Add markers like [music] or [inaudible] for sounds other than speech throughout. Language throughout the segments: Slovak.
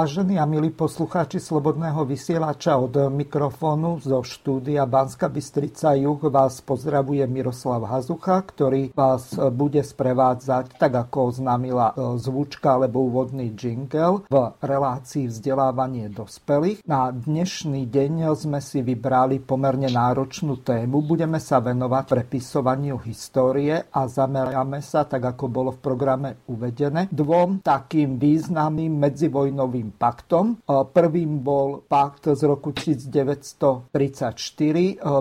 Vážení a milí poslucháči Slobodného vysielača od mikrofónu zo štúdia Banska Bystrica Juh vás pozdravuje Miroslav Hazucha, ktorý vás bude sprevádzať, tak ako oznámila e, zvučka alebo úvodný jingle v relácii vzdelávanie dospelých. Na dnešný deň sme si vybrali pomerne náročnú tému. Budeme sa venovať prepisovaniu histórie a zameráme sa, tak ako bolo v programe uvedené, dvom takým významným medzivojnovým paktom. Prvým bol pakt z roku 1934,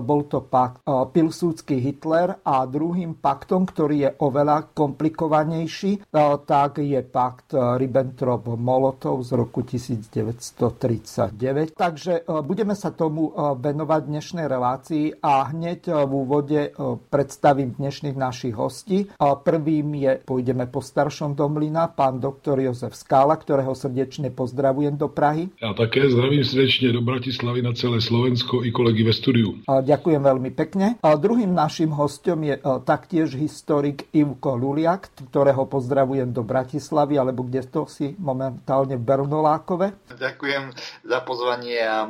bol to pakt Pilsúdsky Hitler a druhým paktom, ktorý je oveľa komplikovanejší, tak je pakt Ribbentrop-Molotov z roku 1939. Takže budeme sa tomu venovať v dnešnej relácii a hneď v úvode predstavím dnešných našich hostí. Prvým je, pôjdeme po staršom domlina, pán doktor Jozef Skála, ktorého srdečne pozdravím pozdravujem do Prahy. Ja také zdravím srdečne do Bratislavy na celé Slovensko i kolegy ve studiu. Ďakujem veľmi pekne. A druhým našim hostom je taktiež historik Ivko Luliak, ktorého pozdravujem do Bratislavy, alebo kde to si momentálne v Bernolákove. Ďakujem za pozvanie a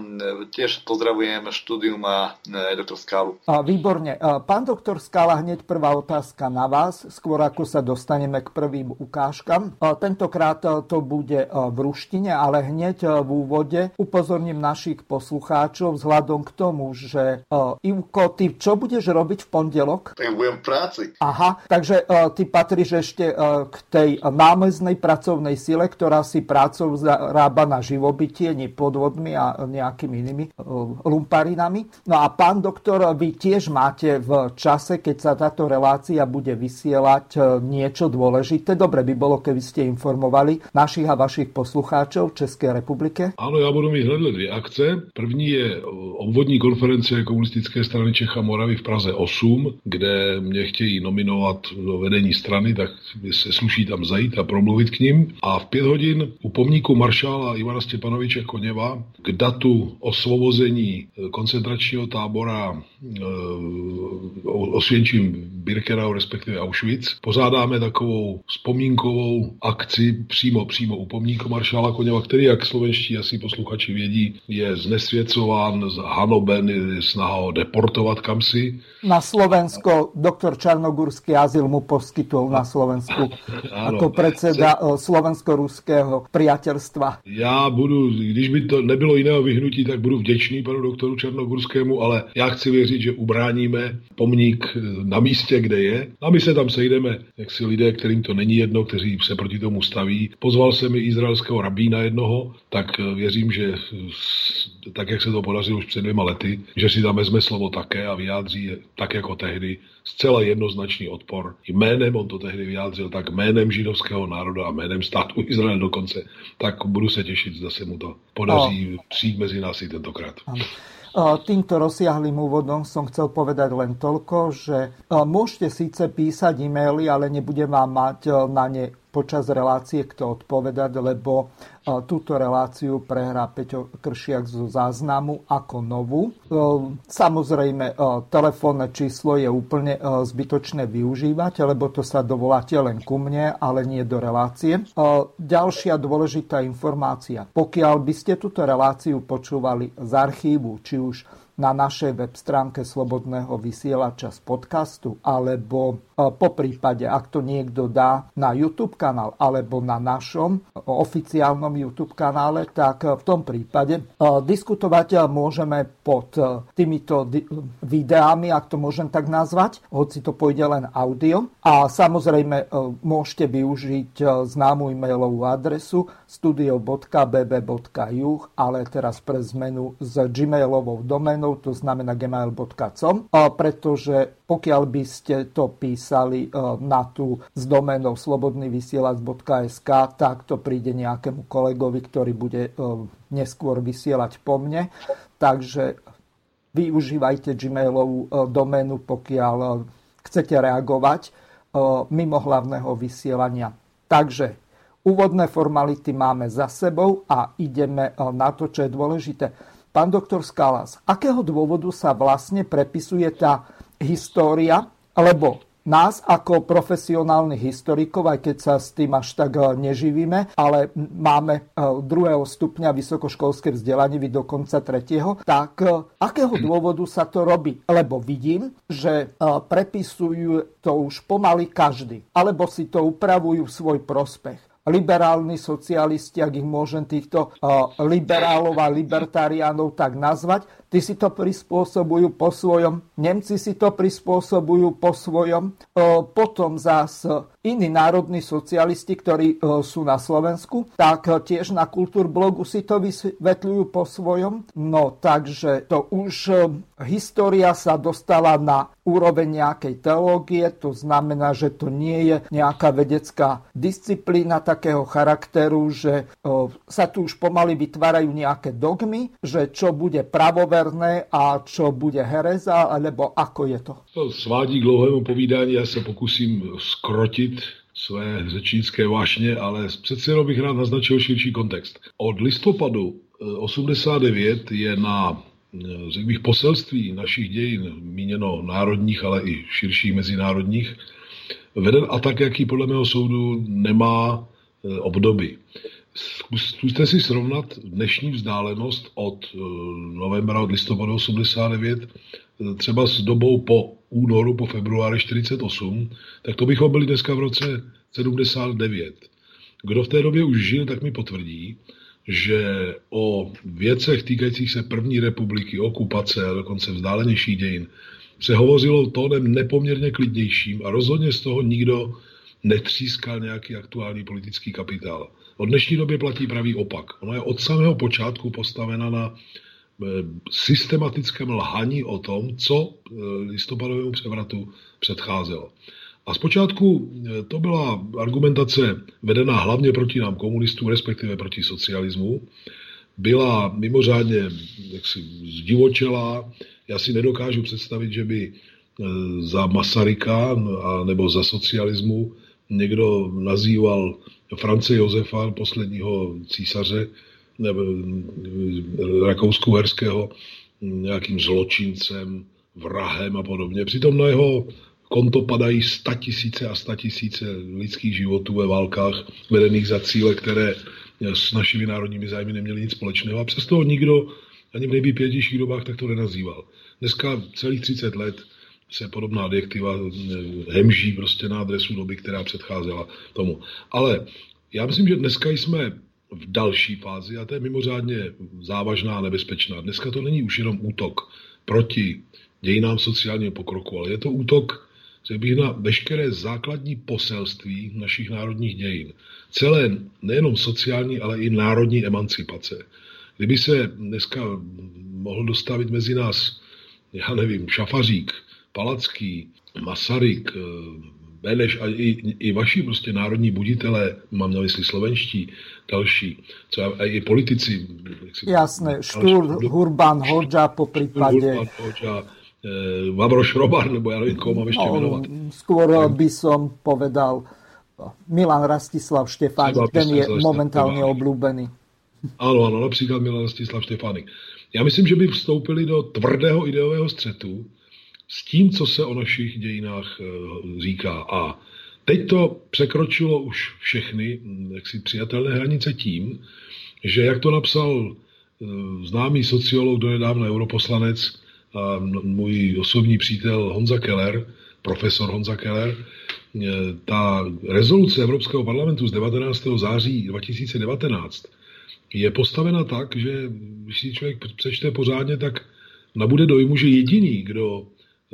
tiež pozdravujem štúdium a doktor Skálu. A výborne. Pán doktor Skála, hneď prvá otázka na vás, skôr ako sa dostaneme k prvým ukážkam. Tentokrát to bude v ruštine ale hneď e, v úvode upozorním našich poslucháčov vzhľadom k tomu, že uh, Ivko, ty čo budeš robiť v pondelok? Tak budem v práci. Aha, takže uh, ty patríš ešte uh, k tej námeznej pracovnej sile, ktorá si prácou zarába na živobytie, nie podvodmi a nejakými inými uh, lumparinami. No a pán doktor, vy tiež máte v čase, keď sa táto relácia bude vysielať uh, niečo dôležité. Dobre by bolo, keby ste informovali našich a vašich poslucháčov, v České republike? Ano, já budu mít hned dvě akce. První je obvodní konference komunistické strany Čecha Moravy v Praze 8, kde mě chtějí nominovat do vedení strany, tak se sluší tam zajít a promluvit k ním. A v pět hodin u pomníku maršála Ivana Stěpanoviče Koněva k datu osvobození koncentračního tábora e, osvědčím Birkenau, respektive Auschwitz, pozádáme takovou vzpomínkovou akci přímo, přímo u pomníku maršála Koněva, který, jak slovenští asi posluchači vědí, je znesvěcován, hanoben, je snaha ho deportovat kamsi. Na Slovensko doktor Čarnogurský azyl mu poskytol na Slovensku [laughs] jako predseda se... Eh, slovensko-ruského priateľstva. Já budu, když by to nebylo jiného vyhnutí, tak budu vděčný panu doktoru Čarnogurskému, ale já chci věřit, že ubráníme pomník eh, na místě, kde je. A my se tam sejdeme, jak si lidé, kterým to není jedno, kteří se proti tomu staví. Pozval jsem i izraelského rabína, na jednoho, tak eh, věřím, že tak, jak se to podařilo už před dvěma lety, že si tam vezme slovo také a vyjádří tak jako tehdy zcela jednoznačný odpor. Jménem on to tehdy vyjádřil, tak jménem židovského národa a jménem státu [laughs] Izrael dokonce. Tak budu se těšit, zda se mu to podaří no. přijít mezi nás i tentokrát. Ano. Týmto rozsiahlým úvodom som chcel povedať len toľko, že môžete síce písať e-maily, ale nebudem vám mať na ne počas relácie kto odpovedať, lebo túto reláciu prehrá Peťo Kršiak zo záznamu ako novú. Samozrejme, telefónne číslo je úplne zbytočné využívať, lebo to sa dovoláte len ku mne, ale nie do relácie. Ďalšia dôležitá informácia. Pokiaľ by ste túto reláciu počúvali z archívu, či už na našej web stránke Slobodného vysielača z podcastu, alebo e, po prípade, ak to niekto dá na YouTube kanál alebo na našom oficiálnom YouTube kanále, tak v tom prípade e, diskutovať môžeme pod e, týmito videami, ak to môžem tak nazvať, hoci to pôjde len audio. A samozrejme môžete využiť známu e-mailovú adresu studio.bb.juh, ale teraz pre zmenu s gmailovou domenou, to znamená gmail.com, pretože pokiaľ by ste to písali na tú z doménou slobodnyvysielac.sk, tak to príde nejakému kolegovi, ktorý bude neskôr vysielať po mne. Takže využívajte Gmailovú doménu, pokiaľ chcete reagovať mimo hlavného vysielania. Takže úvodné formality máme za sebou a ideme na to, čo je dôležité. Pán doktor Skalas, akého dôvodu sa vlastne prepisuje tá história, lebo nás ako profesionálnych historikov, aj keď sa s tým až tak eh, neživíme, ale máme eh, druhého stupňa vysokoškolské vzdelanie, vy dokonca tretieho, tak eh, akého dôvodu sa to robí? Lebo vidím, že prepisujú to už pomaly každý, alebo si to upravujú v svoj prospech liberálni socialisti, ak ich môžem týchto liberálov a libertariánov tak nazvať, Tí si to prispôsobujú po svojom, Nemci si to prispôsobujú po svojom, potom zás iní národní socialisti, ktorí sú na Slovensku, tak tiež na Kultúrblogu si to vysvetľujú po svojom. No takže to už história sa dostala na úroveň nejakej teológie, to znamená, že to nie je nejaká vedecká disciplína takého charakteru, že sa tu už pomaly vytvárajú nejaké dogmy, že čo bude pravové severné a čo bude hereza, alebo ako je to? To svádí k dlouhému povídání, já se pokusím skrotit své řečnické vášně, ale přece jenom bych rád naznačil širší kontext. Od listopadu 89 eh, je na eh, řekl bych, poselství našich dějin, míněno národních, ale i širších mezinárodních, veden a tak, jaký podle mého soudu nemá eh, obdoby. Zkuste si srovnat dnešní vzdálenost od eh, novembra, od listopadu 89, eh, třeba s dobou po únoru, po februári 48, tak to bychom byli dneska v roce 79. Kdo v té době už žil, tak mi potvrdí, že o věcech týkajících se první republiky, okupace a dokonce vzdálenějších dějin se hovořilo tónem nepoměrně klidnějším a rozhodně z toho nikdo netřískal nějaký aktuální politický kapitál. O dnešní době platí pravý opak. Ona je od samého počátku postavena na eh, systematickém lhaní o tom, co eh, listopadovému převratu předcházelo. A zpočátku eh, to byla argumentace vedená hlavně proti nám komunistům, respektive proti socialismu. Byla mimořádně jaksi zdivočelá. Já si nedokážu představit, že by za Masaryka nebo za socialismu někdo nazýval France Josefa, posledního císaře nebo rakousko-herského, nějakým zločincem, vrahem a podobně. Přitom na jeho konto padají tisíce a tisíce lidských životů ve válkách vedených za cíle, které s našimi národními zájmy neměly nic společného. A přesto nikdo ani v nejbýpětějších dobách tak to nenazýval. Dneska celých 30 let se podobná adjektiva hemží prostě na adresu doby, která předcházela tomu. Ale já myslím, že dneska jsme v další fázi a to je mimořádně závažná a nebezpečná. Dneska to není už jenom útok proti dějinám sociálního pokroku, ale je to útok řekl bych, na veškeré základní poselství našich národních dějin. Celé nejenom sociální, ale i národní emancipace. Kdyby se dneska mohl dostavit mezi nás, já nevím, Šafařík, Palacký, Masaryk, eh, Beneš a i, i vaši prostě národní buditelé, mám na mysli slovenští, další, co a i politici. Si, Jasné, Štúr, Hurban, Hoďa po prípade. Hurban, Hoďa, e, Vavroš Robar, nebo ja neviem, koho mám ešte no, menovať. Skôr by som povedal Milan Rastislav Štefánik, ten je momentálne obľúbený. Áno, áno, například Milan Rastislav Štefánik. Já myslím, že by vstoupili do tvrdého ideového střetu, s tím, co se o našich dějinách eh, říká. A teď to překročilo už všechny hm, jaksi přijatelné hranice tím, že jak to napsal eh, známý sociolog, donedávno europoslanec a můj osobní přítel Honza Keller, profesor Honza Keller, eh, ta rezoluce Evropského parlamentu z 19. září 2019 je postavena tak, že když si člověk přečte pořádně, tak nabude dojmu, že jediný, kdo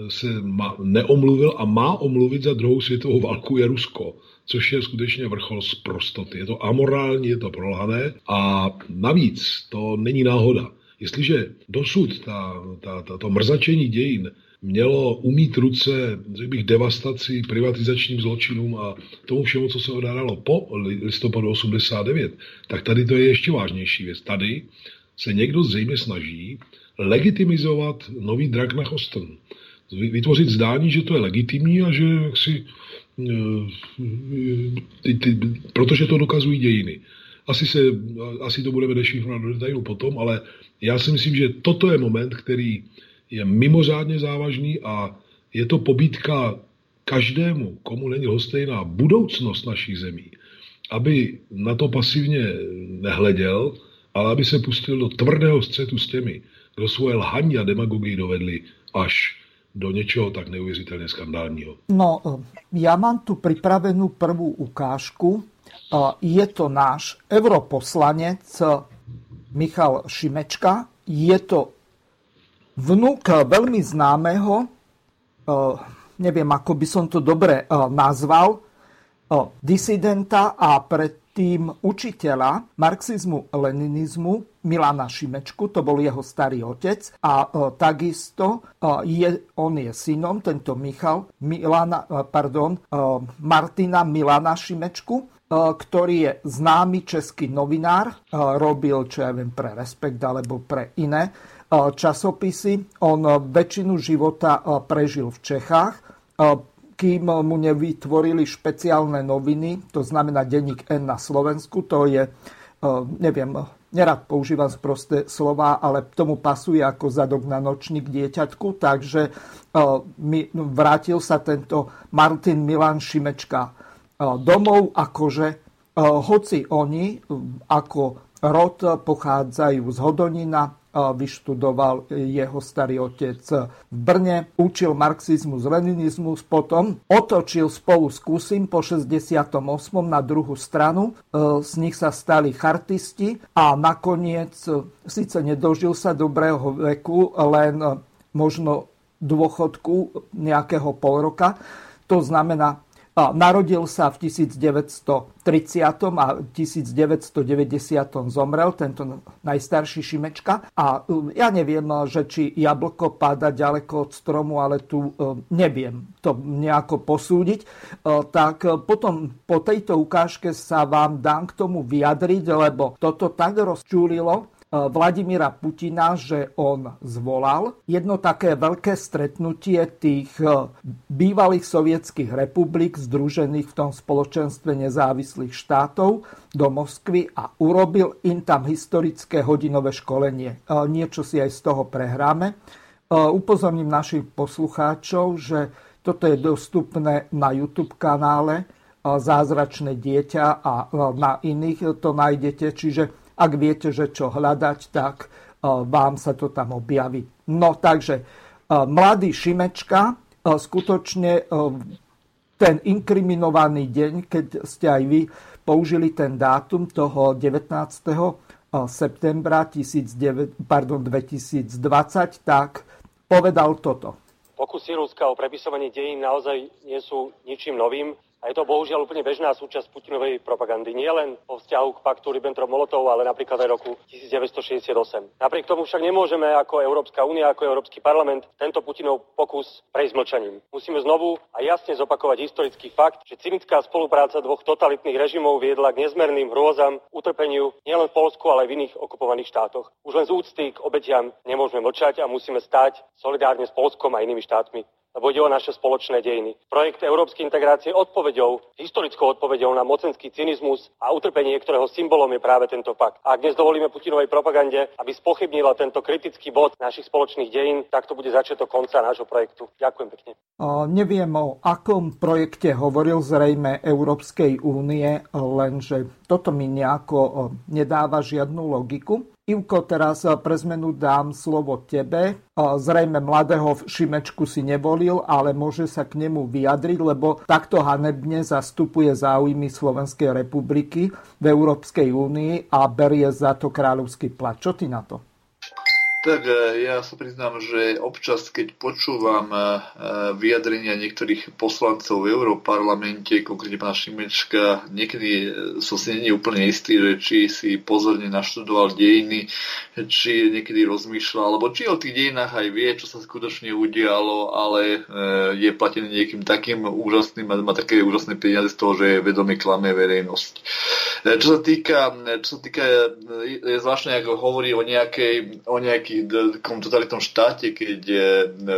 se ma, neomluvil a má omluvit za druhou světovou válku je Rusko, což je skutečně vrchol z prostoty. Je to amorální, je to prolhané a navíc to není náhoda. Jestliže dosud ta, ta, ta, to mrzačení dějin mělo umít ruce, řekl bych, devastaci, privatizačním zločinům a tomu všemu, co se odhralo po listopadu 89, tak tady to je ještě vážnější věc. Tady se někdo zřejmě snaží legitimizovat nový drak na Hosten. Vytvořit zdání, že to je legitimní a že si, eh, ty, ty, protože to dokazují dějiny. Asi, se, asi to budeme dešifrovat do detailu potom, ale já si myslím, že toto je moment, který je mimořádně závažný a je to pobítka každému, komu není hostejná budoucnost našich zemí, aby na to pasivně nehleděl, ale aby se pustil do tvrdého střetu s těmi, kdo svoje lhaní a demagogii dovedli až do něčeho tak neuvěřitelně skandálního. No, ja mám tu pripravenú prvú ukážku. Je to náš europoslanec Michal Šimečka. Je to vnúk veľmi známeho, neviem, ako by som to dobre nazval, disidenta a pred tým učiteľa marxizmu, leninizmu Milana Šimečku, to bol jeho starý otec a e, takisto e, je, on je synom, tento Michal, Milana, e, pardon, Martina Milana Šimečku, ktorý je známy český novinár, robil, čo ja viem, pre Respekt alebo pre iné časopisy. On väčšinu života prežil v Čechách. Kým mu nevytvorili špeciálne noviny, to znamená denník N na Slovensku, to je, e, neviem, nerad používam prosté slova, ale tomu pasuje ako zadok na nočník dieťatku, takže e, vrátil sa tento Martin Milan Šimečka e, domov, akože hoci oni ako rod pochádzajú z Hodonina, vyštudoval jeho starý otec v Brne, učil marxizmus, leninizmus, potom otočil spolu s Kusim po 68. na druhú stranu, e, z nich sa stali chartisti a nakoniec e, síce nedožil sa dobrého veku, len e, možno dôchodku nejakého pol roka. To znamená, Narodil sa v 1930 a 1990 zomrel tento najstarší Šimečka. A e, ja neviem, že či jablko páda ďaleko od stromu, ale tu e, neviem to nejako posúdiť. E, tak potom po tejto ukážke sa vám dám k tomu vyjadriť, lebo toto tak rozčúlilo Vladimíra Putina, že on zvolal jedno také veľké stretnutie tých eh, bývalých sovietských republik združených v tom spoločenstve nezávislých štátov do Moskvy a urobil im tam historické hodinové školenie. Eh, niečo si aj z toho prehráme. Upozorním našich poslucháčov, že toto je dostupné na YouTube kanále Zázračné dieťa a na iných to nájdete, čiže ak viete, že čo hľadať, tak e, vám sa to tam objaví. No takže e, mladý Šimečka e, skutočne ten inkriminovaný deň, keď ste aj vy použili ten dátum toho 19. septembra 2020, tak povedal toto. Pokusy Ruska o prepisovanie dejín naozaj nie sú ničím novým. A je to bohužiaľ úplne bežná súčasť Putinovej propagandy. Nie len o vzťahu k paktu Ribbentrop-Molotov, ale napríklad aj roku 1968. Napriek tomu však nemôžeme ako Európska únia, ako Európsky parlament tento Putinov pokus prejsť mlčaním. Musíme znovu a jasne zopakovať historický fakt, že cynická spolupráca dvoch totalitných režimov viedla k nezmerným hrôzam, utrpeniu nielen v Polsku, ale aj v iných okupovaných štátoch. Už len z úcty k obetiam nemôžeme mlčať a musíme stať solidárne s Polskom a inými štátmi lebo ide o naše spoločné dejiny. Projekt európskej integrácie odpovedou, historickou odpovedou na mocenský cynizmus a utrpenie, ktorého symbolom je práve tento pakt. A ak dnes dovolíme Putinovej propagande, aby spochybnila tento kritický bod našich spoločných dejín, tak to bude začiatok konca nášho projektu. Ďakujem pekne. O, neviem o akom projekte hovoril zrejme Európskej únie, lenže toto mi nejako nedáva žiadnu logiku. Ivko, teraz pre zmenu dám slovo tebe. Zrejme mladého Šimečku si nevolil, ale môže sa k nemu vyjadriť, lebo takto hanebne zastupuje záujmy Slovenskej republiky v Európskej únii a berie za to kráľovský plat. Čo ty na to? Tak e, ja sa priznám, že občas, keď počúvam e, e, vyjadrenia niektorých poslancov v Európarlamente, konkrétne pána Šimečka, niekedy som si není úplne istý, že či si pozorne naštudoval dejiny, či niekedy rozmýšľa, alebo či o tých dejinách aj vie, čo sa skutočne udialo, ale je platený niekým takým úžasným má také úžasné peniaze z toho, že vedome klame verejnosť. Čo sa týka, čo sa týka je zvláštne, ako hovorí o, nejakej, o nejakých totalitnom štáte, keď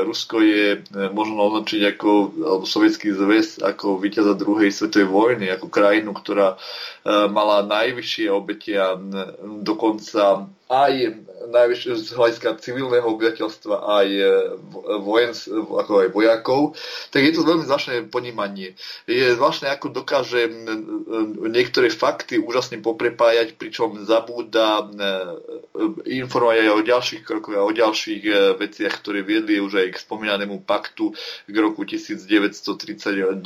Rusko je možno označiť ako, alebo Sovietský zväz ako víťaza druhej svetovej vojny, ako krajinu, ktorá mala najvyššie obetia, dokonca aj najvyššie z hľadiska civilného obyvateľstva aj e, vojens, ako aj vojakov, tak je to veľmi zvláštne ponímanie. Je zvláštne, ako dokáže niektoré fakty úžasne poprepájať, pričom zabúda e, informovať aj o ďalších krokoch a o ďalších e, veciach, ktoré viedli už aj k spomínanému paktu k roku 1939,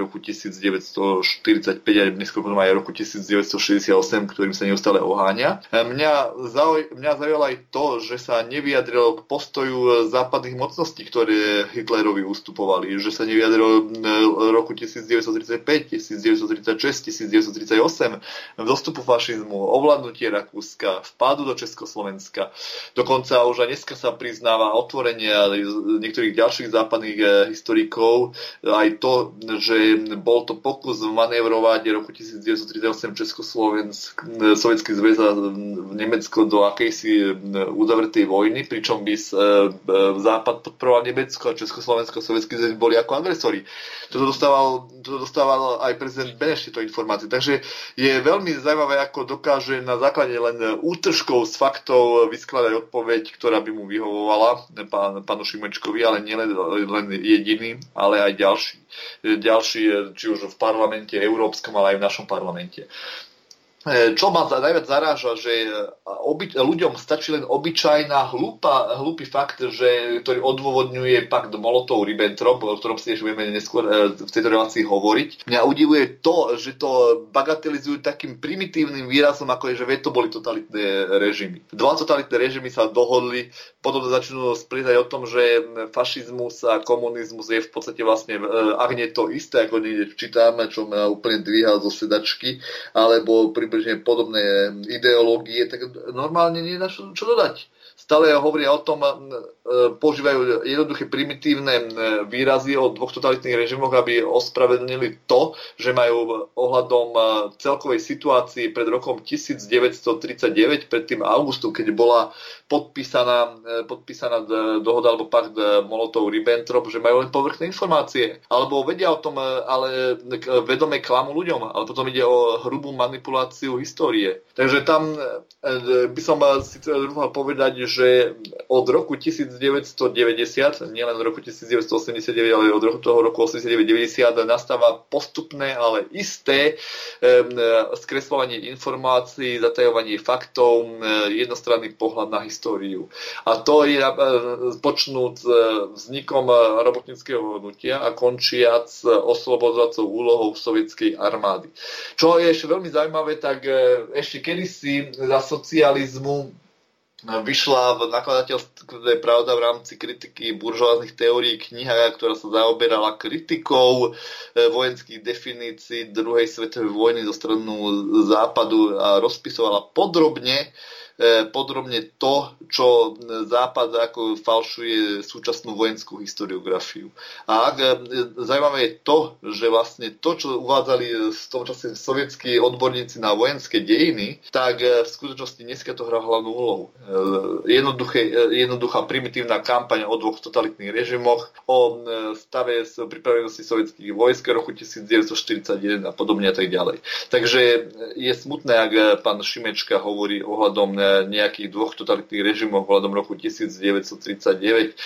roku 1945 a neskôr potom aj roku 1968, ktorým sa neustále oháňa. Mňa zauj- mňa zaujalo aj to, že sa nevyjadrilo k postoju západných mocností, ktoré Hitlerovi ustupovali, že sa nevyjadrilo v roku 1935, 1936, 1938 dostupu fašizmu, ovládnutie Rakúska, vpádu do Československa. Dokonca už aj dneska sa priznáva otvorenie niektorých ďalších západných historikov aj to, že bol to pokus manévrovať roku 1938 Československ, eh, Sovietský zväz a Nemecko do akejsi uzavretej vojny, pričom by Západ podporoval Nemecko a Československo a Sovietský zväz boli ako agresori. Toto dostával, toto dostával aj prezident Beneš tieto informácie. Takže je veľmi zaujímavé, ako dokáže na základe len útržkov z faktov vyskladať odpoveď, ktorá by mu vyhovovala pán, pánu Šimečkovi, ale nielen len jediný, ale aj ďalší. Ďalší, či už v parlamente európskom, ale aj v našom parlamente. E, čo ma najviac zaráža, že e, oby, ľuďom stačí len obyčajná hlúpa, hlúpy fakt, že, ktorý odôvodňuje pakt Molotov-Ribbentrop, o ktorom si ešte budeme neskôr e, v tejto relácii hovoriť. Mňa udivuje to, že to bagatelizujú takým primitívnym výrazom, ako je, že to boli totalitné režimy. Dva totalitné režimy sa dohodli, potom začnú splietať o tom, že fašizmus a komunizmus je v podstate vlastne, ak nie to isté, ako niekde čítame, čo ma úplne dvíha zo sedačky, alebo pri približne podobné ideológie, tak normálne nie na čo, dodať. Stále hovoria o tom, používajú jednoduché primitívne e, výrazy o dvoch totalitných režimoch, aby ospravedlnili to, že majú ohľadom e, celkovej situácii pred rokom 1939, pred tým augustom, keď bola podpísaná, podpísaná dohoda alebo pakt Molotov-Ribbentrop, že majú len povrchné informácie. Alebo vedia o tom, ale vedome klamu ľuďom. Ale potom ide o hrubú manipuláciu histórie. Takže tam by som si dúfal povedať, že od roku 1990, nielen od roku 1989, ale od roku toho roku 89-90 nastáva postupné, ale isté skreslovanie informácií, zatajovanie faktov, jednostranný pohľad na históriu. A to je počnúť vznikom robotnického hnutia a končiac oslobodzovacou úlohou sovietskej armády. Čo je ešte veľmi zaujímavé, tak ešte kedysi za socializmu vyšla v nakladateľstve Pravda v rámci kritiky buržoáznych teórií kniha, ktorá sa zaoberala kritikou e, vojenských definícií druhej svetovej vojny zo stranu západu a rozpisovala podrobne podrobne to, čo Západ ako falšuje súčasnú vojenskú historiografiu. A ak, e, zaujímavé je to, že vlastne to, čo uvádzali v tom čase sovietskí odborníci na vojenské dejiny, tak e, v skutočnosti dneska to hrá hlavnú úlohu. Jednoduchá primitívna kampaň o dvoch totalitných režimoch, o stave pripravenosti sovietských vojsk roku 1941 a podobne a tak ďalej. Takže je smutné, ak pán Šimečka hovorí ohľadom nejakých dvoch totalitných režimov hľadom roku 1939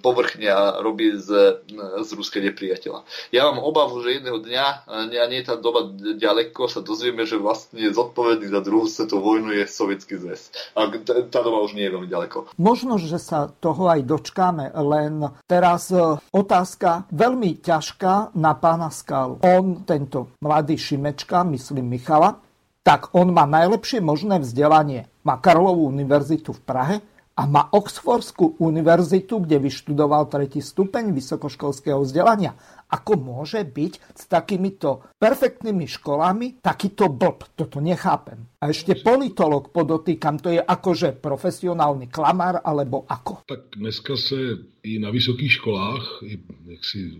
povrchne a robí z, z Ruska nepriateľa. Ja mám obavu, že jedného dňa, a nie je tá doba ďaleko, sa dozvieme, že vlastne zodpovedný za druhú svetovú vojnu je Sovietský zväz. A tá doba už nie je veľmi ďaleko. Možno, že sa toho aj dočkáme, len teraz e, otázka veľmi ťažká na pána Skalu. On, tento mladý Šimečka, myslím Michala, tak on má najlepšie možné vzdelanie. Má Karlovú univerzitu v Prahe a má Oxfordskú univerzitu, kde vyštudoval tretí stupeň vysokoškolského vzdelania. Ako môže byť s takýmito perfektnými školami takýto blb? Toto nechápem. A ešte politolog podotýkam, to je akože profesionálny klamár, alebo ako? Tak dneska se i na vysokých školách, jaksi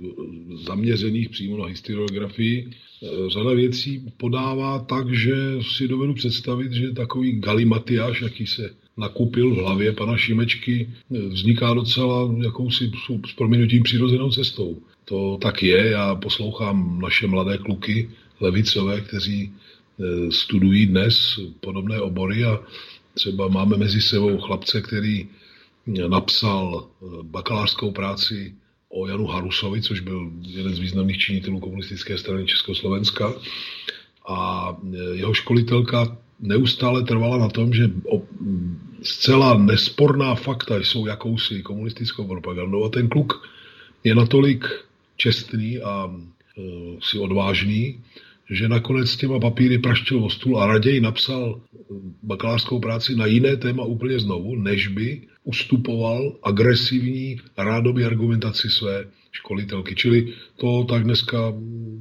zaměřených přímo na historiografii, e, řada věcí podává tak, že si dovedu představit, že takový galimatiáš, jaký se nakupil v hlavě pana Šimečky, e, vzniká docela jakousi s proměnutím přirozenou cestou. To tak je, já poslouchám naše mladé kluky levicové, kteří e, studují dnes podobné obory a třeba máme mezi sebou chlapce, který napsal eh, bakalářskou práci o Janu Harusovi, což byl jeden z významných činitelů komunistické strany Československa. A eh, jeho školitelka neustále trvala na tom, že zcela nesporná fakta jsou jakousi komunistickou propagandou a ten kluk je natolik čestný a e, si odvážný, že nakonec těma papíry praštil o stůl a raději napsal bakalářskou práci na jiné téma úplně znovu, než by ustupoval agresivní rádoby argumentaci své školitelky. Čili to tak dneska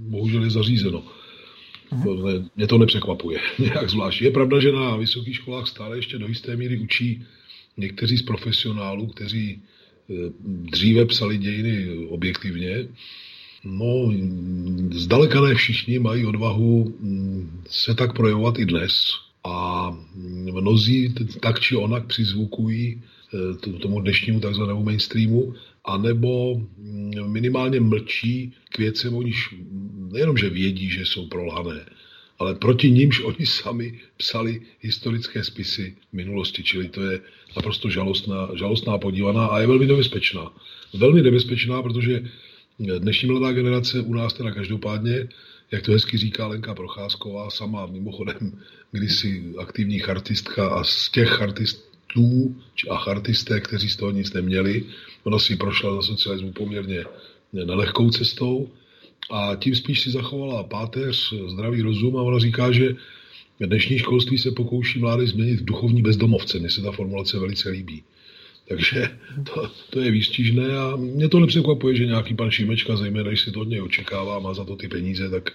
bohužel je zařízeno. To ne, mě to nepřekvapuje [laughs] nějak zvlášť. Je pravda, že na vysokých školách stále ještě do jisté míry učí někteří z profesionálů, kteří e, dříve psali dějiny objektivně, No, zdaleka ne všichni mají odvahu mm, se tak projevovat i dnes. A mnozí tak či onak přizvukují e, tomu dnešnímu takzvanému mainstreamu, anebo mm, minimálně mlčí k věcem, oniž nejenom, že vědí, že jsou prolhané, ale proti nímž oni sami psali historické spisy v minulosti. Čili to je naprosto žalostná, žalostná podívaná a je velmi nebezpečná. Velmi nebezpečná, protože Dnešní mladá generace u nás teda každopádně, jak to hezky říká Lenka Procházková, sama mimochodem kdysi aktivní chartistka a z těch chartistů a chartistek, kteří z toho nic neměli, ona si prošla za socialismu poměrně nelehkou cestou a tím spíš si zachovala páteř, zdravý rozum a ona říká, že dnešní školství se pokouší mládež změnit v duchovní bezdomovce. Mně se ta formulace velice líbí. Takže to, to je výstižné a mě to nepřekvapuje, že nějaký pan Šimečka, zejména když si to od něj očekává, má za to ty peníze, tak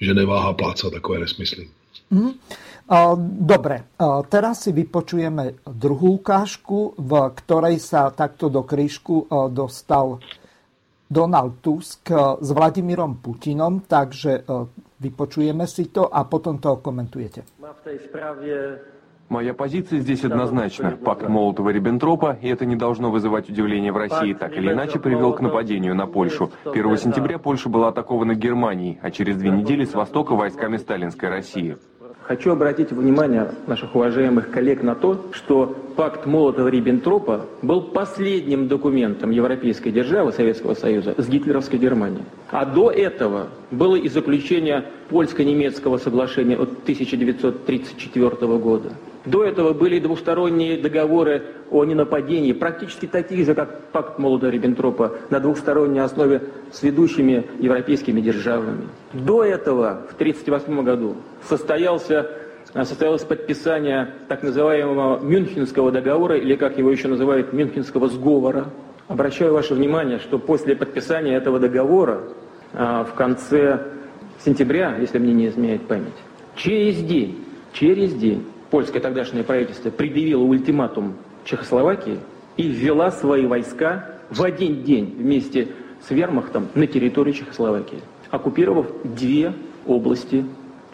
že neváha plácat takové nesmysly. Mm. Dobre, teraz si vypočujeme druhú ukážku, v ktorej sa takto do krížku dostal Donald Tusk s Vladimírom Putinom, takže vypočujeme si to a potom to komentujete. Má v tej správe Моя позиция здесь однозначна. Пакт Молотова-Риббентропа, и это не должно вызывать удивления в России, так или иначе привел к нападению на Польшу. 1 сентября Польша была атакована Германией, а через две недели с востока войсками сталинской России. Хочу обратить внимание наших уважаемых коллег на то, что пакт Молотова-Риббентропа был последним документом европейской державы Советского Союза с гитлеровской Германией. А до этого было и заключение польско-немецкого соглашения от 1934 года. До этого были двусторонние договоры о ненападении, практически такие же, как пакт Молотова-Риббентропа, на двухсторонней основе с ведущими европейскими державами. До этого, в 1938 году, состоялся, состоялось подписание так называемого Мюнхенского договора, или как его еще называют, Мюнхенского сговора. Обращаю ваше внимание, что после подписания этого договора а, в конце сентября, если мне не изменяет память, через день, через день польское тогдашнее правительство предъявило ультиматум Чехословакии и ввела свои войска в один день вместе с вермахтом на территорию Чехословакии, оккупировав две области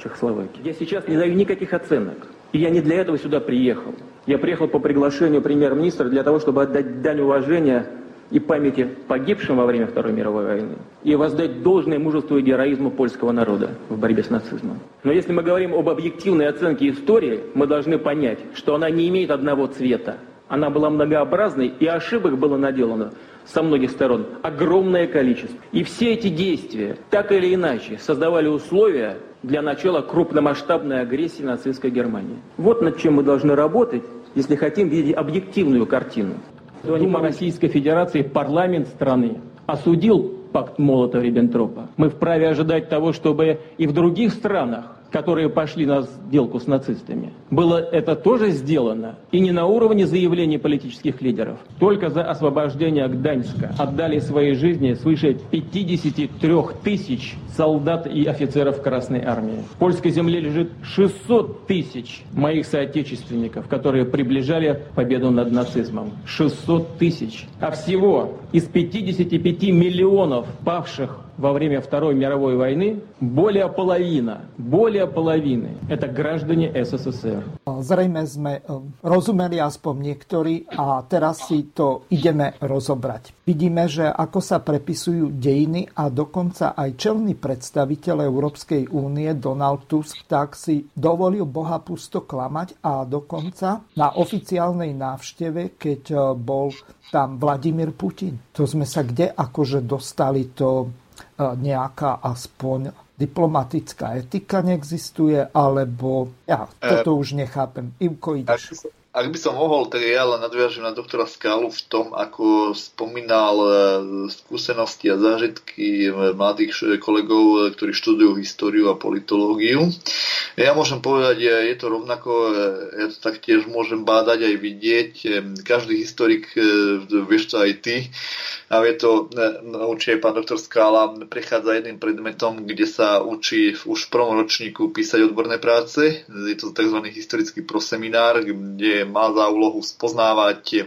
Чехословакии. Я сейчас не даю никаких оценок. И я не для этого сюда приехал. Я приехал по приглашению премьер-министра для того, чтобы отдать дань уважения и памяти погибшим во время Второй мировой войны, и воздать должное мужеству и героизму польского народа в борьбе с нацизмом. Но если мы говорим об объективной оценке истории, мы должны понять, что она не имеет одного цвета. Она была многообразной, и ошибок было наделано со многих сторон огромное количество. И все эти действия, так или иначе, создавали условия для начала крупномасштабной агрессии нацистской Германии. Вот над чем мы должны работать, если хотим видеть объективную картину. Дума Российской Федерации, парламент страны осудил пакт Молотова-Риббентропа. Мы вправе ожидать того, чтобы и в других странах которые пошли на сделку с нацистами, было это тоже сделано. И не на уровне заявлений политических лидеров. Только за освобождение Гданьска отдали свои жизни свыше 53 тысяч солдат и офицеров Красной Армии. В польской земле лежит 600 тысяч моих соотечественников, которые приближали победу над нацизмом. 600 тысяч. А всего из 55 миллионов павших во время Второй мировой войны более половина, более половины – это граждане СССР. Zrejme sme rozumeli aspoň niektorí a teraz si to ideme rozobrať. Vidíme, že ako sa prepisujú dejiny a dokonca aj čelný predstaviteľ Európskej únie Donald Tusk tak si dovolil Boha pusto klamať a dokonca na oficiálnej návšteve, keď bol tam Vladimír Putin. To sme sa kde akože dostali to nejaká aspoň diplomatická etika neexistuje, alebo ja toto už nechápem. Ivko, ideš. Ak, ak by som mohol, tak ja len nadviažem na doktora Skálu v tom, ako spomínal e, skúsenosti a zážitky mladých kolegov, ktorí študujú históriu a politológiu. Ja môžem povedať, je to rovnako, e, ja to taktiež môžem bádať aj vidieť. Každý historik, e, vieš to aj ty, a je to, aj pán doktor Skála, prechádza jedným predmetom, kde sa učí už v prvom ročníku písať odborné práce. Je to tzv. historický proseminár, kde má za úlohu spoznávať e,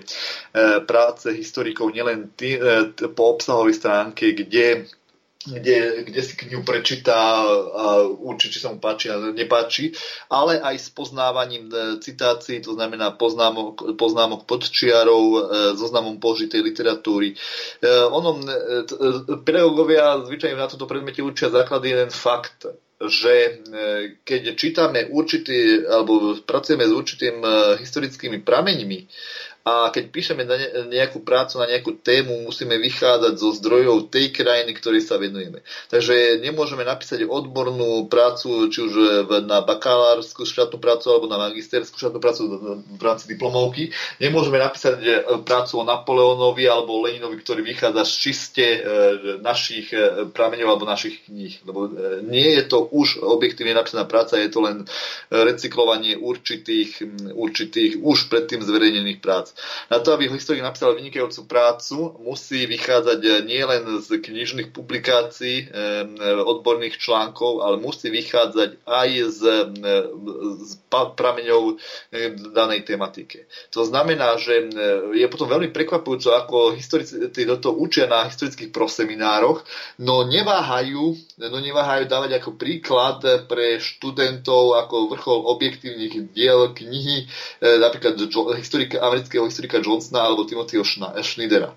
práce historikov nielen tý, e, po obsahovej stránke, kde kde, kde si knihu prečíta a určite či sa mu páči a nepáči, ale aj s poznávaním e, citácií, to znamená poznámok, poznámok podčiarov, e, zoznamom použitej literatúry. E, ono, pedagógovia zvyčajne na tomto predmete učia základy jeden fakt, že keď čítame určitý, alebo pracujeme s určitým historickými prameňmi, a keď píšeme na nejakú prácu, na nejakú tému, musíme vychádzať zo zdrojov tej krajiny, ktorej sa venujeme. Takže nemôžeme napísať odbornú prácu, či už na bakalárskú štátnu prácu alebo na magisterskú štátnu prácu rámci diplomovky. Nemôžeme napísať e, prácu o Napoleónovi alebo o Leninovi, ktorý vychádza z čiste e, našich e, prameňov alebo našich kníh. Lebo nie je to už objektívne napísaná práca, je to len recyklovanie určitých, určitých už predtým zverejnených prác. Na to, aby historik napísal vynikajúcu prácu, musí vychádzať eh, nielen z knižných publikácií, eh, odborných článkov, ale musí vychádzať aj z, eh, z prameňov danej tematike. To znamená, že je potom veľmi prekvapujúce, ako historici toto učia na historických proseminároch, no neváhajú, no neváhajú dávať ako príklad pre študentov ako vrchol objektívnych diel knihy, napríklad historika amerického historika Johnsona alebo Timothyho Schneidera.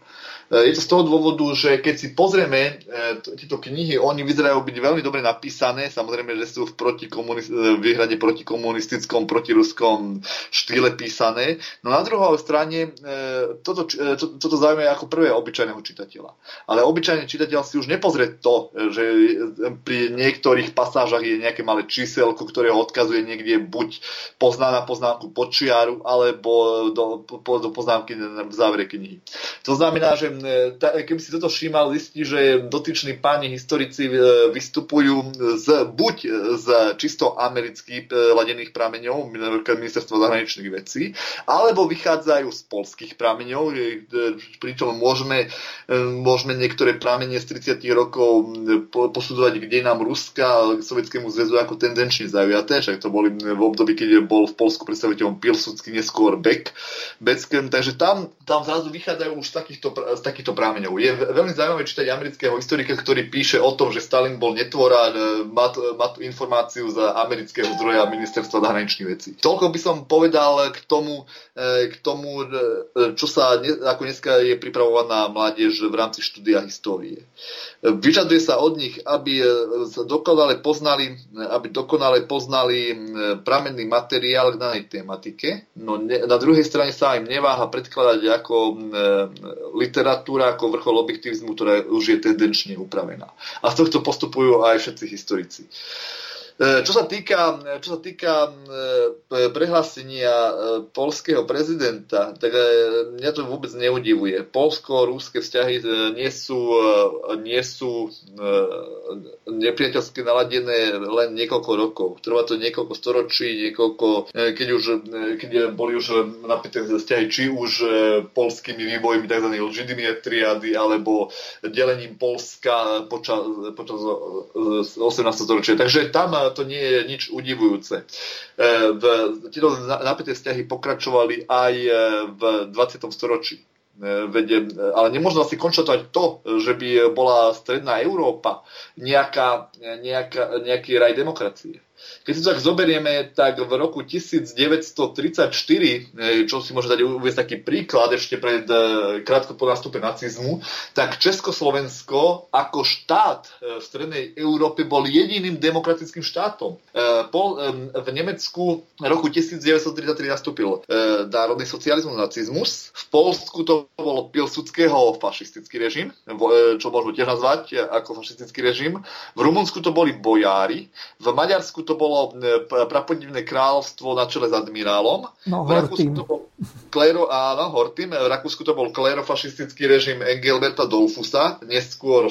E, je to z toho dôvodu, že keď si pozrieme e, tieto knihy, oni vyzerajú byť veľmi dobre napísané, samozrejme, že sú v protikomunist- e, výhrade protikomunistickom, protiruskom štýle písané, no na druhej strane toto, to, toto zaujíma ako prvé obyčajného čitateľa. Ale obyčajný čitateľ si už nepozrie to, že pri niektorých pasážach je nejaké malé číselko, ktoré odkazuje niekde buď pozná na poznámku počiaru, alebo do, do poznámky v závere knihy. To znamená, že keby si toto všímal, zistí, že dotyční páni historici e, vystupujú z, buď z čisto amerických e, ladených prameňov, ministerstva zahraničných vecí, alebo vychádzajú z polských prameňov, e, pričom môžeme, môžeme niektoré pramene z 30 rokov posudzovať k dejinám Ruska k Sovietskému zväzu ako tendenčne zaujaté, však to boli v období, keď bol v Polsku predstaviteľom Pilsudský, neskôr Beck, Beckem, takže tam, tam zrazu vychádzajú už z takýchto, z takýchto prámeňov. Je veľmi zaujímavé čítať amerického historika, ktorý píše o tom, že Stalin bol netvora, má, má tú informáciu z amerického zdroja ministerstva zahraničných vecí. Toľko by som povedal k tomu, e, k tomu e, čo sa ako dneska je pripravovaná mládež v rámci štúdia histórie. Vyžaduje sa od nich, aby dokonale poznali, aby dokonale poznali pramenný materiál k danej tematike, no ne, na druhej strane sa im neváha predkladať ako literáturu literatúra ako vrchol objektivizmu, ktorá už je tendenčne upravená. A z tohto postupujú aj všetci historici. E, čo sa týka, čo sa týka e, prehlásenia polského prezidenta, tak mňa to vôbec neudivuje. Polsko-rúske vzťahy nie sú, nie sú nepriateľsky naladené len niekoľko rokov. Trvá to niekoľko storočí, niekoľko, keď, už, keď boli už napäté vzťahy, či už polskými vývojmi tzv. lžidými triady, alebo delením Polska počas, počas 18. storočia. Takže tam to nie je nič udivujúce. E, tieto napäté vzťahy pokračovali aj e, v 20. storočí. E, vede, ale nemôžno asi konštatovať to, že by bola stredná Európa nejaká, nejaká, nejaký raj demokracie. Keď si to tak zoberieme, tak v roku 1934, eh, čo si môže dať uvieť taký príklad ešte pred eh, krátko po nástupe nacizmu, tak Československo ako štát eh, v strednej Európe bol jediným demokratickým štátom. V Nemecku v roku 1933 nastúpil národný socializmus, nacizmus. V Polsku to bolo Pilsudského fašistický režim, čo môžeme tiež nazvať ako fašistický režim. V Rumunsku to boli bojári. V Maďarsku to bolo e, prapodivné kráľovstvo na čele s admirálom. No, v Rakúsku to bol Klero, áno, Hortym. V Rakúsku to bol klerofašistický režim Engelberta Dolfusa, neskôr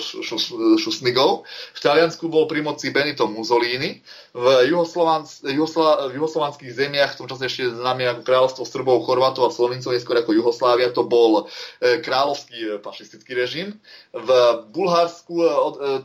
Šusmigov. V Taliansku bol pri moci Benito Mussolini. V, Juhoslovans, Juhosla, v juhoslovanských zemiach, v tom čase ešte známe ako kráľovstvo Srbov, Chorvátov a Slovincov, neskôr ako Juhoslávia, to bol e, kráľovský e, fašistický režim. V Bulharsku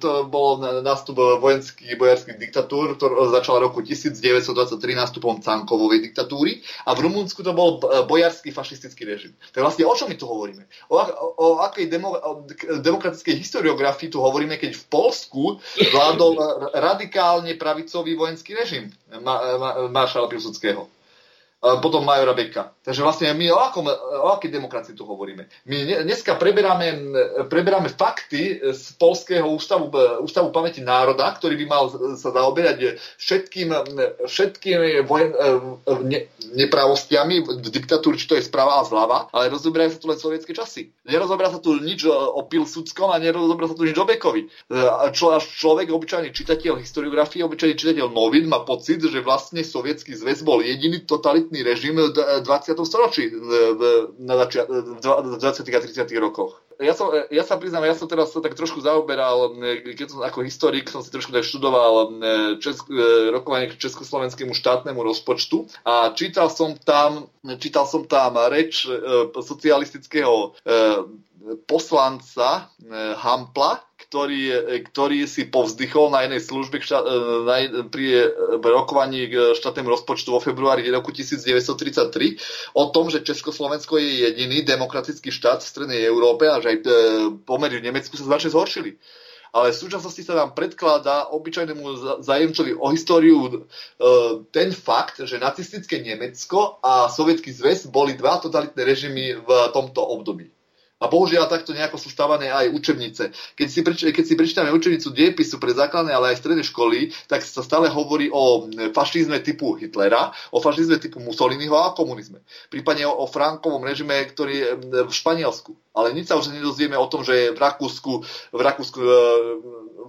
to bol nástup vojenských bojarských diktatúr, ktorá začala roku 1923 nástupom Cankovovej diktatúry a v Rumunsku to bol bojarský fašistický režim. Tak vlastne o čom my tu hovoríme? O, o, o akej demo, o demokratickej historiografii tu hovoríme, keď v Polsku vládol radikálne pravicový vojenský režim ma, ma, maršala Pilsudského potom Majora Beka. Takže vlastne my o, akom, o akej demokracii tu hovoríme? My dneska preberáme, preberáme fakty z Polského ústavu, ústavu pamäti národa, ktorý by mal sa zaoberať všetkým, všetkými vojen, ne, nepravostiami v diktatúre, či to je správa a zľava, ale rozoberajú sa tu len sovietské časy. Nerozoberá sa tu nič o Pilsudskom a nerozoberá sa tu nič o Bekovi. Čo, až človek, obyčajný čitateľ historiografie, obyčajný čitateľ novín má pocit, že vlastne sovietský zväz bol jediný totalitný totalitný režim v 20. storočí, na začia- v 20. a 30. rokoch. Ja, som, ja sa priznám, ja som teraz sa tak trošku zaoberal, keď som ako historik som si trošku tak študoval česk, rokovanie k československému štátnemu rozpočtu a čítal som tam, čítal som tam reč socialistického poslanca Hampla, ktorý, ktorý si povzdychol na jednej službe e, na, pri rokovaní k štátnemu rozpočtu vo februári roku 1933 o tom, že Československo je jediný demokratický štát v strednej Európe a že aj e, pomery v Nemecku sa značne zhoršili ale v súčasnosti sa nám predkladá obyčajnému zájemcovi o históriu e, ten fakt, že nacistické Nemecko a Sovietský zväz boli dva totalitné režimy v tomto období. A bohužiaľ takto nejako sú stávané aj učebnice. Keď si, keď si prečítame učebnicu diepisu pre základné, ale aj stredné školy, tak sa stále hovorí o fašizme typu Hitlera, o fašizme typu Mussoliniho a komunizme. Prípadne o, o Frankovom režime, ktorý je v Španielsku. Ale nič sa už nedozvieme o tom, že v Rakúsku, v Rakúsku e,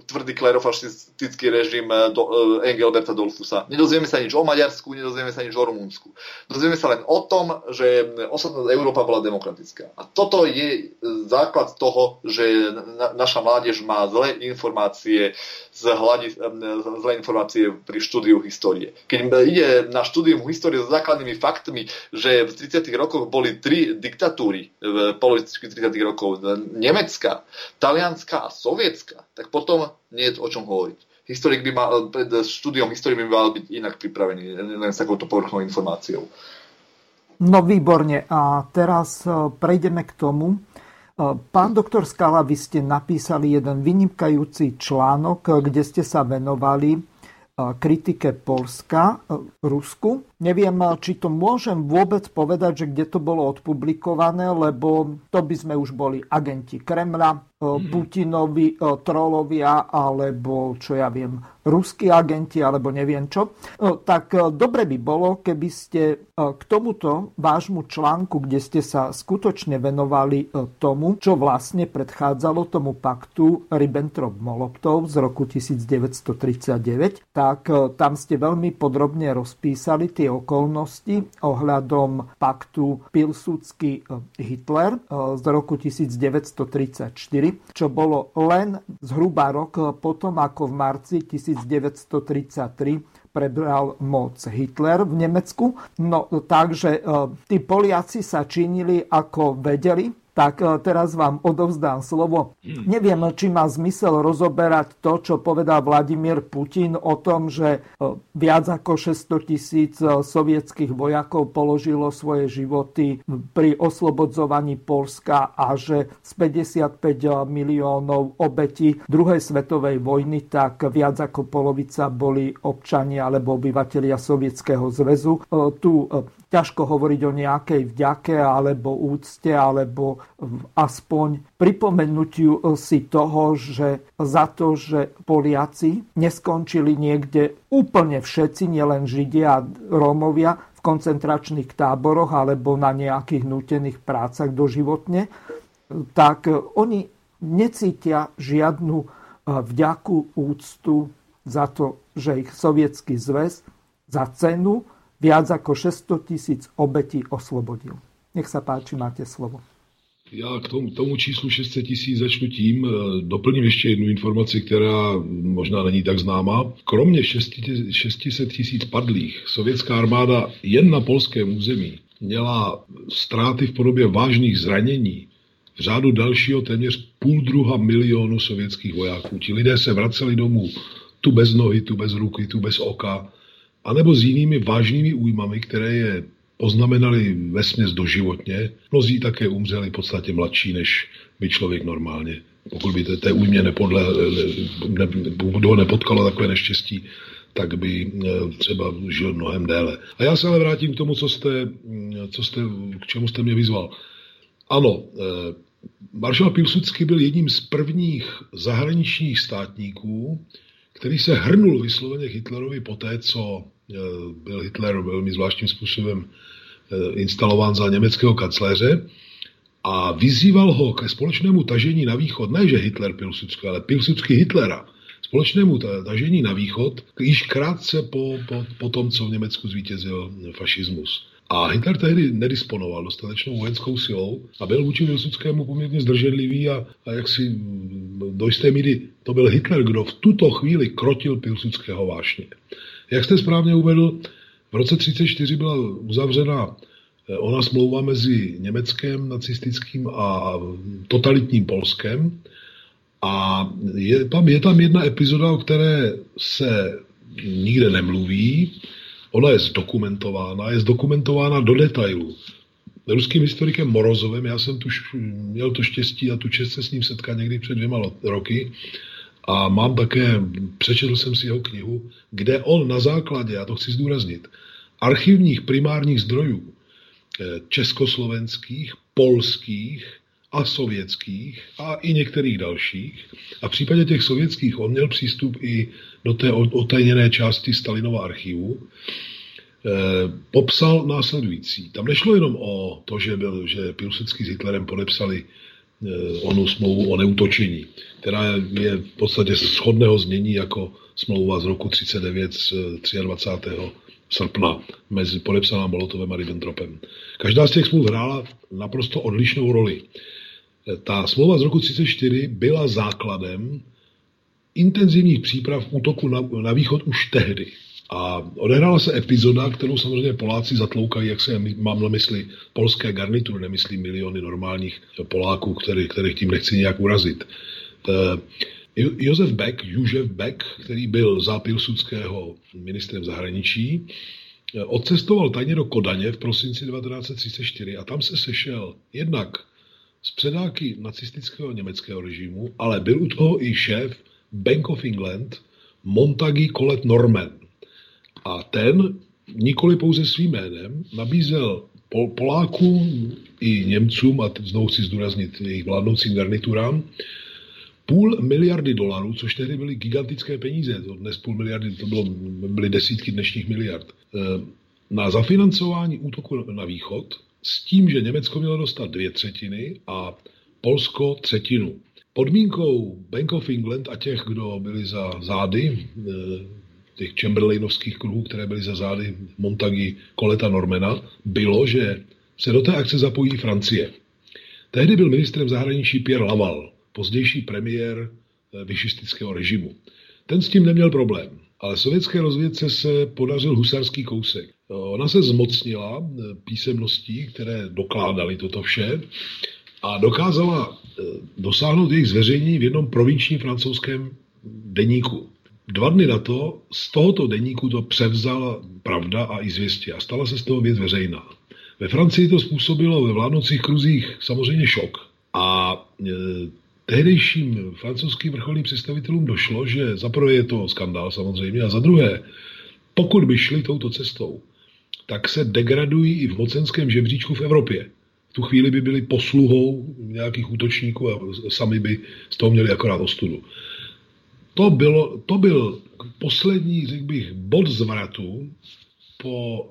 tvrdý klerofašistický režim e, do, e, Engelberta Dolfusa. Nedozvieme sa nič o Maďarsku, nedozvieme sa nič o Rumunsku. Dozvieme sa len o tom, že osobná Európa bola demokratická. A toto je základ toho, že na, naša mládež má zlé informácie z hľadí, zlé informácie pri štúdiu histórie. Keď ide na štúdium histórie s základnými faktmi, že v 30. rokoch boli tri diktatúry v polovici 30. rokov, Nemecka, Talianska a Sovietska, tak potom nie je o čom hovoriť. Historik by mal, pred štúdiom histórie by mal byť inak pripravený, len s takouto povrchnou informáciou. No výborne. A teraz e, prejdeme k tomu. E, pán doktor Skala, vy ste napísali jeden vynikajúci článok, kde ste sa venovali kritike Polska Rusku neviem, či to môžem vôbec povedať, že kde to bolo odpublikované, lebo to by sme už boli agenti Kremla, Mhm. Putinovi e, trolovia alebo čo ja viem, ruskí agenti alebo neviem čo, tak dobre by bolo, keby ste k tomuto vášmu článku, kde ste sa skutočne venovali tomu, čo vlastne predchádzalo tomu paktu Ribbentrop-Molotov z roku 1939, tak tam ste veľmi podrobne rozpísali tie okolnosti ohľadom paktu Pilsudský-Hitler z roku 1934 čo bolo len zhruba rok potom, ako v marci 1933 prebral moc Hitler v Nemecku. No takže e, tí Poliaci sa činili ako vedeli, tak e, teraz vám odovzdám slovo. Neviem, či má zmysel rozoberať to, čo povedal Vladimír Putin o tom, že e, viac ako 600 tisíc e, sovietských vojakov položilo svoje životy pri oslobodzovaní Polska a že z 55 miliónov obetí druhej svetovej vojny, tak viac ako polovica boli občania alebo obyvateľia Sovietskeho zväzu. Tu ťažko hovoriť o nejakej vďake alebo úcte alebo aspoň pripomenutiu si toho, že za to, že Poliaci neskončili niekde úplne všetci, nielen Židia a Rómovia v koncentračných táboroch alebo na nejakých nutených prácach doživotne, tak oni necítia žiadnu vďaku, úctu za to, že ich sovietský zväz za cenu viac ako 600 tisíc obetí oslobodil. Nech sa páči, máte slovo. Já k tomu, tomu číslu 600 tisíc začnu tím, eh, doplním ještě jednu informaci, která možná není tak známá. Kromě 600 tisíc padlých, sovětská armáda jen na polském území měla ztráty v podobě vážných zranění v řádu dalšího téměř půl druha milionu sovětských vojáků. Ti lidé se vraceli domů tu bez nohy, tu bez ruky, tu bez oka, anebo s jinými vážnými újmami, které je poznamenali vesměs doživotně. Mnozí také umřeli v podstatě mladší, než by člověk normálně. Pokud by té újmě nepodle, ne, ne, nepotkalo takové neštěstí, tak by eh, třeba žil mnohem déle. A já se ale vrátím k tomu, co jste, co jste, k čemu jste mě vyzval. Ano, eh, maršal Pilsudský byl jedním z prvních zahraničních státníků, který se hrnul vysloveně Hitlerovi poté, co eh, byl Hitler velmi zvláštním způsobem instalován za německého kancléře a vyzýval ho ke společnému tažení na východ, ne že Hitler Pilsudský, ale Pilsudský Hitlera, společnému tažení na východ, již krátce po, po, po tom, co v Německu zvítězil fašismus. A Hitler tehdy nedisponoval dostatečnou vojenskou silou a byl vůči Pilsudskému poměrně zdrženlivý a, a jak si do jisté míry to byl Hitler, kdo v tuto chvíli krotil Pilsudského vášně. Jak jste správně uvedl, v roce 1934 byla uzavřena eh, ona smlouva mezi německým nacistickým a totalitním Polskem. A je tam, je tam jedna epizoda, o které se nikde nemluví, Ona je zdokumentována, je zdokumentována do detailu. Ruským historikem Morozovem, já jsem tu měl to štěstí a tu čest se s ním setkat někdy před dvěma roky a mám také, přečetl jsem si jeho knihu, kde on na základě, já to chci zdůraznit, archivních primárních zdrojů eh, československých, polských a sovětských a i některých dalších. A v případě těch sovětských on měl přístup i do té otajněné části Stalinova archivu, eh, popsal následující. Tam nešlo jenom o to, že, byl, že Piłsudský s Hitlerem podepsali onu smlouvu o neutočení, která je v podstatě shodného znění jako smlouva z roku 39 z 23. srpna mezi podepsaná Molotovem a Ribbentropem. Každá z těch smluv hrála naprosto odlišnou roli. Eh, ta smlouva z roku 34 byla základem intenzivních příprav útoku na, na východ už tehdy. A odehrála se epizoda, kterou samozřejmě Poláci zatloukají, jak se mám na mysli polské garnitury, nemyslím miliony normálních Poláků, který, kterých tím nechci nějak urazit. Eh, Josef Beck, Južev Beck, který byl za Pilsudského ministrem zahraničí, eh, odcestoval tajně do Kodaně v prosinci 1934 a tam se sešel jednak s předáky nacistického německého režimu, ale byl u toho i šéf Bank of England Montagy Colette Norman. A ten nikoli pouze svým jménem, nabízel Pol, Polákům i Němcům, a znovu chci zdůraznit jejich vládnoucím garniturám, půl miliardy dolarů, což tehdy byly gigantické peníze, to dnes půl miliardy, to bylo, byly desítky dnešních miliard, eh, na zafinancování útoku na východ s tím, že Německo mělo dostat dvě třetiny a Polsko třetinu. Podmínkou Bank of England a těch, kdo byli za zády, eh, těch Chamberlainovských kruhů, které byly za zády Montagy, Koleta, Normana, bylo, že se do té akce zapojí Francie. Tehdy byl ministrem zahraničí Pierre Laval, pozdější premiér eh, vyšistického režimu. Ten s tím neměl problém, ale sovětské rozvědce se podařil husarský kousek. Ona se zmocnila eh, písemností, které dokládaly toto vše a dokázala eh, dosáhnout jejich zveřejnění v jednom provinčním francouzském deníku. Dva dny na to z tohoto deníku to převzala pravda a i zvěstě a stala se z toho věc veřejná. Ve Francii to způsobilo ve vládnoucích kruzích samozřejmě šok. A e, tehdejším francouzským vrcholným představitelům došlo, že za prvé je to skandál samozřejmě a za druhé, pokud by šli touto cestou, tak se degradují i v mocenském žebříčku v Evropě. V tu chvíli by byli posluhou nějakých útočníků a sami by z toho měli akorát ostudu. To, bylo, to byl poslední, řekl bych, bod zvratu, po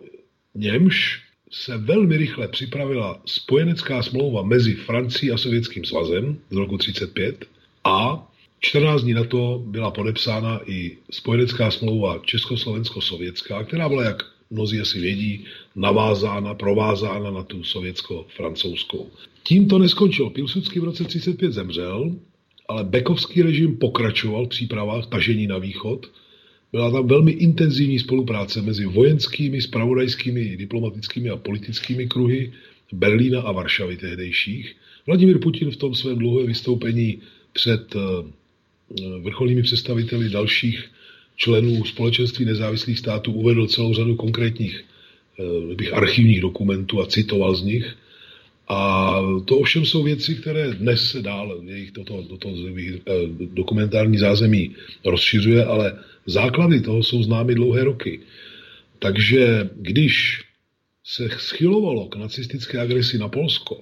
němž se velmi rychle připravila spojenecká smlouva mezi Francií a Sovětským svazem z roku 1935 a 14 dní na to byla podepsána i spojenecká smlouva Československo-sovětská, která byla, jak mnozí asi vědí, navázána, provázána na tu sovětsko-francouzskou. Tím to neskončilo. Pilsudský v roce 1935 zemřel, ale Bekovský režim pokračoval v přípravách tažení na východ. Byla tam velmi intenzivní spolupráce mezi vojenskými, spravodajskými, diplomatickými a politickými kruhy Berlína a Varšavy tehdejších. Vladimír Putin v tom svém dlouhé vystoupení před eh, vrcholnými představiteli dalších členů společenství nezávislých států uvedl celou řadu konkrétních eh, bych, archivních dokumentů a citoval z nich. A to ovšem jsou věci, které dnes se dál jejich toto, toto eh, dokumentární zázemí rozšiřuje, ale základy toho jsou známy dlouhé roky. Takže když se schylovalo k nacistické agresi na Polsko,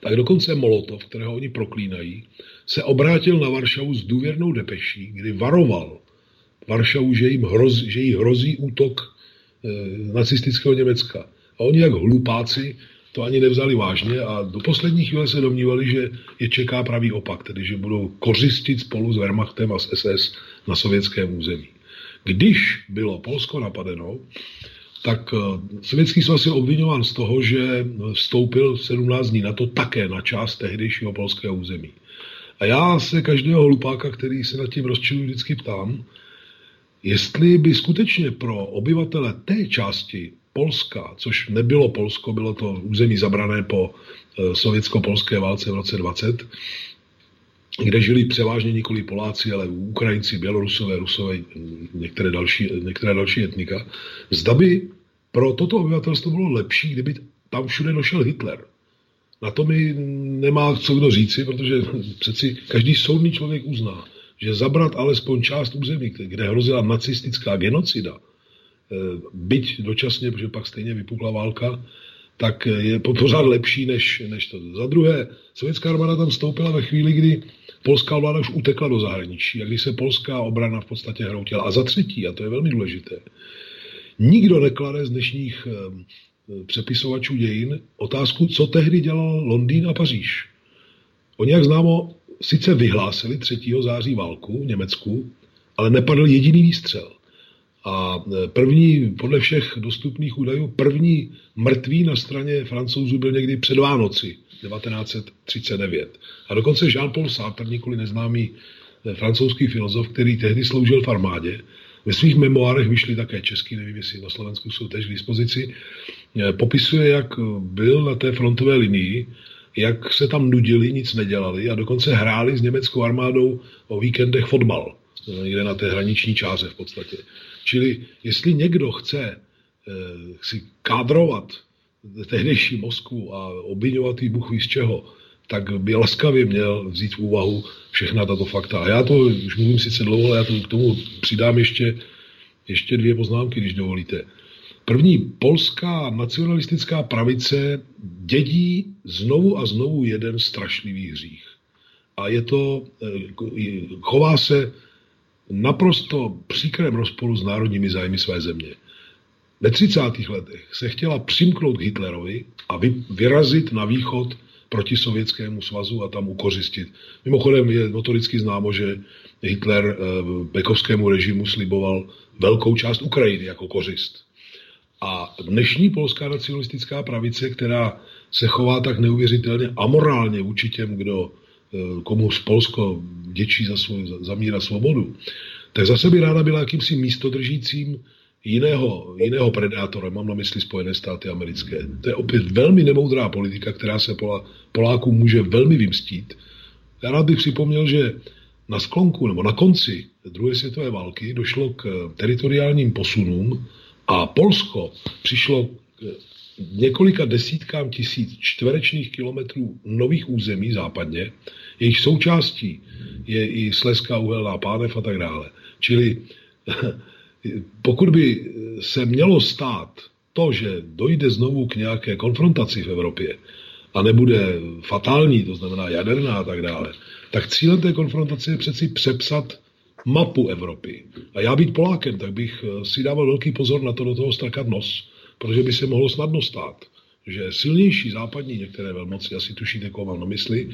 tak dokonce Molotov, kterého oni proklínají, se obrátil na Varšavu s důvěrnou depeší, kdy varoval Varšavu, že, jim jí hrozí útok e, nacistického Německa. A oni jak hlupáci to ani nevzali vážně a do poslední chvíle se domnívali, že je čeká pravý opak, tedy že budou kořistit spolu s Wehrmachtem a s SS na sovětském území. Když bylo Polsko napadeno, tak eh, Sovětský svaz je obvinován z toho, že vstoupil 17 dní na to také na část tehdejšího polského území. A já se každého hlupáka, který se nad tím rozčiluje, vždycky ptám, jestli by skutečně pro obyvatele té části Polska, což nebylo Polsko, bylo to území zabrané po eh, sovětsko-polské válce v roce 20, kde žili převážně nikoli Poláci, ale Ukrajinci, Bělorusové, Rusové, některé další, některé další etnika. Zda by pro toto obyvatelstvo bylo lepší, kdyby tam všude došel Hitler. Na to mi nemá co kdo říci, protože přeci každý soudný člověk uzná, že zabrat alespoň část území, kde hrozila nacistická genocida, byť dočasně, protože pak stejně vypukla válka, tak je pořád lepší než, než to. Za druhé, sovětská armáda tam vstoupila ve chvíli, kdy polská vláda už utekla do zahraničí a když se polská obrana v podstatě hroutila. A za třetí, a to je velmi důležité, nikdo neklade z dnešních eh, přepisovačů dějin otázku, co tehdy dělal Londýn a Paříž. Oni, jak známo, sice vyhlásili 3. září válku v Německu, ale nepadl jediný výstřel. A eh, první, podle všech dostupných údajů, první mrtvý na straně francouzů byl někdy před Vánoci 1939. A dokonce Jean-Paul Sartre, nikoli neznámý eh, francouzský filozof, který tehdy sloužil v armádě, ve svých memoárech vyšly také český, nevím, jestli na Slovensku jsou tež k dispozici, eh, popisuje, jak byl na té frontové linii, jak se tam nudili, nic nedělali a dokonce hráli s německou armádou o víkendech fotbal, někde na té hraniční čáře v podstatě. Čili jestli někdo chce si kádrovat tehdejší Moskvu a obvinovat jí Bůh ví z čeho, tak by laskavě měl vzít v úvahu všechna tato fakta. A já to už mluvím sice dlouho, ale já to k tomu přidám ještě, ještě dvě poznámky, když dovolíte. První polská nacionalistická pravice dědí znovu a znovu jeden strašlivý hřích. A je to, eh, chová se naprosto příkrém rozporu s národními zájmy své země. Ve 30. letech se chtěla přimknout Hitlerovi a vyrazit na východ proti Sovětskému svazu a tam ukořistit. Mimochodem je notoricky známo, že Hitler eh, Bekovskému režimu sliboval velkou část Ukrajiny jako kořist. A dnešní polská nacionalistická pravice, která se chová tak neuvěřitelně amorálně vůči těm, kdo, eh, komu z Polsko děčí za, svůj, za, míra svobodu, tak zase by ráda byla jakýmsi místodržícím jiného, jiného predátora, mám na mysli Spojené státy americké. To je opět velmi nemoudrá politika, která se Polá, Polákům může velmi vymstít. Já rád bych připomněl, že na sklonku nebo na konci druhé světové války došlo k teritoriálním posunům a Polsko přišlo k několika desítkám tisíc čtverečných kilometrů nových území západně, jejich součástí je i Sleská uhelná pánev a tak dále. Čili [laughs] pokud by se mělo stát to, že dojde znovu k nějaké konfrontaci v Evropě a nebude fatální, to znamená jaderná a tak dále, tak cílem té konfrontace je přeci přepsat mapu Evropy. A já být Polákem, tak bych eh, si dával velký pozor na to do toho strkat nos, protože by se mohlo snadno stát, že silnější západní některé velmoci, asi tušíte, koho mám na mysli,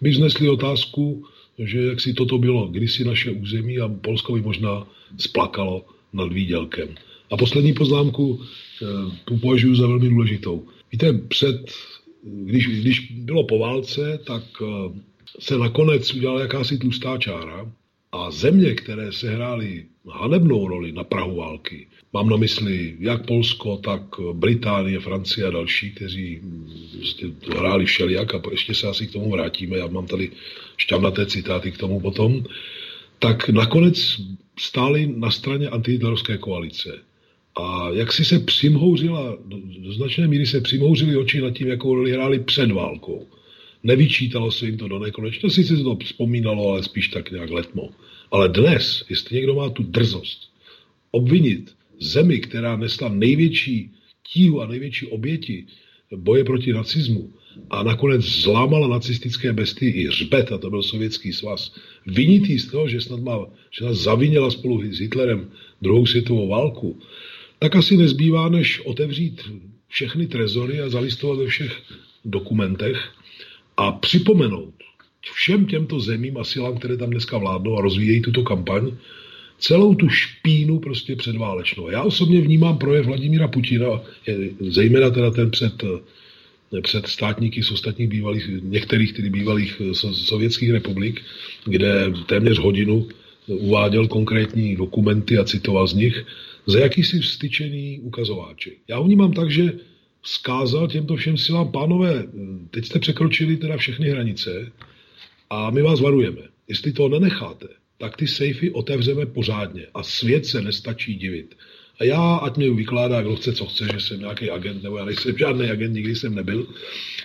by vznesli otázku, že jak si toto bylo kdysi naše území a Polsko by možná splakalo nad výdělkem. A poslední poznámku, eh, tu považuji za velmi důležitou. Víte, před, když, když bylo po válce, tak eh, se nakonec udělala jakási tlustá čára a země, které sehrály hanebnou roli na Prahu války, mám na mysli jak Polsko, tak Británie, Francie a další, kteří prostě hráli všelijak a ještě se asi k tomu vrátíme, já mám tady šťavnaté citáty k tomu potom, tak nakonec stáli na straně antihitlerovské koalice. A jak si se přimhouřila, do značné míry se přimhouřili oči nad tím, jakou roli hráli před válkou. Nevyčítalo se jim to do nekonečna, sice se to vzpomínalo, ale spíš tak nějak letmo. Ale dnes, jestli někdo má tu drzost obvinit zemi, která nesla největší tíhu a největší oběti boje proti nacismu a nakonec zlámala nacistické besty i hřbet, a to byl sovětský svaz, vinitý z toho, že snad má, že nás zavinila spolu s Hitlerem druhou světovou válku, tak asi nezbývá, než otevřít všechny trezory a zalistovat ve všech dokumentech a připomenout všem těmto zemím a silám, které tam dneska vládnou a rozvíjejí tuto kampaň, celou tu špínu prostě předválečnou. Já osobně vnímám projev Vladimíra Putina, zejména teda ten před, před státníky z ostatních bývalých, některých tedy bývalých sovětských republik, kde téměř hodinu uváděl konkrétní dokumenty a citoval z nich, za jakýsi vstyčený ukazováček. Já vnímám tak, že vzkázal těmto všem silám, pánové, teď jste překročili teda všechny hranice a my vás varujeme. Jestli to nenecháte, tak ty sejfy otevřeme pořádně a svět se nestačí divit. A já, ať mi vykládá, kdo chce, co chce, že jsem nějaký agent, nebo já nejsem žádný agent, nikdy jsem nebyl.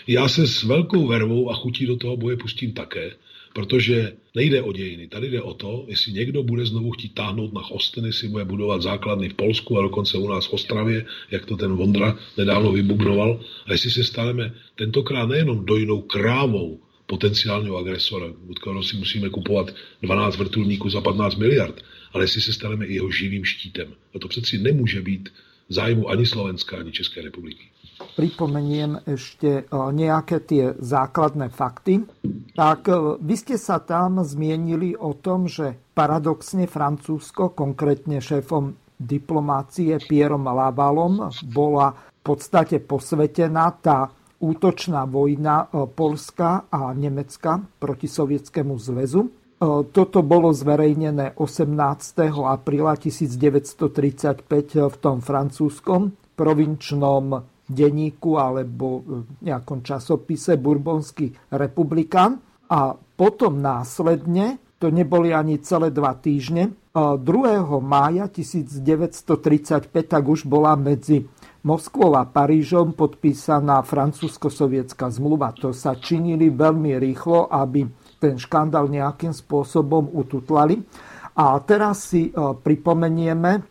Já se s velkou vervou a chutí do toho boje pustím také, protože nejde o dějiny. Tady jde o to, jestli někdo bude znovu chtít táhnout na Chosteny, si bude budovat základny v Polsku a dokonce u nás v Ostravě, jak to ten Vondra nedávno vybugnoval. A jestli se staneme tentokrát nejenom dojnou krávou potenciálního agresora, od kterého si musíme kupovat 12 vrtulníků za 15 miliard, ale jestli se staneme i jeho živým štítem. A to přeci nemůže být zájmu ani Slovenska, ani České republiky. Pripomeniem ešte nejaké tie základné fakty. Tak e, vy ste sa tam zmienili o tom, že paradoxne Francúzsko, konkrétne šéfom diplomácie Pierom Lavalom, bola v podstate posvetená tá útočná vojna e, Polska a Nemecka proti Sovietskému zväzu. E, toto bolo zverejnené 18. apríla 1935 v tom francúzskom provinčnom denníku alebo nejakom časopise Bourbonský republikán. A potom následne, to neboli ani celé dva týždne, 2. mája 1935 tak už bola medzi Moskvou a Parížom podpísaná francúzsko-sovietská zmluva. To sa činili veľmi rýchlo, aby ten škandál nejakým spôsobom ututlali. A teraz si e, pripomenieme e,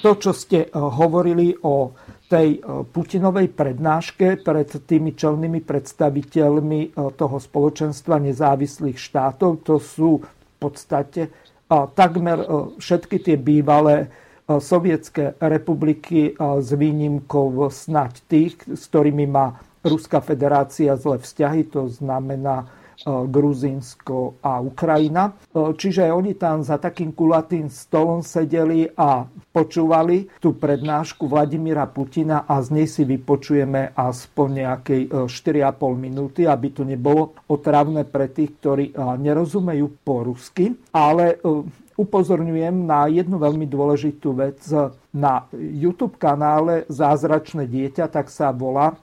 to, čo ste hovorili o tej Putinovej prednáške pred tými čelnými predstaviteľmi toho spoločenstva nezávislých štátov, to sú v podstate takmer všetky tie bývalé sovietské republiky s výnimkou snať tých, s ktorými má Ruská federácia zlé vzťahy, to znamená E, Gruzínsko a Ukrajina. E, čiže oni tam za takým kulatým stolom sedeli a počúvali tú prednášku Vladimíra Putina a z nej si vypočujeme aspoň nejakej 4,5 e, minúty, aby to nebolo otravné pre tých, ktorí nerozumejú po rusky. Ale upozorňujem na jednu veľmi dôležitú vec. Na YouTube kanále Zázračné dieťa, tak sa volá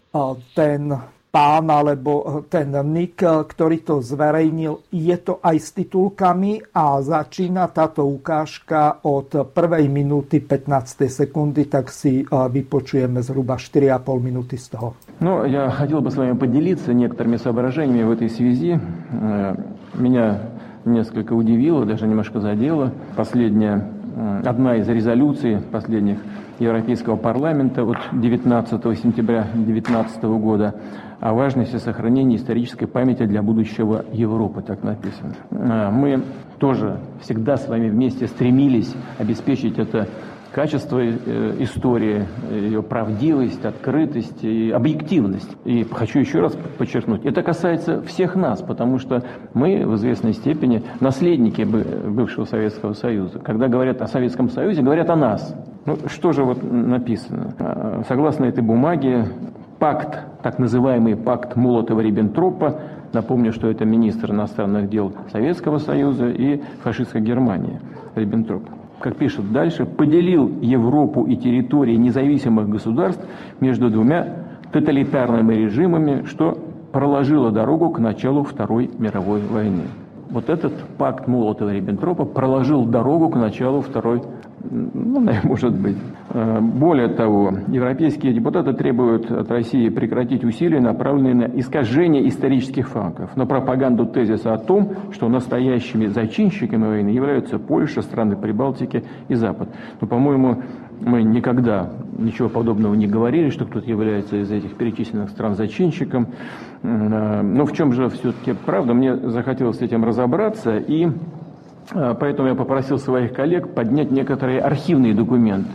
ten pán alebo ten nick, ktorý to zverejnil, je to aj s titulkami a začína táto ukážka od prvej minúty 15 sekundy, tak si vypočujeme zhruба 4,5 minúty z toho. Ну, я хотел бы с вами поделиться некоторыми соображениями в этой связи. Меня несколько удивило, даже немножко задело последняя, одна из резолюций последних Европейского парламента от 19 сентября 2019 года о важности сохранения исторической памяти для будущего Европы, так написано. А, мы тоже всегда с вами вместе стремились обеспечить это качество э, истории, ее правдивость, открытость и объективность. И хочу еще раз подчеркнуть, это касается всех нас, потому что мы в известной степени наследники бывшего Советского Союза. Когда говорят о Советском Союзе, говорят о нас. Ну, что же вот написано? А, согласно этой бумаге, пакт, так называемый пакт Молотова-Риббентропа, напомню, что это министр иностранных дел Советского Союза и фашистской Германии Риббентроп, как пишут дальше, поделил Европу и территории независимых государств между двумя тоталитарными режимами, что проложило дорогу к началу Второй мировой войны. Вот этот пакт Молотова-Риббентропа проложил дорогу к началу Второй ну, [laughs] может быть. Э, более того, европейские депутаты требуют от России прекратить усилия, направленные на искажение исторических фактов, на пропаганду тезиса о том, что настоящими зачинщиками войны являются Польша, страны Прибалтики и Запад. Но, по-моему, мы никогда ничего подобного не говорили, что кто-то является из этих перечисленных стран зачинщиком. Э, но в чем же все-таки правда? Мне захотелось с этим разобраться и а, поэтому я попросил своих коллег поднять некоторые архивные документы.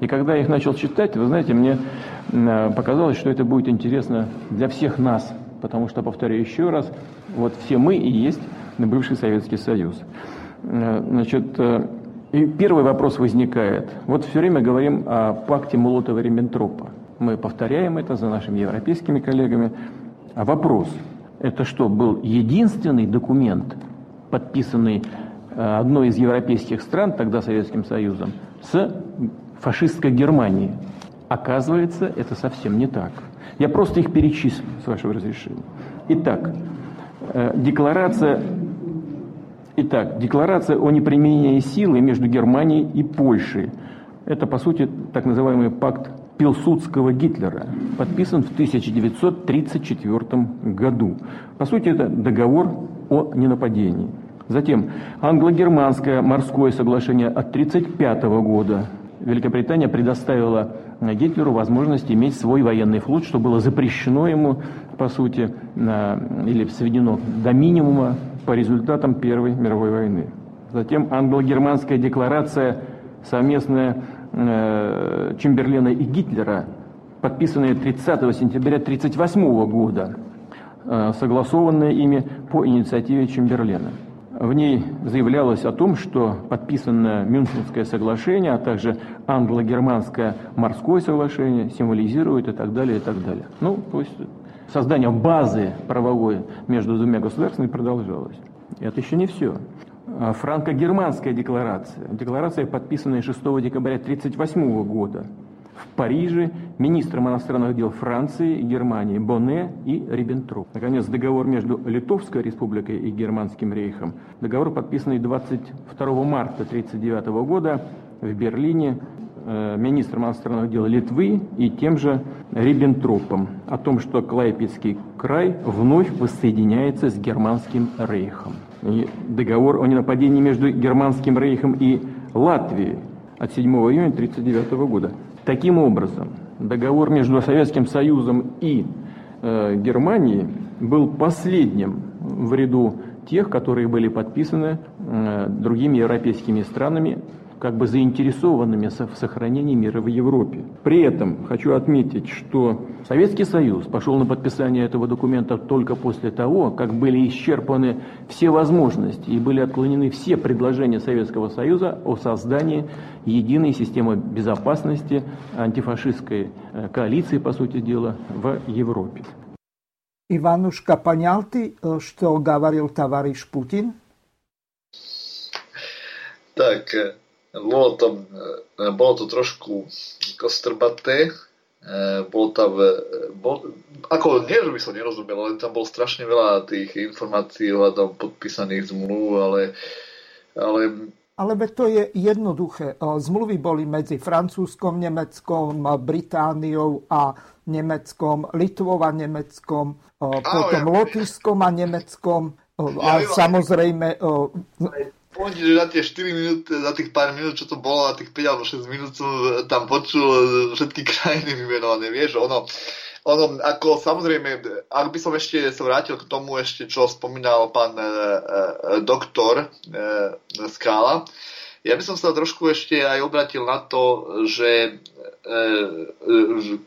И когда я их начал читать, вы знаете, мне а, показалось, что это будет интересно для всех нас. Потому что, повторяю еще раз, вот все мы и есть бывший Советский Союз. Значит, и первый вопрос возникает. Вот все время говорим о пакте Молотова-Риббентропа. Мы повторяем это за нашими европейскими коллегами. А вопрос, это что, был единственный документ, подписанный Э, одной из европейских стран, тогда Советским Союзом, с фашистской Германией. Оказывается, это совсем не так. Я просто их перечислю, с вашего разрешения. Итак, э, декларация, итак, декларация о неприменении силы между Германией и Польшей. Это, по сути, так называемый пакт Пилсудского Гитлера, подписан в 1934 году. По сути, это договор о ненападении. Затем англо-германское морское соглашение от 1935 года. Великобритания предоставила Гитлеру возможность иметь свой военный флот, что было запрещено ему, по сути, или сведено до минимума по результатам Первой мировой войны. Затем англо-германская декларация совместная э, Чемберлена и Гитлера, подписанная 30 сентября 1938 года, э, согласованная ими по инициативе Чемберлена. В ней заявлялось о том, что подписанное Мюнхенское соглашение, а также англо-германское морское соглашение символизирует и так далее, и так далее. Ну, то есть создание базы правовой между двумя государствами продолжалось. Это еще не все. А франко-германская декларация, декларация, подписанная 6 декабря 1938 года, в Париже министром иностранных дел Франции и Германии Боне и Риббентроп. Наконец, договор между Литовской республикой и Германским рейхом. Договор, подписанный 22 марта 1939 года в Берлине министром иностранных дел Литвы и тем же Риббентропом о том, что Клайпецкий край вновь воссоединяется с Германским рейхом. И договор о ненападении между Германским рейхом и Латвией от 7 июня 1939 года. Таким образом, договор между Советским Союзом и э, Германией был последним в ряду тех, которые были подписаны э, другими европейскими странами как бы заинтересованными в сохранении мира в Европе. При этом хочу отметить, что Советский Союз пошел на подписание этого документа только после того, как были исчерпаны все возможности и были отклонены все предложения Советского Союза о создании единой системы безопасности антифашистской э, коалиции, по сути дела, в Европе. Иванушка, понял ты, э, что говорил товарищ Путин? Так, э, bolo to, e, bolo to trošku kostrbaté, e, bol tam, e, bol, ako nie, že by som nerozumel, len tam bol strašne veľa tých informácií ohľadom podpísaných zmluv, ale, ale ale to je jednoduché. Zmluvy boli medzi Francúzskom, Nemeckom, Britániou a Nemeckom, Litvou a Nemeckom, potom Lotyšskom a Nemeckom a samozrejme Pomôžte, že za tie 4 minúty, za tých pár minút, čo to bolo, a tých 5 alebo 6 minút som tam počul všetky krajiny vymenované, vieš, ono, ono, ako samozrejme, ak by som ešte sa vrátil k tomu ešte, čo spomínal pán e, e, doktor e, Skála, ja by som sa trošku ešte aj obratil na to, že e, e,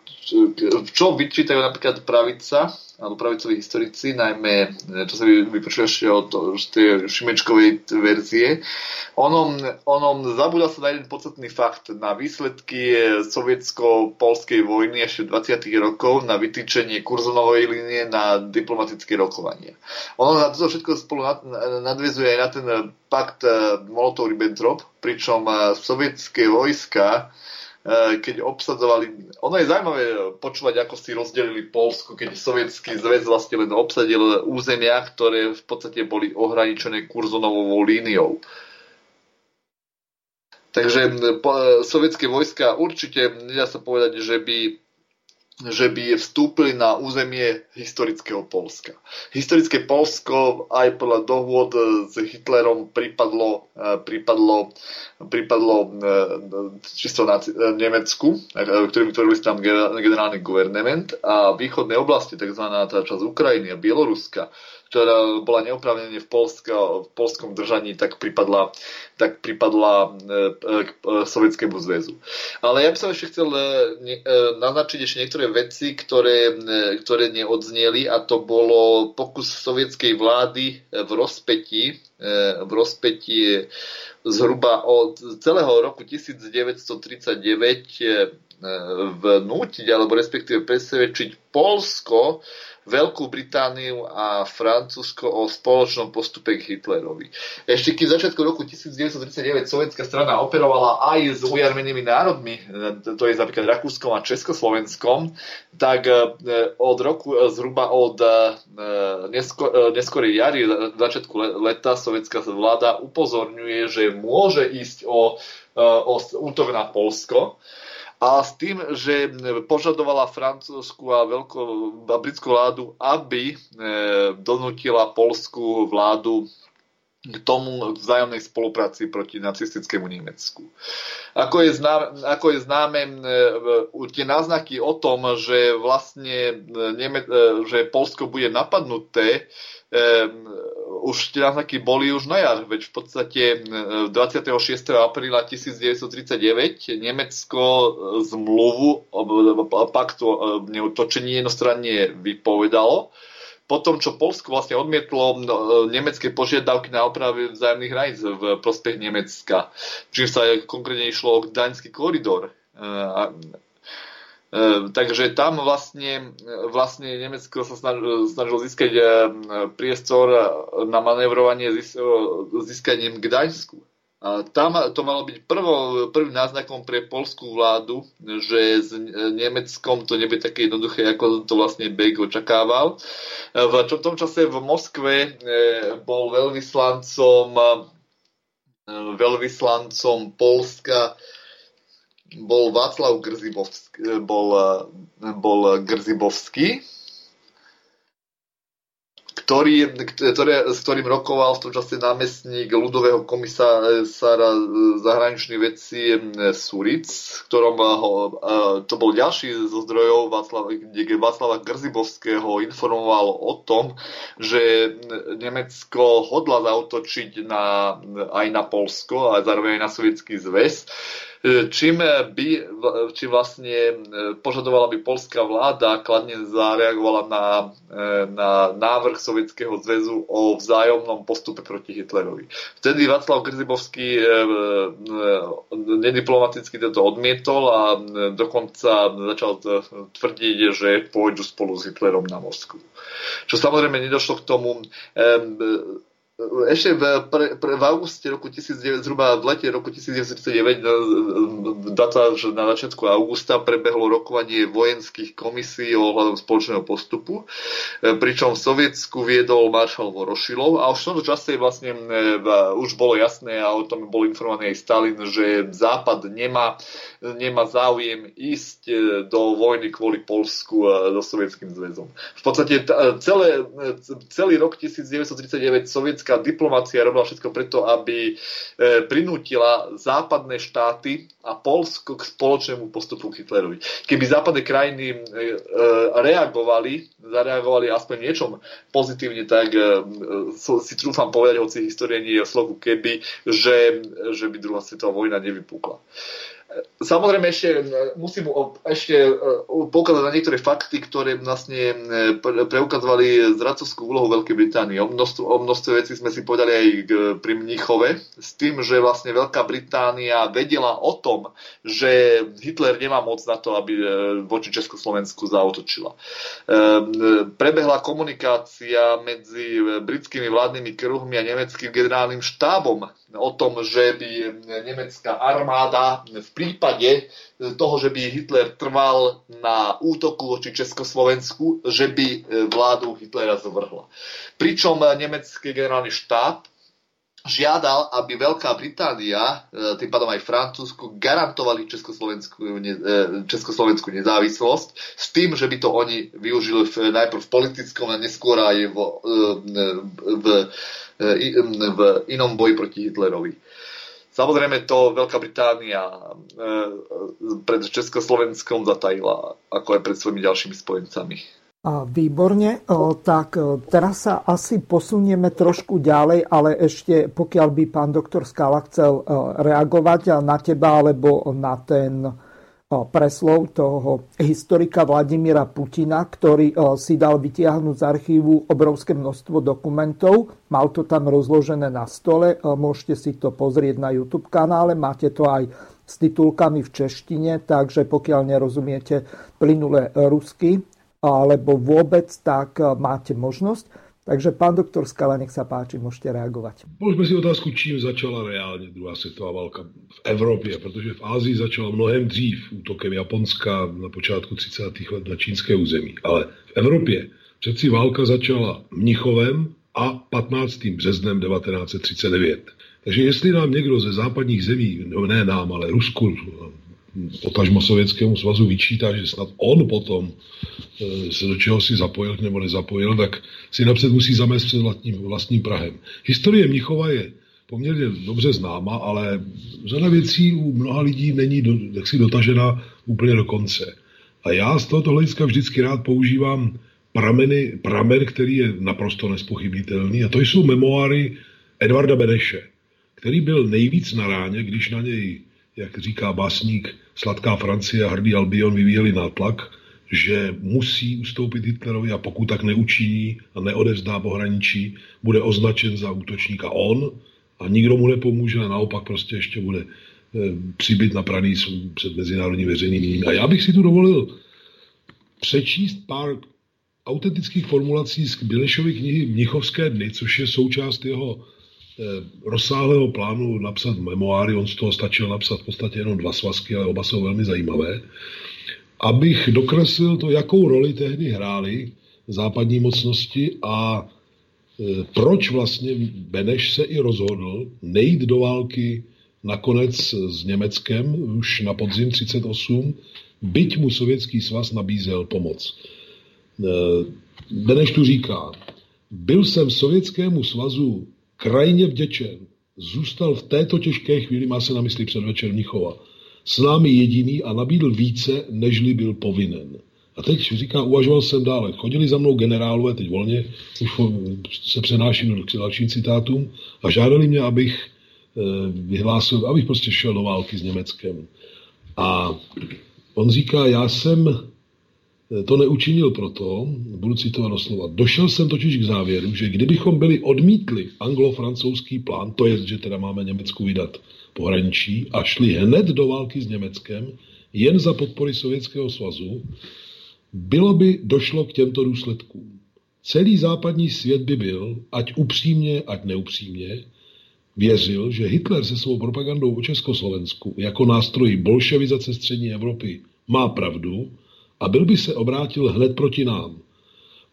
čo vyčítajú napríklad pravica, alebo pravicoví historici, najmä e, čo sa vypočuje ešte od, od tej Šimečkovej verzie. Onom, onom zabúda sa na jeden podstatný fakt, na výsledky sovietsko-polskej vojny ešte 20. rokov, na vytýčenie kurzonovej línie na diplomatické rokovanie. Ono na to všetko spolu nadvezuje aj na ten pakt Molotov-Ribbentrop, pričom sovietské vojska keď obsadzovali... Ono je zaujímavé počúvať, ako si rozdelili Polsko, keď sovietský zväz vlastne len obsadil územia, ktoré v podstate boli ohraničené kurzonovou líniou. Takže sovietské vojska určite, nedá sa povedať, že by že by vstúpili na územie historického Polska. Historické Polsko aj podľa dohôd s Hitlerom pripadlo, e, pripadlo, pripadlo e, čisto na Nemecku, e, ktorý vytvorili tam generálny guvernement a východnej oblasti, tzv. časť Ukrajiny a Bieloruska, ktorá bola neoprávnene v, Polska, v polskom držaní, tak pripadla, tak pripadla e, k e, Sovietskému zväzu. Ale ja by som ešte chcel e, naznačiť ešte niektoré veci, ktoré, ktoré neodzneli a to bolo pokus sovietskej vlády v rozpetí, v rozpetí zhruba od celého roku 1939 vnútiť alebo respektíve presvedčiť Polsko, Veľkú Britániu a Francúzsko o spoločnom postupe k Hitlerovi. Ešte keď začiatku roku 1939 sovietská strana operovala aj s ujarmenými národmi, to je napríklad Rakúskom a Československom, tak e, od roku e, zhruba od e, neskorej jary, začiatku leta sovietská vláda upozorňuje, že môže ísť o, o útok na Polsko a s tým, že požadovala francúzsku a, veľko, a britskú vládu, aby e, donútila polskú vládu k tomu vzájomnej spolupráci proti nacistickému Nemecku. Ako je, známe, ako je známe, e, tie náznaky o tom, že vlastne e, Neme, e, že Polsko bude napadnuté, už tie náznaky boli už na jar, veď v podstate 26. apríla 1939 Nemecko zmluvu paktu točení jednostranne vypovedalo. Potom, čo Polsko vlastne odmietlo nemecké požiadavky na opravy vzájomných hraníc v prospech Nemecka, čím sa konkrétne išlo o Gdaňský koridor. Ehm, takže tam vlastne, vlastne Nemecko sa snažilo, získať ehm, priestor na manévrovanie získaním Gdaňsku. Tam to malo byť prvo, prvým náznakom pre polskú vládu, že s Nemeckom to nebude také jednoduché, ako to vlastne Beg očakával. V tom čase v Moskve ehm, bol veľvyslancom, veľvyslancom Polska bol Václav Grzibovský, bol, bol Grzibovský, ktorý, ktoré, s ktorým rokoval v tom čase námestník ľudového komisára zahraničných vecí Suric, ktorom ho, to bol ďalší zo zdrojov Václava, kde Václava Grzibovského informoval o tom, že Nemecko hodla zautočiť na, aj na Polsko a zároveň aj na Sovietský zväz čím, by, čím vlastne e, požadovala by polská vláda kladne zareagovala na, e, na návrh Sovietskeho zväzu o vzájomnom postupe proti Hitlerovi. Vtedy Václav Grzybovský e, nediplomaticky toto odmietol a dokonca začal tvrdiť, že pôjdu spolu s Hitlerom na Moskvu. Čo samozrejme nedošlo k tomu ešte v, pre, pre, v auguste roku 1900, zhruba v lete roku 1939, data, že na začiatku augusta prebehlo rokovanie vojenských komisí o hľadom spoločného postupu, e, pričom Sovietsku viedol maršal Vorošilov a už v tomto čase vlastne e, už bolo jasné a o tom bol informovaný aj Stalin, že Západ nemá, nemá záujem ísť e, do vojny kvôli Polsku a so Sovietským zväzom. V podstate celé, celý rok 1939 sovietská americká diplomácia robila všetko preto, aby e, prinútila západné štáty a Polsko k spoločnému postupu k Hitlerovi. Keby západné krajiny e, e, reagovali, zareagovali aspoň niečom pozitívne, tak si trúfam povedať, hoci história nie je o slovu keby, že, že by druhá svetová vojna nevypukla. Samozrejme ešte musím ešte e, poukázať na niektoré fakty, ktoré vlastne e, preukazovali zradcovskú úlohu Veľkej Británie. O množstve, o množstve vecí sme si povedali aj pri Mníchove, s tým, že vlastne Veľká Británia vedela o tom, že Hitler nemá moc na to, aby e, voči Československu zautočila. Prebehla komunikácia medzi britskými vládnymi kruhmi a nemeckým generálnym štábom o tom, že by nemecká armáda v prípade toho, že by Hitler trval na útoku voči Československu, že by vládu Hitlera zvrhla. Pričom nemecký generálny štát žiadal, aby Veľká Británia, e, tým pádom aj Francúzsku, garantovali Československú, e, Československú nezávislosť s tým, že by to oni využili v, najprv v politickom a neskôr aj v, e, v, v, v inom boji proti Hitlerovi. Samozrejme to Veľká Británia pred Československom zatajila, ako aj pred svojimi ďalšími spojencami. Výborne, tak teraz sa asi posunieme trošku ďalej, ale ešte pokiaľ by pán doktor Skala chcel reagovať na teba alebo na ten preslov toho historika Vladimíra Putina, ktorý si dal vytiahnuť z archívu obrovské množstvo dokumentov. Mal to tam rozložené na stole, môžete si to pozrieť na YouTube kanále, máte to aj s titulkami v češtine, takže pokiaľ nerozumiete plynule rusky, alebo vôbec, tak máte možnosť. Takže pán doktor Skala, nech sa páči, môžete reagovat. Položme si otázku, čím začala reálně druhá světová válka v Evropě, protože v Ázii začala mnohem dřív útokem Japonska na počátku 30. let na čínské území. Ale v Evropě přeci válka začala Mnichovem a 15. březnem 1939. Takže jestli nám někdo ze západních zemí, no ne nám, ale Rusku, potažmo Sovětskému svazu vyčítá, že snad on potom e, se do čeho si zapojil nebo nezapojil, tak si napřed musí zamést před vlastním, vlastním Prahem. Historie Mnichova je poměrně dobře známa, ale řada věcí u mnoha lidí není do, si dotažena úplně do konce. A já z tohoto hlediska vždycky rád používám prameny, pramen, který je naprosto nespochybnitelný, a to jsou memoáry Edvarda Beneše, který byl nejvíc na ráně, když na něj jak říká básník, sladká Francie a hrdý Albion vyvíjeli nátlak, že musí ustoupit Hitlerovi a pokud tak neučiní a neodevzdá pohraničí, bude označen za útočníka on a nikdo mu nepomůže a naopak prostě ještě bude e, přibyt na praný před mezinárodní veřejným A já bych si tu dovolil přečíst pár autentických formulací z Bilešovy knihy Mnichovské dny, což je součást jeho Eh, rozsáhlého plánu napsat memoáry, on z toho stačil napsat v podstatě jenom dva svazky, ale oba jsou velmi zajímavé, abych dokreslil to, jakou roli tehdy hrály západní mocnosti a eh, proč vlastně Beneš se i rozhodl nejít do války nakonec s Německem už na podzim 38, byť mu sovětský svaz nabízel pomoc. Eh, Beneš tu říká, Byl jsem Sovětskému svazu krajně vděčen. Zůstal v této těžké chvíli, má se na mysli předvečer Mnichova, s námi jediný a nabídl více, nežli byl povinen. A teď říká, uvažoval jsem dále. Chodili za mnou generálové, teď volně, už se přenáším k dalším citátům, a žádali mě, abych eh, vyhlásil, abych prostě šel do války s Německem. A on říká, já jsem to neučinil proto, budu citovat doslova, došel jsem totiž k závěru, že kdybychom byli odmítli anglo-francouzský plán, to je, že teda máme Německu vydat pohraničí a šli hned do války s Německem, jen za podpory Sovětského svazu, bylo by došlo k těmto důsledkům. Celý západní svět by byl, ať upřímně, ať neupřímně, věřil, že Hitler se svou propagandou o Československu jako nástroji bolševizace střední Evropy má pravdu a byl by se obrátil hned proti nám.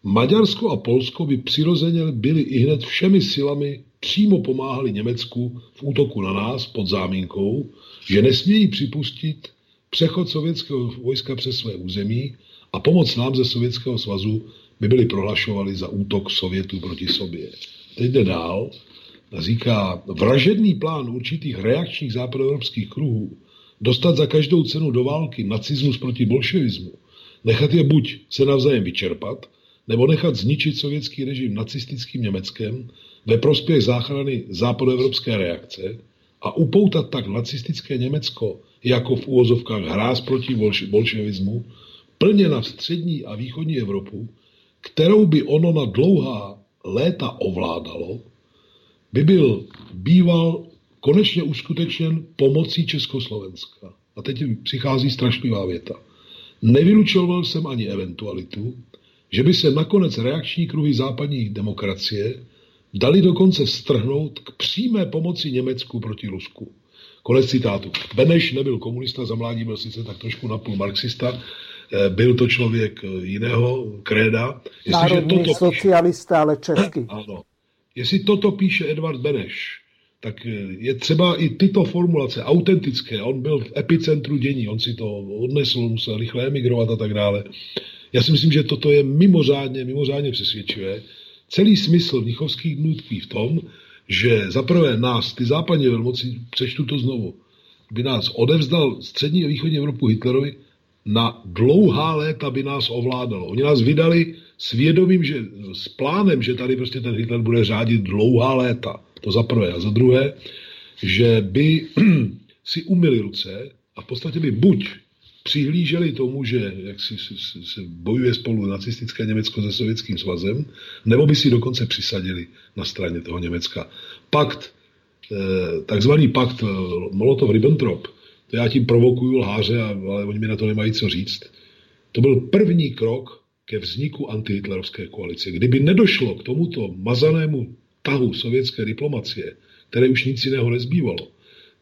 Maďarsko a Polsko by přirozeně byli i hned všemi silami přímo pomáhali Německu v útoku na nás pod zámínkou, že nesmějí připustit přechod sovětského vojska přes své území a pomoc nám ze Sovětského svazu by byly prohlašovali za útok Sovětů proti sobě. Teď jde dál a říká, vražedný plán určitých reakčních západoevropských kruhů dostat za každou cenu do války nacismus proti bolševismu, nechat je buď se navzájem vyčerpat, nebo nechat zničit sovětský režim nacistickým Německem ve prospěch záchrany západoevropské reakce a upoutat tak nacistické Německo jako v úvozovkách hráz proti bolševismu, plně na střední a východní Evropu, kterou by ono na dlouhá léta ovládalo, by byl býval konečně uskutečněn pomocí Československa. A teď přichází strašlivá věta. Nevylučoval jsem ani eventualitu, že by se nakonec reakční kruhy západní demokracie dali dokonce strhnout k přímé pomoci Německu proti Rusku. Konec citátu. Beneš nebyl komunista, za mládí byl sice tak trošku napůl marxista, eh, byl to člověk eh, jiného kréda. Národný toto socialista, píše, ale český. Ano. Jestli toto píše Edvard Beneš, tak eh, je třeba i tyto formulace autentické. On byl v epicentru dění, on si to odnesl, musel rychle emigrovat a tak dále. Já si myslím, že toto je mimořádně, mimořádně přesvědčivé. Celý smysl mnichovských dnů tkví v tom, že zaprvé nás, ty západní velmoci, přečtu to znovu, by nás odevzdal střední a východní Evropu Hitlerovi, na dlouhá léta by nás ovládalo. Oni nás vydali s vědomím, že s plánem, že tady prostě ten Hitler bude řádit dlouhá léta. To za prvé. A za druhé, že by [clears throat] si umyli ruce a v podstatě by buď přihlíželi tomu, že jak si, si, si bojuje spolu nacistické Německo se Sovětským svazem, nebo by si dokonce přisadili na straně toho Německa. Pakt, eh, takzvaný pakt eh, Molotov-Ribbentrop, to já tím provokuju lháře, ale oni mi na to nemají co říct, to byl první krok ke vzniku antihitlerovské koalice. Kdyby nedošlo k tomuto mazanému tahu sovětské diplomacie, které už nic jiného nezbývalo,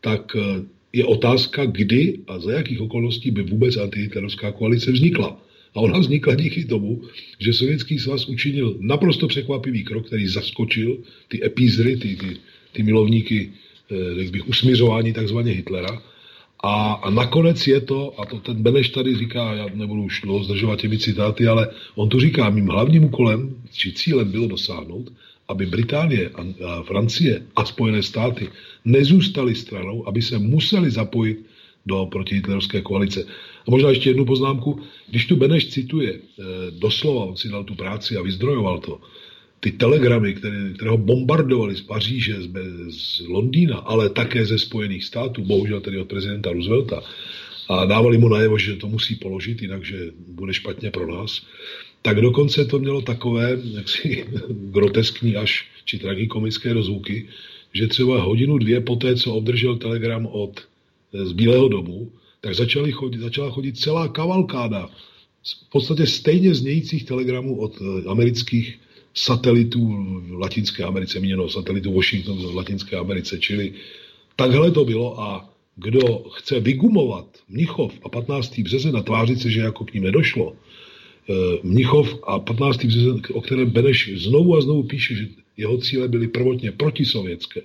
tak eh, je otázka, kdy a za jakých okolností by vůbec antihitlerovská koalice vznikla. A ona vznikla díky tomu, že Sovětský svaz učinil naprosto překvapivý krok, který zaskočil ty epízry, ty, ty, ty milovníky eh, bych, usmířování takzvaně Hitlera. A, a nakonec je to, a to ten Beneš tady říká, já nebudu už dlouho zdržovat těmi citáty, ale on tu říká, mým hlavním úkolem, či cílem bylo dosáhnout, aby Británie a Francie a Spojené státy nezůstaly stranou, aby se museli zapojit do protihitlerovské koalice. A možná ještě jednu poznámku. Když tu Beneš cituje eh, doslova, on si dal tu práci a vyzdrojoval to, ty telegramy, které, které ho bombardovali z Paříže, z, z Londýna, ale také ze Spojených států, bohužel tedy od prezidenta Roosevelta, a dávali mu najevo, že to musí položit, jinak že bude špatně pro nás, tak dokonce to mělo takové jaksi [laughs] groteskní až či tragikomické rozvuky, že třeba hodinu, dvě poté, co obdržel telegram od z Bílého domu, tak začali chodit, začala chodit celá kavalkáda v podstatě stejně znějících telegramů od eh, amerických satelitů v Latinské Americe, měno satelitů Washington v Latinské Americe, čili takhle to bylo a kdo chce vygumovat Mnichov a 15. březen a tvářit se, že jako k ním nedošlo, Eh, Mnichov a 15. březen, o kterém Beneš znovu a znovu píše, že jeho cíle byly prvotně protisovětské,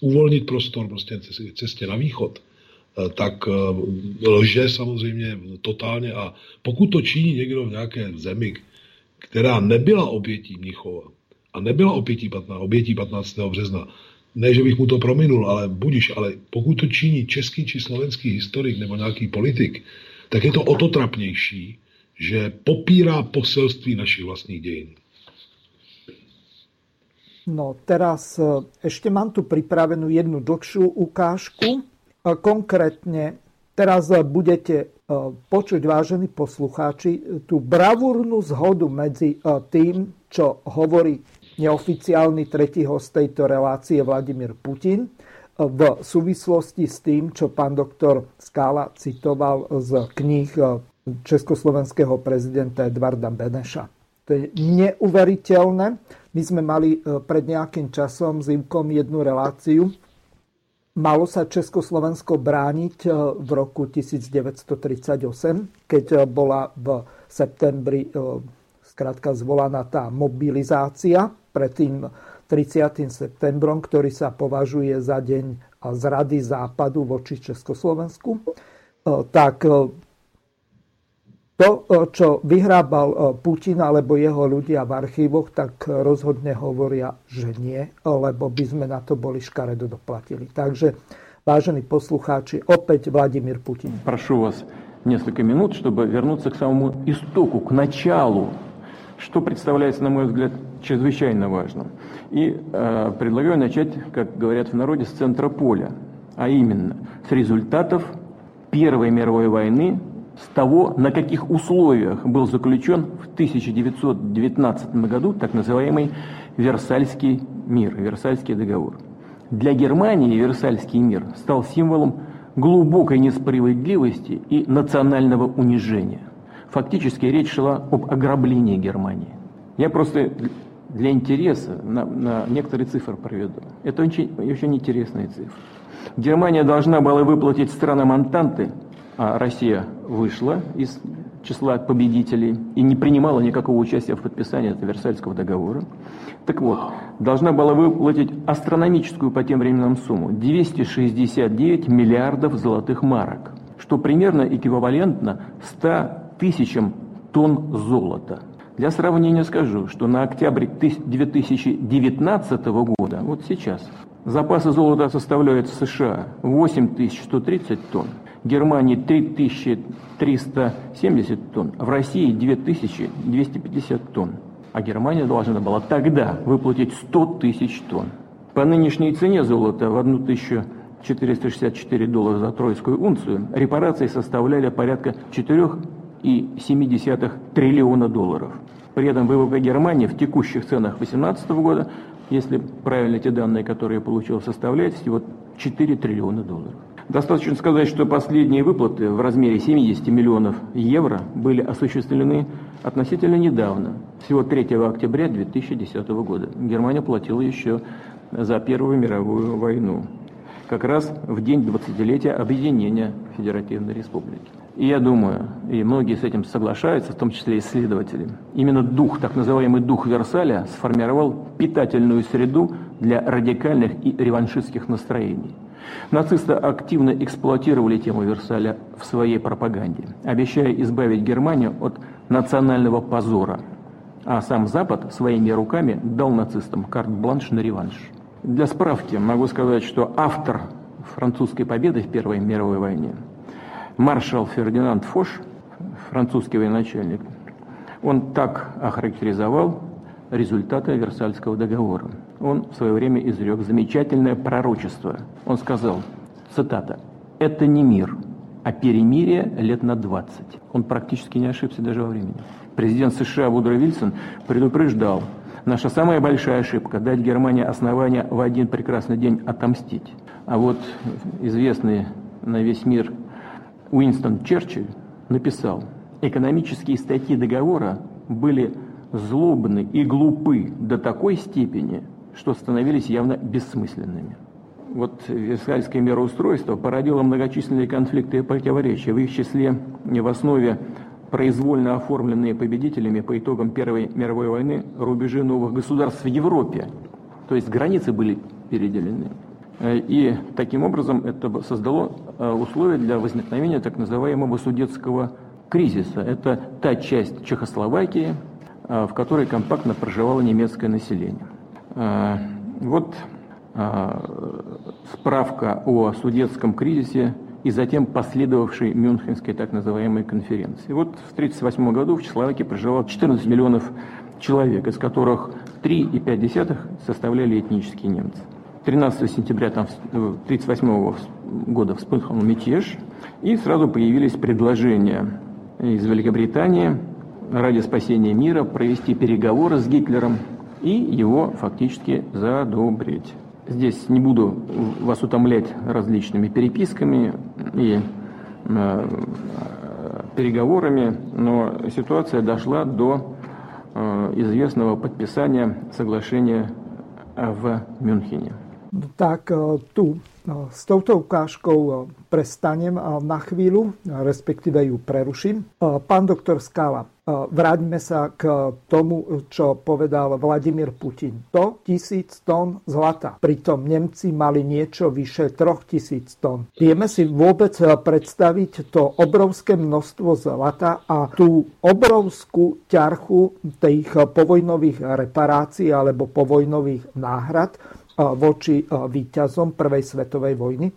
uvolnit prostor prostě cestě na východ, eh, tak eh, lže samozřejmě totálně a pokud to činí někdo v nějaké zemi, která nebyla obětí Mnichova, a nebyla obětí 15, obětí 15. března, ne, že bych mu to prominul, ale budiš, ale pokud to činí český či slovenský historik nebo nějaký politik, tak je to o to trapnější, že popírá poselství našich vlastních dějin. No teraz e, ešte mám tu pripravenú jednu dlhšiu ukážku. E, konkrétne teraz e, budete počuť, vážení poslucháči, tú bravúrnu zhodu medzi tým, čo hovorí neoficiálny tretí host tejto relácie Vladimír Putin v súvislosti s tým, čo pán doktor Skála citoval z kníh československého prezidenta Edvarda Beneša. To je neuveriteľné. My sme mali e, pred nejakým časom s Ivkom jednu reláciu. Malo sa Československo brániť e, v roku 1938, keď e, bola v septembri skrátka zvolaná tá mobilizácia pred tým 30. septembrom, ktorý sa považuje za deň zrady západu voči Československu, tak to, čo vyhrábal Putin alebo jeho ľudia v archívoch, tak rozhodne hovoria, že nie, lebo by sme na to boli škaredo doplatili. Takže, vážení poslucháči, opäť Vladimír Putin. Прошу вас несколько минут, чтобы вернуться к самому истоку, к началу что представляется, на мой взгляд, чрезвычайно важным. И э, предлагаю начать, как говорят в народе, с центра поля, а именно с результатов Первой мировой войны, с того, на каких условиях был заключен в 1919 году так называемый Версальский мир, Версальский договор. Для Германии Версальский мир стал символом глубокой несправедливости и национального унижения. Фактически речь шла об ограблении Германии. Я просто для интереса на, на некоторые цифры проведу. Это очень, очень интересные цифры. Германия должна была выплатить странам Антанты, Россия вышла из числа победителей и не принимала никакого участия в подписании этого Версальского договора. Так вот, должна была выплатить астрономическую по тем временам сумму 269 миллиардов золотых марок, что примерно эквивалентно 100 тысячам тонн золота. Для сравнения скажу, что на октябрь 2019 года, вот сейчас, запасы золота составляют США 8130 тонн, Германии 3370 тонн, в России 2250 тонн. А Германия должна была тогда выплатить 100 тысяч тонн. По нынешней цене золота в 1464 доллара за тройскую унцию репарации составляли порядка 4 2,7 триллиона долларов. При этом ВВП Германии в текущих ценах 2018 года, если правильно те данные, которые я получил, составляет всего 4 триллиона долларов. Достаточно сказать, что последние выплаты в размере 70 миллионов евро были осуществлены относительно недавно, всего 3 октября 2010 года. Германия платила еще за Первую мировую войну, как раз в день 20-летия объединения Федеративной Республики. И я думаю, и многие с этим соглашаются, в том числе исследователи, именно дух, так называемый дух Версаля, сформировал питательную среду для радикальных и реваншистских настроений. Нацисты активно эксплуатировали тему Версаля в своей пропаганде, обещая избавить Германию от национального позора. А сам Запад своими руками дал нацистам карт-бланш на реванш. Для справки могу сказать, что автор французской победы в Первой мировой войне – маршал Фердинанд Фош, французский военачальник, он так охарактеризовал результаты Версальского договора. Он в свое время изрек замечательное пророчество. Он сказал, цитата, «Это не мир, а перемирие лет на 20». Он практически не ошибся даже во времени. Президент США Вудро Вильсон предупреждал, наша самая большая ошибка – дать Германии основания в один прекрасный день отомстить. А вот известный на весь мир Уинстон Черчилль написал, экономические статьи договора были злобны и глупы до такой степени, что становились явно бессмысленными. Вот Версальское мироустройство породило многочисленные конфликты и противоречия, в их числе в основе произвольно оформленные победителями по итогам Первой мировой войны рубежи новых государств в Европе. То есть границы были переделены. Э, и таким образом это создало э, условия для возникновения так называемого судетского кризиса. Это та часть Чехословакии, в которой компактно проживало немецкое население. Вот справка о судетском кризисе и затем последовавшей Мюнхенской так называемой конференции. Вот в 1938 году в Чехословакии проживало 14 миллионов человек, из которых 3,5 составляли этнические немцы. 13 сентября 1938 э, года вспыхнул мятеж, и сразу появились предложения из Великобритании ради спасения мира провести переговоры с Гитлером и его фактически задобрить. Здесь не буду вас утомлять различными переписками и э, переговорами, но ситуация дошла до э, известного подписания соглашения в Мюнхене. Tak tu s touto ukážkou prestanem na chvíľu, respektíve ju preruším. Pán doktor Skala, vráťme sa k tomu, čo povedal Vladimír Putin. To tisíc tón zlata. Pritom Nemci mali niečo vyše troch tisíc tón. Vieme si vôbec predstaviť to obrovské množstvo zlata a tú obrovskú ťarchu tých povojnových reparácií alebo povojnových náhrad voči výťazom Prvej svetovej vojny.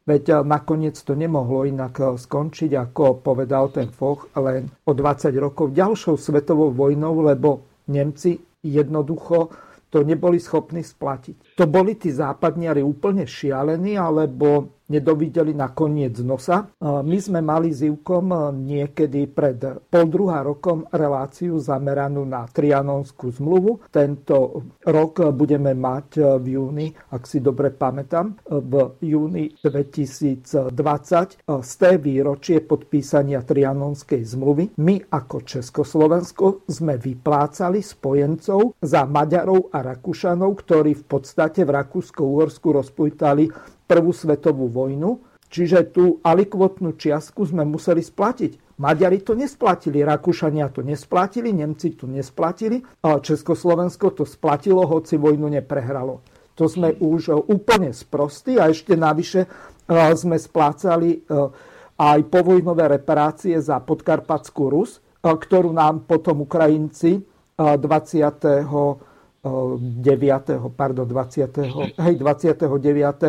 Veď nakoniec to nemohlo inak skončiť, ako povedal ten Foch, len o 20 rokov ďalšou svetovou vojnou, lebo Nemci jednoducho to neboli schopní splatiť. To boli tí západniari úplne šialení, alebo nedovideli na koniec nosa. My sme mali s Ivkom niekedy pred pol druhá rokom reláciu zameranú na Trianonskú zmluvu. Tento rok budeme mať v júni, ak si dobre pamätám, v júni 2020 z té výročie podpísania Trianonskej zmluvy. My ako Československo sme vyplácali spojencov za Maďarov a Rakúšanov, ktorí v podstate v Rakúsko-Uhorsku rozpútali prvú svetovú vojnu, čiže tú alikvotnú čiastku sme museli splatiť. Maďari to nesplatili, Rakúšania to nesplatili, Nemci to nesplatili, ale Československo to splatilo, hoci vojnu neprehralo. To sme už úplne sprostí a ešte navyše eh, sme splácali eh, aj povojnové reparácie za podkarpatskú Rus, eh, ktorú nám potom Ukrajinci 20 9. pardon, 20. Hej, 29.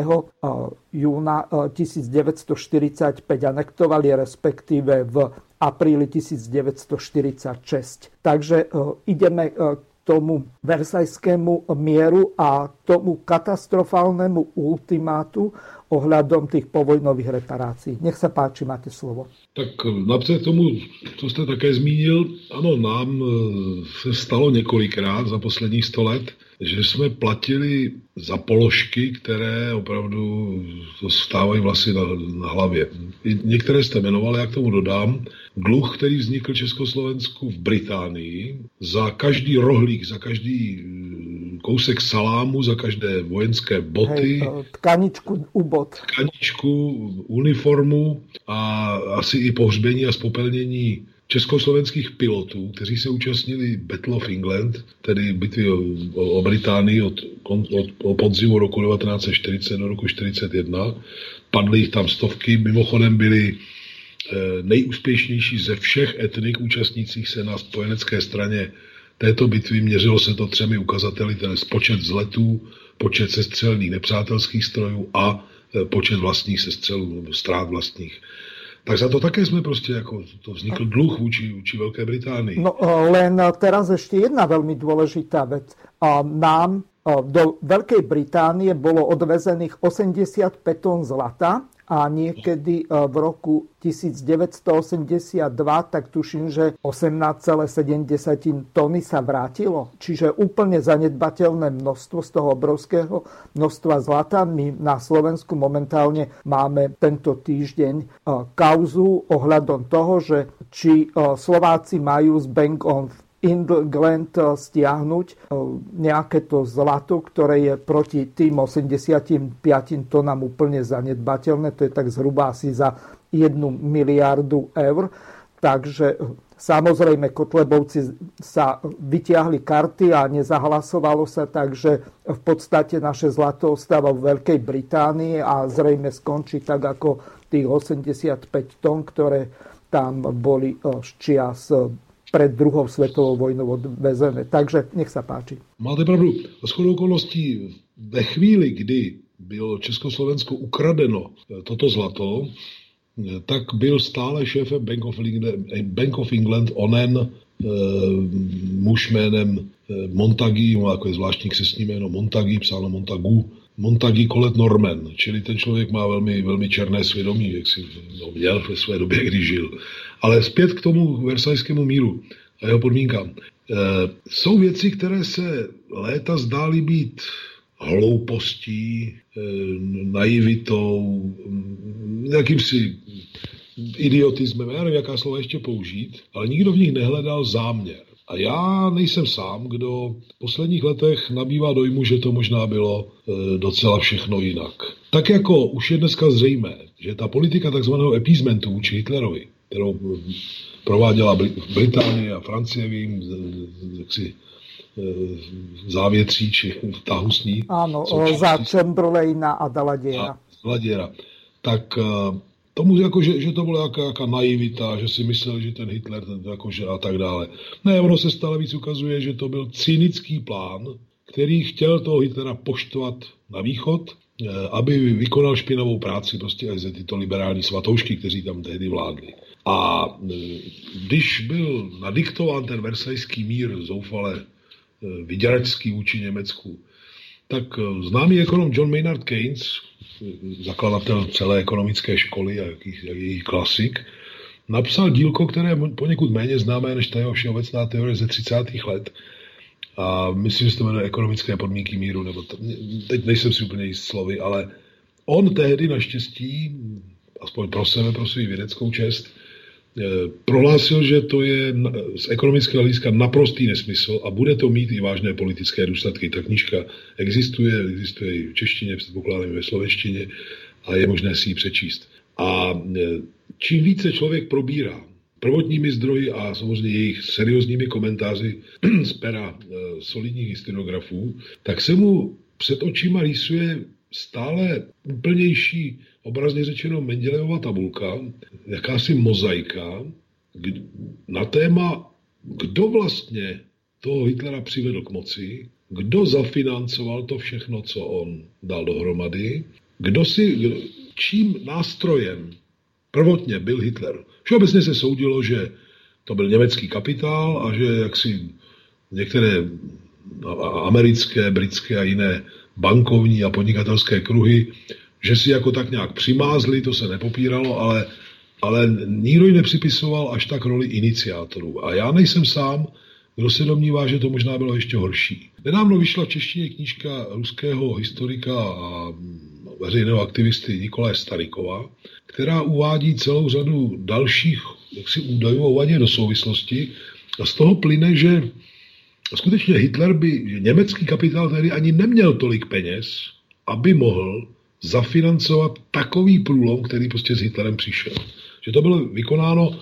júna 1945 anektovali, respektíve v apríli 1946. Takže ideme tomu versajskému mieru a tomu katastrofálnemu ultimátu ohľadom tých povojnových reparácií. Nech sa páči, máte slovo. Tak napřed tomu, co jste také zmínil, ano, nám se stalo několikrát za posledních 100 let, že jsme platili za položky, které opravdu stávají vlasy na, na hlavě. Některé jste jmenovali, já k tomu dodám. Dluh, který vznikl Československu v Británii, za každý rohlík, za každý kousek salámu, za každé vojenské boty. Hej, tkaničku u bot. Tkaničku, uniformu a asi i pohřbení a spopelnění československých pilotů, kteří se účastnili Battle of England, tedy bitvy o, o, o Británii od, od, od podzimu roku 1940 do roku 1941. Padly jich tam stovky, mimochodem byli eh, nejúspěšnější ze všech etnik účastnících se na spojenecké straně této bitvy. Měřilo se to třemi ukazateli, tedy počet vzletů, počet sestřelných nepřátelských strojů a eh, počet vlastních sestřelů, nebo strát vlastních. Tak za to také sme proste, ako to vznikl dluh vůči, vůči Veľkej Británii. No len teraz ešte jedna veľmi dôležitá vec. Nám do Veľkej Británie bolo odvezených 85 tón zlata a niekedy e, v roku 1982, tak tuším, že 18,7 tony sa vrátilo. Čiže úplne zanedbateľné množstvo z toho obrovského množstva zlata. My na Slovensku momentálne máme tento týždeň e, kauzu ohľadom toho, že či e, Slováci majú z Bank on England eh, stiahnuť eh, nejaké to zlato, ktoré je proti tým 85 tonám úplne zanedbateľné. To je tak zhruba asi za 1 miliardu eur. Takže eh, samozrejme Kotlebovci sa vytiahli karty a nezahlasovalo sa, takže v podstate naše zlato ostáva v Veľkej Británii a zrejme skončí tak ako tých 85 tón, ktoré tam boli z čias pred druhou svetovou vojnou odvezené. Takže nech sa páči. Máte pravdu. Shodou okolností ve chvíli, kdy bylo Československo ukradeno eh, toto zlato, eh, tak byl stále šéfem Bank of England, Bank of England onen e, muž jménem Montagy, má jako je zvláštní křesní jméno Montagy, psáno Montagu, Montagy Colette Norman, čili ten člověk má velmi, velmi černé svědomí, jak si no, měl ve své době, když žil. Ale zpět k tomu versajskému míru a jeho podmínkám. E, jsou věci, které se léta zdály být hloupostí, e, naivitou, jakýmsi idiotismem, já nevím, jaká slova ještě použít, ale nikdo v nich nehledal záměr. A já nejsem sám, kdo v posledních letech nabývá dojmu, že to možná bylo e, docela všechno jinak. Tak jako už je dneska zřejmé, že ta politika takzvaného appeasementu vůči Hitlerovi, kterou prováděla Británie a Francie, vím, jaksi e, závětří či tahu s ní. Ano, za Chamberlaina a Daladiera. Daladiera. Tak e, tomu, jako, že, že to byla jaká, jaká naivita, že si myslel, že ten Hitler ten, jakože a tak dále. Ne, ono se stále víc ukazuje, že to byl cynický plán, který chtěl toho Hitlera poštovat na východ, eh, aby vykonal špinavou práci prostě až za tyto liberální svatoušky, kteří tam tehdy vládli. A když byl nadiktován ten versajský mír zoufale eh, vyděračský vůči Německu, tak známý ekonom John Maynard Keynes, zakladatel celé ekonomické školy a její klasik, napsal dílko, které je poněkud méně známé než ta jeho všeobecná teorie ze 30. let. A myslím, že se to jmenuje ekonomické podmínky míru, nebo to, teď nejsem si úplně jist slovy, ale on tehdy naštěstí, aspoň pro sebe, pro svou vědeckou čest, prohlásil, že to je z ekonomického hlediska naprostý nesmysl a bude to mít i vážné politické důsledky. Ta knížka existuje, existuje i v češtině, předpokládám ve slovenštině a je možné si ji přečíst. A eh, čím více člověk probírá prvotními zdroji a samozřejmě jejich seriózními komentáři [clears throat] z pera eh, solidních historiografů, tak se mu před očima rýsuje stále úplnější obrazně řečeno Mendelejova tabulka, jakási mozaika na téma, kdo vlastně toho Hitlera přivedl k moci, kdo zafinancoval to všechno, co on dal dohromady, kdo si, čím nástrojem prvotně byl Hitler. Všeobecně se soudilo, že to byl německý kapitál a že jaksi některé americké, britské a jiné bankovní a podnikatelské kruhy že si jako tak nějak přimázli, to se nepopíralo, ale, ale nikdo ji nepřipisoval až tak roli iniciátorů. A já nejsem sám, kdo se domnívá, že to možná bylo ještě horší. Nedávno vyšla v češtině knížka ruského historika a veřejného aktivisty Nikolaje Starikova, která uvádí celou řadu dalších jaksi údajů vadě do souvislosti a z toho plyne, že skutečně Hitler by, německý kapitál tedy ani neměl tolik peněz, aby mohl zafinancovat takový průlom, který prostě s Hitlerem přišel. Že to bylo vykonáno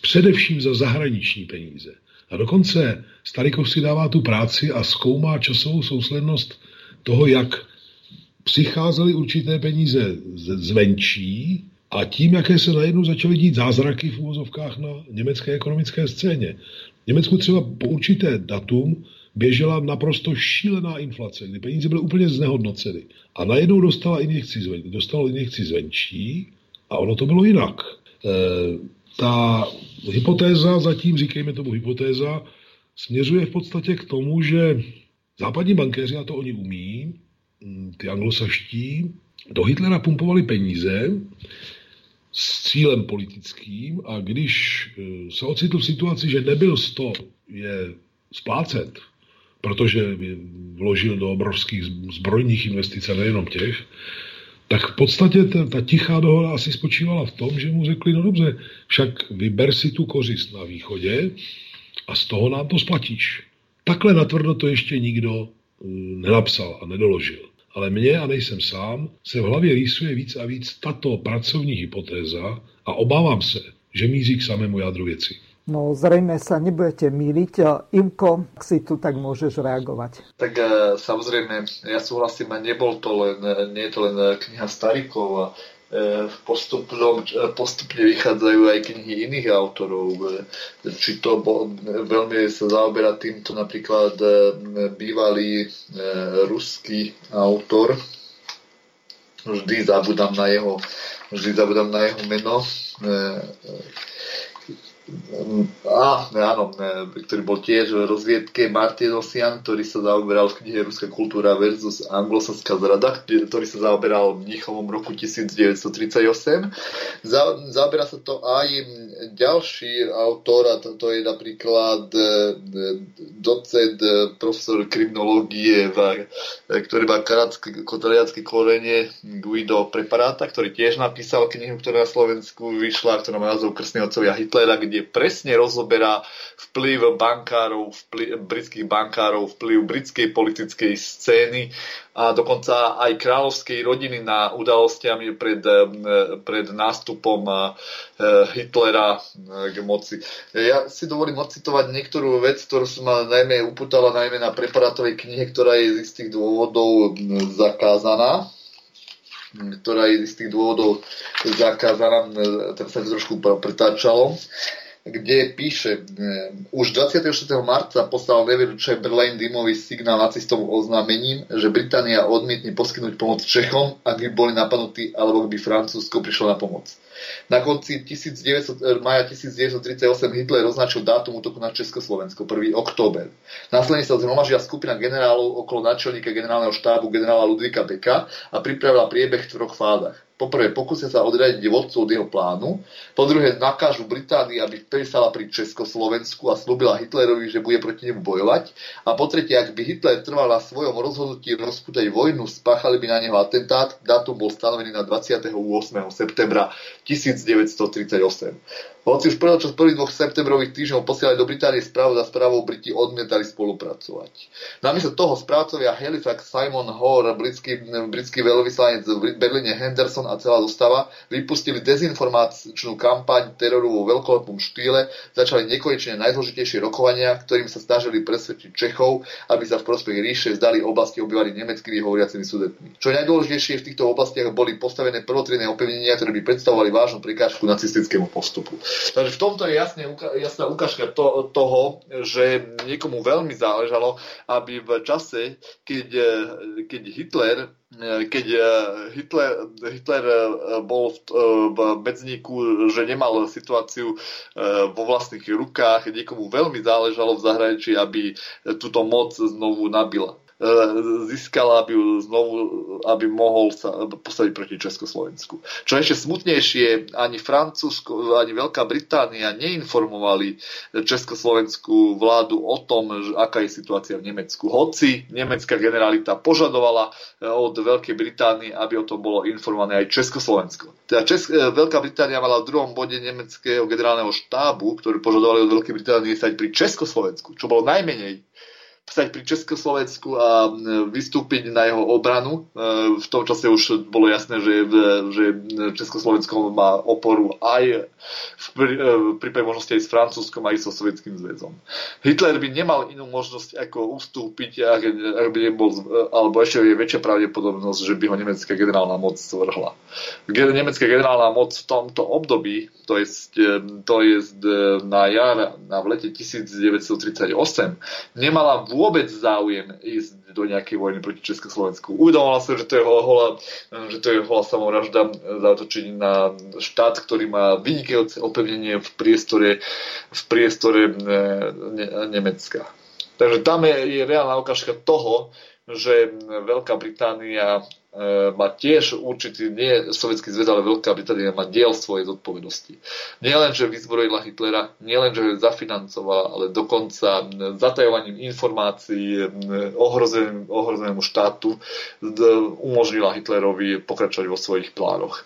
především za zahraniční peníze. A dokonce Starikov si dává tu práci a zkoumá časovou souslednost toho, jak přicházely určité peníze zvenčí a tím, jaké se najednou začaly dít zázraky v úvozovkách na německé ekonomické scéně. V Německu třeba po určité datum běžela naprosto šílená inflace, kdy peníze byly úplně znehodnoceny. A najednou dostala injekci, zven, dostalo injekci zvenčí a ono to bylo jinak. E, ta hypotéza, zatím říkejme tomu hypotéza, směřuje v podstatě k tomu, že západní bankéři, a to oni umí, mm, ty anglosaští, do Hitlera pumpovali peníze s cílem politickým a když e, se ocitl v situaci, že nebyl z to je splácet, protože vložil do obrovských zbrojních investic a nejenom těch, tak v podstatě ta, ta tichá dohoda asi spočívala v tom, že mu řekli, no dobře, však vyber si tu kořist na východě a z toho nám to splatíš. Takhle natvrdo to ještě nikdo eh, nenapsal a nedoložil. Ale mně, a nejsem sám, se v hlavě rýsuje víc a víc tato pracovní hypotéza a obávám se, že míří k samému jádru věci. No zrejme sa nebudete míliť. Imko, ak si tu, tak môžeš reagovať. Tak samozrejme, ja súhlasím, nebol to len, nie je to len kniha Starikov, postupnom, postupne vychádzajú aj knihy iných autorov. Či to bol, veľmi sa zaoberá týmto napríklad bývalý ruský autor, vždy zabudám na jeho, vždy zabudám na jeho meno, Á, áno, ktorý bol tiež v rozviedke Martinosian, ktorý sa zaoberal v knihe Ruská kultúra versus anglosaská zrada, ktorý sa zaoberal v Mnichovom roku 1938. Za, zaoberá sa to aj ďalší autor, a to, to je napríklad e, docent, e, profesor kriminológie, ktorý má kanadské korene Guido Preparáta, ktorý tiež napísal knihu, ktorá na Slovensku vyšla, ktorá má názov Krstní Hitlera, kde kde presne rozoberá vplyv bankárov, vplyv, britských bankárov, vplyv britskej politickej scény a dokonca aj kráľovskej rodiny na udalostiami pred, pred nástupom eh, Hitlera eh, k moci. Ja si dovolím ocitovať niektorú vec, ktorú som najmä uputala najmä na preparátovej knihe, ktorá je z istých dôvodov zakázaná ktorá je z tých dôvodov zakázaná, teraz sa to trošku pretáčalo kde píše, už 24. marca poslal Neveru Chamberlain dymový signál nacistom oznámením, že Británia odmietne poskytnúť pomoc Čechom, ak by boli napadnutí alebo by Francúzsko prišlo na pomoc. Na konci 1900, eh, maja 1938 Hitler označil dátum útoku na Československo, 1. október. Následne sa zhromažila skupina generálov okolo náčelníka generálneho štábu generála Ludvika Beka a pripravila priebeh v troch fázach poprvé pokúsia sa odradiť vodcu od jeho plánu, po druhé nakážu Británii, aby prestala pri Československu a slúbila Hitlerovi, že bude proti nemu bojovať a po tretie, ak by Hitler trval na svojom rozhodnutí rozputať vojnu, spáchali by na neho atentát, dátum bol stanovený na 28. septembra 1938. Hoci už počas prvých dvoch septembrových týždňov posielali do Británie správu za správou, Briti odmietali spolupracovať. Namiesto toho správcovia Halifax, Simon Hoare, britský, britský veľvyslanec v Berlíne Henderson a celá zostava vypustili dezinformačnú kampaň teroru vo veľkolepom štýle, začali nekonečne najzložitejšie rokovania, ktorým sa snažili presvedčiť Čechov, aby sa v prospech ríše zdali oblasti obyvali nemeckými hovoriacimi sudetmi. Čo najdôležitejšie v týchto oblastiach boli postavené prvotrinné opevnenia, ktoré by predstavovali vážnu prekážku nacistickému postupu. Takže v tomto je jasne, jasná ukážka to, toho, že niekomu veľmi záležalo, aby v čase, keď, keď Hitler keď Hitler, Hitler bol v, v medzníku, že nemal situáciu vo vlastných rukách, niekomu veľmi záležalo v zahraničí, aby túto moc znovu nabila. E, získala, aby, znovu, aby mohol sa postaviť proti Československu. Čo ešte smutnejšie, ani Francúzsko, ani Veľká Británia neinformovali československú vládu o tom, aká je situácia v Nemecku. Hoci nemecká generalita požadovala e, od Veľkej Británie, aby o tom bolo informované aj Československo. Teda Česk- e, Veľká Británia mala v druhom bode nemeckého generálneho štábu, ktorý požadovali od Veľkej Británie stať pri Československu, čo bolo najmenej stať pri Československu a vystúpiť na jeho obranu. E, v tom čase už bolo jasné, že, že Československo má oporu aj v e, prípade možnosti aj s Francúzskom, aj so Sovietským zväzom. Hitler by nemal inú možnosť ako ustúpiť, ak, ak by nebol, alebo ešte je väčšia pravdepodobnosť, že by ho nemecká generálna moc zvrhla. Nemecká generálna moc v tomto období, to je, to je na jar, na v lete 1938, nemala vôbec vôbec záujem ísť do nejakej vojny proti Československu. Uvedomovala sa, že to je hola, že to je hola samovražda zautočiť na štát, ktorý má vynikajúce opevnenie v priestore, v priestore ne, Nemecka. Takže tam je, je reálna ukážka toho, že Veľká Británia E, má tiež určitý, nie Sovietský zväz, ale Veľká Británia má diel svojej zodpovednosti. Nie len, že vyzbrojila Hitlera, nie len, že ho zafinancovala, ale dokonca zatajovaním informácií ohrozenému, ohrozenému štátu umožnila Hitlerovi pokračovať vo svojich plánoch.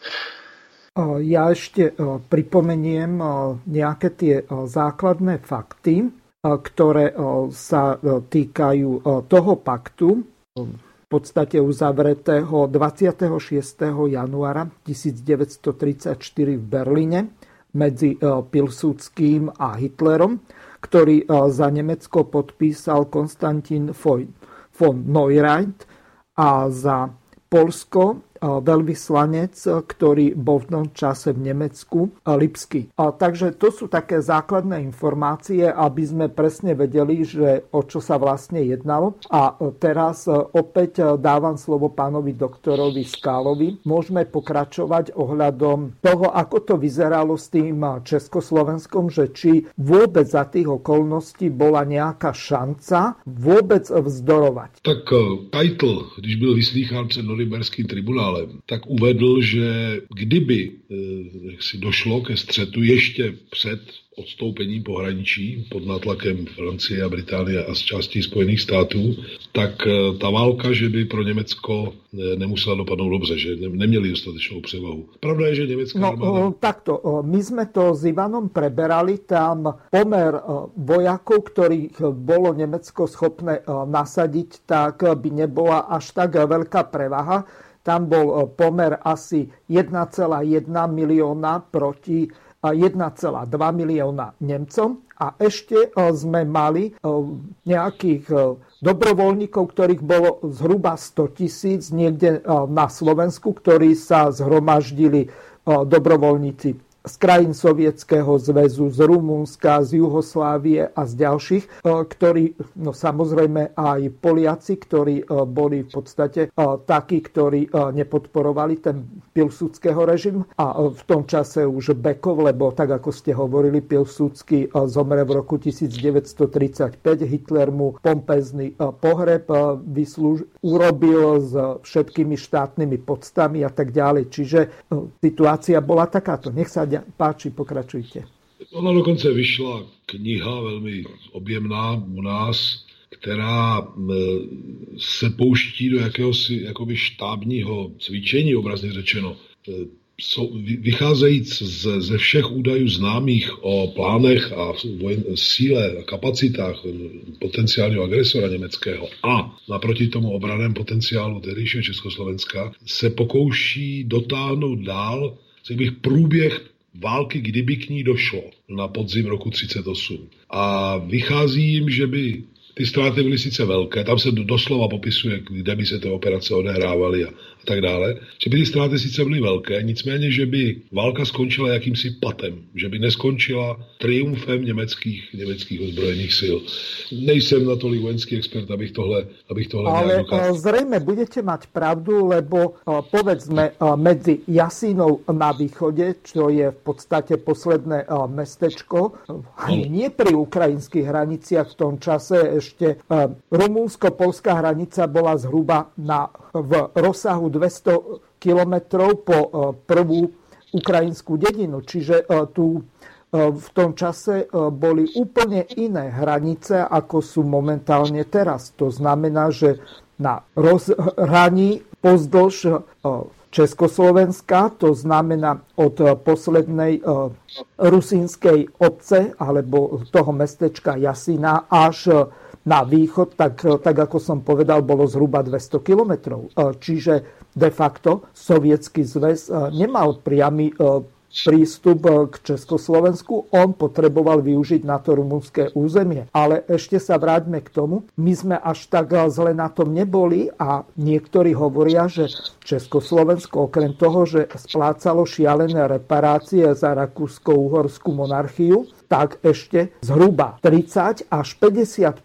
Ja ešte pripomeniem nejaké tie základné fakty, ktoré sa týkajú toho paktu podstate uzavretého 26. januára 1934 v Berlíne medzi e, Pilsudským a Hitlerom, ktorý e, za Nemecko podpísal Konstantin von Neureit a za Polsko veľvyslanec, ktorý bol v tom čase v Nemecku, Lipsky. Takže to sú také základné informácie, aby sme presne vedeli, že o čo sa vlastne jednalo. A teraz opäť dávam slovo pánovi doktorovi Skálovi. Môžeme pokračovať ohľadom toho, ako to vyzeralo s tým Československom, že či vôbec za tých okolností bola nejaká šanca vôbec vzdorovať. Tak Title, když byl vyslýchán před Norimberským tribunálem, tak uvedl, že kdyby jak si došlo ke střetu ještě před odstoupením pohraničí pod nátlakem Francie a Británie a z části Spojených států, tak eh, ta válka, že by pro Německo eh, nemusela dopadnout dobře, že neměli dostatečnou převahu. Pravda je, že německá no, armáda... takto, my sme to s Ivanom preberali, tam pomer vojakov, ktorých bolo Nemecko schopné nasadiť, tak by nebola až tak veľká prevaha. Tam bol pomer asi 1,1 milióna proti 1,2 milióna Nemcom. A ešte sme mali nejakých dobrovoľníkov, ktorých bolo zhruba 100 tisíc niekde na Slovensku, ktorí sa zhromaždili dobrovoľníci z krajín Sovietskeho zväzu, z Rumunska, z Juhoslávie a z ďalších, e, ktorí, no samozrejme aj Poliaci, ktorí e, boli v podstate e, takí, ktorí nepodporovali ten Pilsudského režim a v tom čase už Bekov, lebo tak ako ste hovorili, Pilsudský zomre v roku 1935, Hitler mu pompezný pohreb vyslúž, urobil s všetkými štátnymi podstami a tak ďalej. Čiže situácia bola takáto. Nech sa páči, pokračujte. Ona dokonce vyšla kniha velmi objemná u nás, která se pouští do jakéhosi jakoby štábního cvičení, obrazně řečeno. Vycházejíc ze všech údajů známých o plánech a síle a kapacitách potenciálního agresora německého a naproti tomu obraném potenciálu tehdejšího Československa se pokouší dotáhnout dál bych průběh války, kdyby k ní došlo na podzim roku 38. A vychází jim, že by ty ztráty byly sice velké, tam se doslova popisuje, kde by se ty operace odehrávaly a a tak dále, že by ty ztráty sice byly velké, nicméně, že by válka skončila jakýmsi patem, že by neskončila triumfem německých, německých ozbrojených sil. Nejsem natolik vojenský expert, abych tohle, abych tohle Ale zrejme budete mať pravdu, lebo povedzme medzi Jasínou na východe, čo je v podstate posledné mestečko, ani nie pri ukrajinských hraniciach v tom čase ešte rumúnsko-polská hranica bola zhruba na, v rozsahu 200 kilometrov po e, prvú ukrajinskú dedinu. Čiže e, tu e, v tom čase boli úplne iné hranice, ako sú momentálne teraz. To znamená, že na rozhraní pozdĺž Československa, to znamená od poslednej rusínskej obce alebo toho mestečka Jasina až na východ, tak, tak ako som povedal, bolo zhruba 200 kilometrov. Čiže de facto sovietský zväz nemal priamy prístup k Československu. On potreboval využiť na to rumunské územie. Ale ešte sa vráťme k tomu. My sme až tak zle na tom neboli a niektorí hovoria, že Československo okrem toho, že splácalo šialené reparácie za Rakúsko-Uhorskú monarchiu, tak ešte zhruba 30 až 50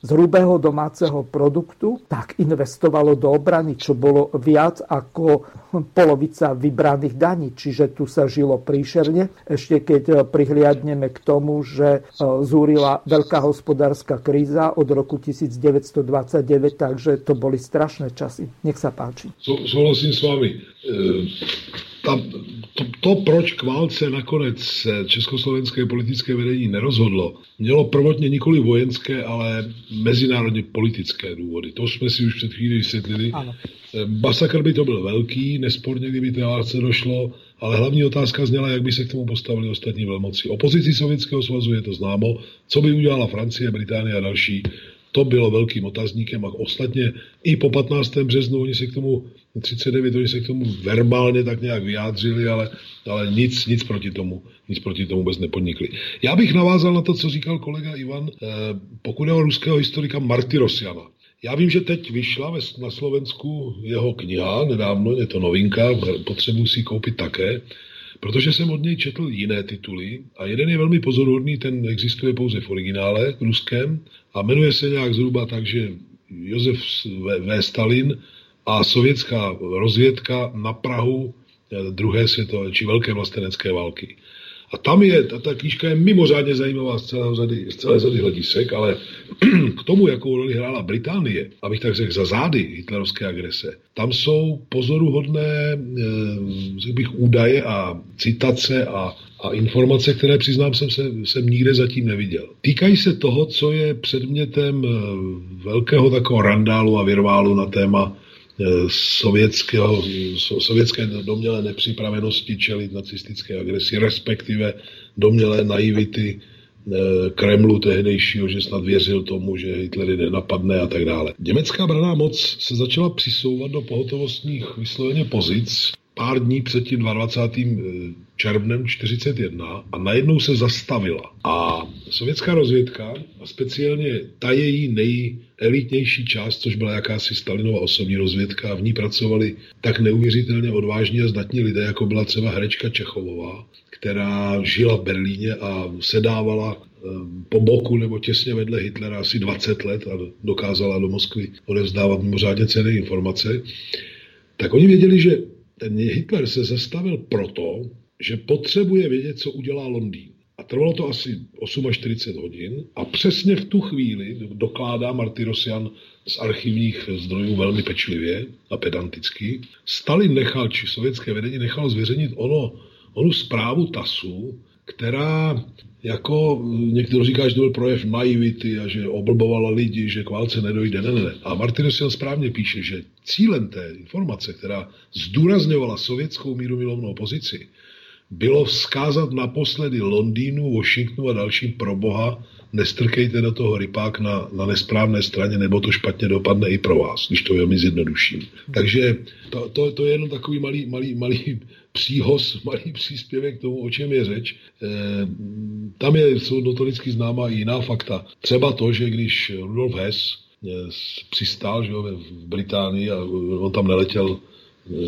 z hrubého domáceho produktu, tak investovalo do obrany, čo bolo viac ako polovica vybraných daní. Čiže tu sa žilo príšerne. Ešte keď prihliadneme k tomu, že e, zúrila veľká hospodárska kríza od roku 1929, takže to boli strašné časy. Nech sa páči. Súhlasím s vami. E, ta, to, to, proč k válce nakonec československé politické vedení nerozhodlo, mělo prvotně nikoli vojenské, ale mezinárodně politické důvody. To jsme si už před chvíli vysvětlili. Ano. Masakr by to byl velký, nesporně, kdyby té válce došlo, ale hlavní otázka zněla, jak by se k tomu postavili ostatní velmoci. Opozici Sovětského svazu je to známo, co by udělala Francie, Británie a další. To bylo velkým otazníkem a ostatně i po 15. březnu oni se k tomu 39, oni se k tomu verbálně tak nějak vyjádřili, ale, ale nic, nic proti tomu, nic proti tomu vůbec nepodnikli. Já bych navázal na to, co říkal kolega Ivan, eh, pokud je o ruského historika Marty Rosiana. Já vím, že teď vyšla na Slovensku jeho kniha, nedávno, je to novinka, potřebuji si koupit také, protože jsem od něj četl jiné tituly a jeden je velmi pozoruhodný, ten existuje pouze v originále ruském a jmenuje se nějak zhruba tak, že Josef V. Stalin a sovětská rozvědka na Prahu eh, druhé světové či velké vlastenecké války. A tam je, ta, ta knížka je mimořádně zajímavá z celé řady, z celé řady hledisek, ale [clears throat] k tomu, jakou roli hrála Británie, abych tak řekl, za zády hitlerovské agrese, tam jsou pozoruhodné e, bych, údaje a citace a, a informace, které přiznám jsem, se, jsem nikde zatím neviděl. Týkají se toho, co je předmětem eh, velkého takového randálu a virválu na téma Eh, sovětského, sovětské domělé nepřipravenosti čelit nacistické agresi, respektive domělé naivity eh, Kremlu tehdejšího, že snad věřil tomu, že Hitler nenapadne a tak dále. Německá braná moc se začala přisouvat do pohotovostních vysloveně pozic pár dní před tím 22. Eh, červnem 41 a najednou se zastavila. A sovětská rozvědka, a speciálně ta její nejelitnější část, což byla jakási Stalinova osobní rozvědka, v ní pracovali tak neuvěřitelně odvážní a zdatní lidé, jako byla třeba herečka Čechovová, která žila v Berlíně a sedávala eh, po boku nebo těsně vedle Hitlera asi 20 let a dokázala do Moskvy odevzdávat mimořádně cené informace, tak oni věděli, že ten Hitler se zastavil proto, že potřebuje vědět, co udělá Londýn. A trvalo to asi 48 hodin a přesně v tu chvíli dokládá Martyrosian z archivních zdrojů velmi pečlivě a pedanticky. Stalin nechal, či sovětské vedení nechal zveřejnit ono, onu zprávu TASu, která jako někdo říká, že to byl projev naivity a že oblbovala lidi, že k válce nedojde. Ne, ne, ne. A Martinosian správně píše, že cílem té informace, která zdůrazňovala sovětskou míru milovnou pozici, bylo vzkázat naposledy Londýnu, Washingtonu a dalším pro boha, nestrkejte do toho rypák na, na nesprávné straně, nebo to špatně dopadne i pro vás, když to velmi zjednoduším. Takže to, to, to je jenom takový malý, malý, malý příhoz, malý příspěvek k tomu, o čem je řeč. E, tam je, jsou notoricky známá i jiná fakta. Třeba to, že když Rudolf Hess e, přistál že jo, v Británii a on tam neletěl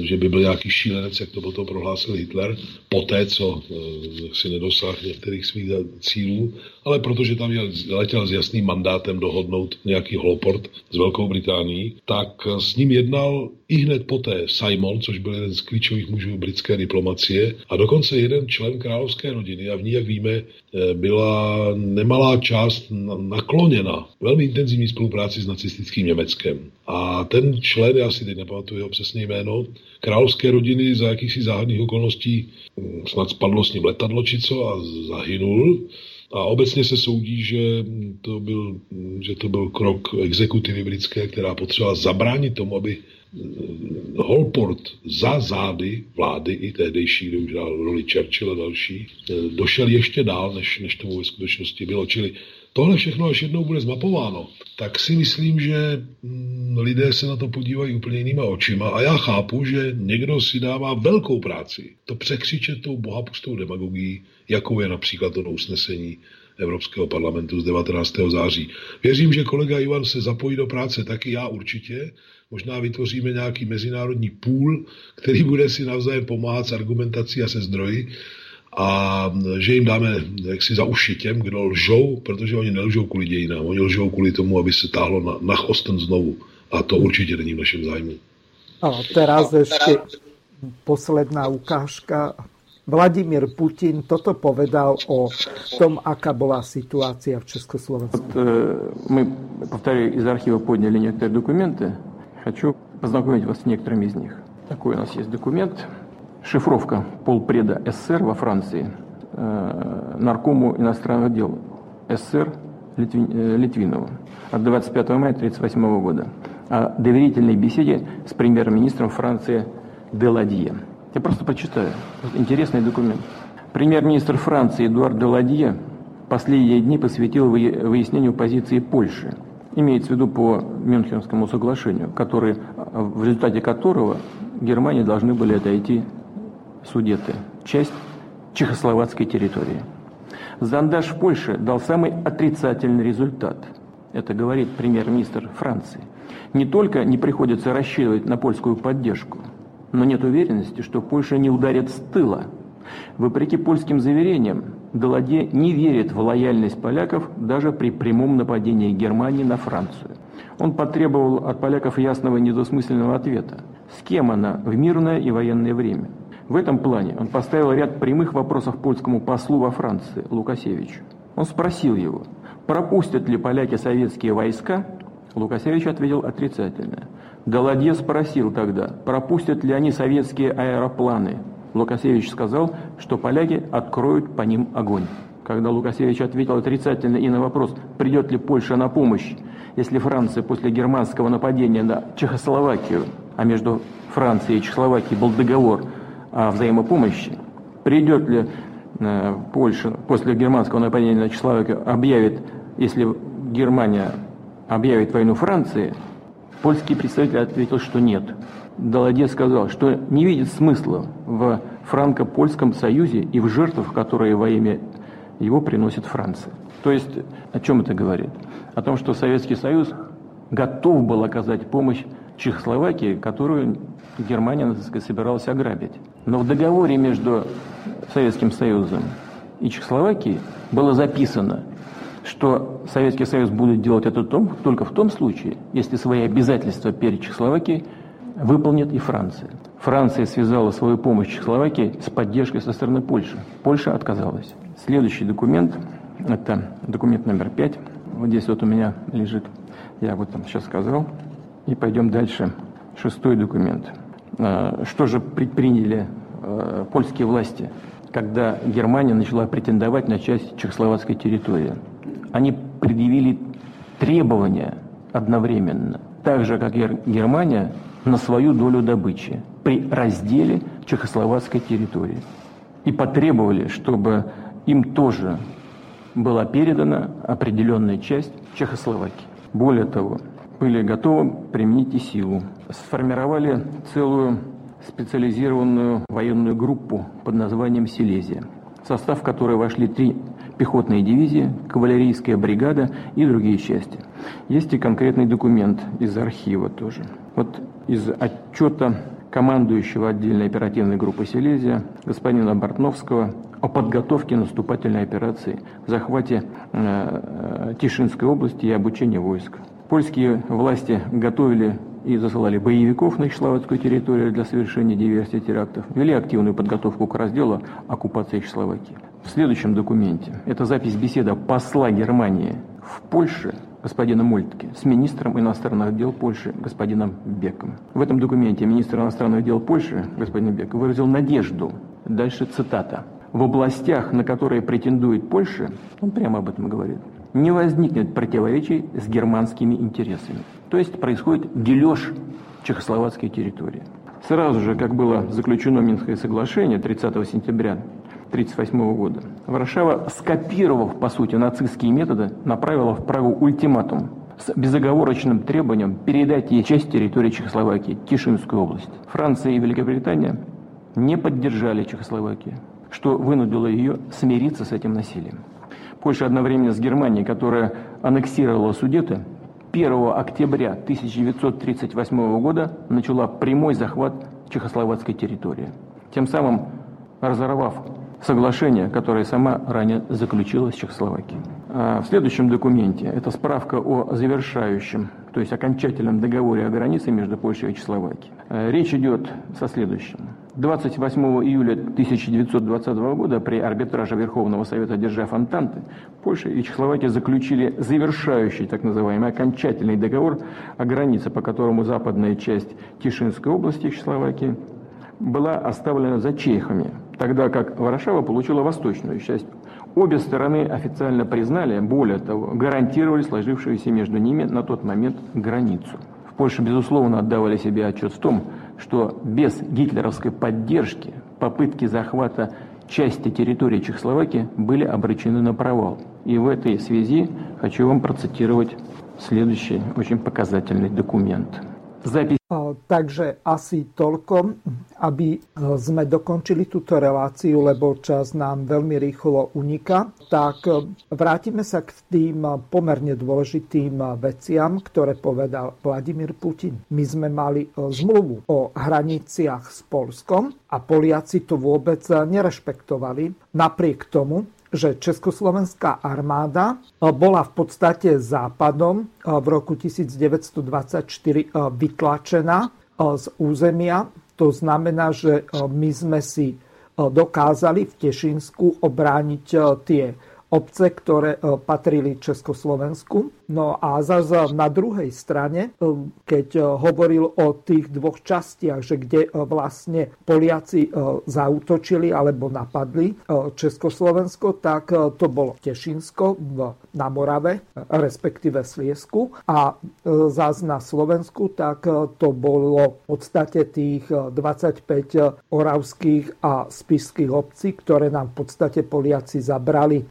že by byl nějaký šílenec, jak to potom prohlásil Hitler, poté, co eh, si nedosáhl některých svých cílů, ale protože tam letěl s jasným mandátem dohodnout nějaký holoport s Velkou Británií, tak s ním jednal i hned poté Simon, což byl jeden z klíčových mužů britské diplomacie, a dokonce jeden člen královské rodiny. A v ní, jak víme, eh, byla nemalá část nakloněna velmi intenzivní spolupráci s nacistickým Německem. A ten člen, já si teď nepamatuju jeho přesné jméno, královské rodiny za jakýchsi záhadných okolností hm, snad spadlo s ním letadlo či co a zahynul. A obecně se soudí, že to byl, že to byl krok exekutivy britské, která potřebovala zabránit tomu, aby Holport za zády vlády i tehdejší, kde už roli Churchill a další, došel ještě dál, než, než tomu ve skutečnosti bylo. Čili tohle všechno, až jednou bude zmapováno, tak si myslím, že mm, lidé se na to podívají úplně jinýma očima a já chápu, že někdo si dává velkou práci to překřičet tou bohapustou demagogií, jakou je například to usnesení Evropského parlamentu z 19. září. Věřím, že kolega Ivan se zapojí do práce taky, já určitě. Možná vytvoříme nějaký mezinárodní půl, který bude si navzájem pomáhat s argumentací a se zdroji a že jim dáme jaksi za uši těm, kdo lžou, protože oni nelžou kvůli dějinám, oni lžou kvůli tomu, aby se táhlo na, na chosten znovu. A to určitě není v našem zájmu. A teraz ešte posledná ukážka. Vladimír Putin toto povedal o том, aká была ситуация в Československu. Вот, э, мы, повторяю, из архива подняли некоторые документы. Хочу познакомить вас с некоторыми из них. Такой у нас есть документ – шифровка полпреда СССР во Франции э, наркому иностранных дел СССР Литви, э, Литвинова от 25 мая 1938 года о доверительной беседе с премьер-министром Франции Деладье. Я просто прочитаю. Интересный документ. Премьер-министр Франции Эдуард Деладье последние дни посвятил выяснению позиции Польши. Имеется в виду по Мюнхенскому соглашению, который, в результате которого Германии должны были отойти Судеты, часть чехословацкой территории. Зондаж в Польше дал самый отрицательный результат. Это говорит премьер-министр Франции. Не только не приходится рассчитывать на польскую поддержку, но нет уверенности, что Польша не ударит с тыла. Вопреки польским заверениям, Даладе не верит в лояльность поляков даже при прямом нападении Германии на Францию. Он потребовал от поляков ясного и недвусмысленного ответа. С кем она в мирное и военное время? В этом плане он поставил ряд прямых вопросов польскому послу во Франции Лукасевичу. Он спросил его, пропустят ли поляки советские войска? Лукасевич ответил отрицательно. Даладье спросил тогда, пропустят ли они советские аэропланы. Лукасевич сказал, что поляки откроют по ним огонь. Когда Лукасевич ответил отрицательно и на вопрос, придет ли Польша на помощь, если Франция после германского нападения на Чехословакию, а между Францией и Чехословакией был договор о взаимопомощи, придет ли э, Польша после германского нападения на Чехословакию, объявит, если Германия объявит войну Франции, польский представитель ответил, что нет. Даладе сказал, что не видит смысла в франко-польском союзе и в жертвах, которые во имя его приносит Франция. То есть о чем это говорит? О том, что Советский Союз готов был оказать помощь Чехословакии, которую Германия сказать, собиралась ограбить. Но в договоре между Советским Союзом и Чехословакией было записано, что Советский Союз будет делать это только в том случае, если свои обязательства перед Чехословакией выполнит и Франция. Франция связала свою помощь Чехословакии с поддержкой со стороны Польши. Польша отказалась. Следующий документ, это документ номер пять. Вот здесь вот у меня лежит, я об этом сейчас сказал. И пойдем дальше. Шестой документ. А, что же предприняли а, польские власти, когда Германия начала претендовать на часть чехословацкой территории? Они предъявили требования одновременно, так же, как Германия, на свою долю добычи при разделе чехословацкой территории. И потребовали, чтобы им тоже была передана определенная часть Чехословакии. Более того, были готовы применить и силу. Сформировали целую специализированную военную группу под названием «Силезия», в состав которой вошли три пехотные дивизии, кавалерийская бригада и другие части. Есть и конкретный документ из архива тоже. Вот из отчета командующего отдельной оперативной группы «Силезия» господина Бортновского о подготовке наступательной операции, захвате э, э, Тишинской области и обучении войск. Польские власти готовили и засылали боевиков на Чехословацкую территорию для совершения диверсий и терактов, вели активную подготовку к разделу оккупации Чехословакии. В следующем документе это запись беседы посла Германии в Польше господина Мольтке с министром иностранных дел Польши господином Беком. В этом документе министр иностранных дел Польши господин Бек выразил надежду, дальше цитата, в областях, на которые претендует Польша, он прямо об этом говорит, не возникнет противоречий с германскими интересами. То есть происходит дележ чехословацкой территории. Сразу же, как было заключено Минское соглашение 30 сентября 1938 года, Варшава, скопировав, по сути, нацистские методы, направила в Прагу ультиматум с безоговорочным требованием передать ей часть территории Чехословакии, Тишинскую область. Франция и Великобритания не поддержали Чехословакию что вынудило ее смириться с этим насилием. Польша одновременно с Германией, которая аннексировала Судеты, 1 октября 1938 года начала прямой захват чехословацкой территории, тем самым разорвав соглашение, которое сама ранее заключила с Чехословакией. А в следующем документе это справка о завершающем, то есть окончательном договоре о границе между Польшей и Чехословакией. Э, речь идет со следующим. 28 июля 1920 года при арбитраже Верховного Совета Держав Антанты Польша и Чехословакия заключили завершающий так называемый окончательный договор о границе, по которому западная часть Тишинской области Чехословакии была оставлена за чехами, тогда как Варшава получила восточную часть. Обе стороны официально признали, более того, гарантировали сложившуюся между ними на тот момент границу. В Польше, безусловно, отдавали себе отчет в том, что без гитлеровской поддержки попытки захвата части территории Чехословакии были обречены на провал. И в этой связи хочу вам процитировать следующий очень показательный документ. zepis. Takže asi toľko, aby e, sme dokončili túto reláciu, lebo čas nám veľmi rýchlo unika. Tak e, vrátime sa k tým pomerne dôležitým e, veciam, ktoré povedal Vladimír Putin. My sme mali zmluvu o hraniciach s Polskom a Poliaci to vôbec nerešpektovali. Napriek tomu, že Československá armáda e, bola v podstate západom e, v roku 1924 e, vytlačená z územia. To znamená, že my sme si dokázali v Tešinsku obrániť tie obce, ktoré patrili Československu. No a zase na druhej strane, um, keď uh, hovoril o tých dvoch častiach, že kde vlastne Poliaci zautočili alebo napadli Československo, tak to bolo Tešinsko na Morave, respektíve Sliesku a zás na Slovensku, tak to bolo v podstate tých 25 oravských a spiských obcí, ktoré nám v podstate Poliaci zabrali.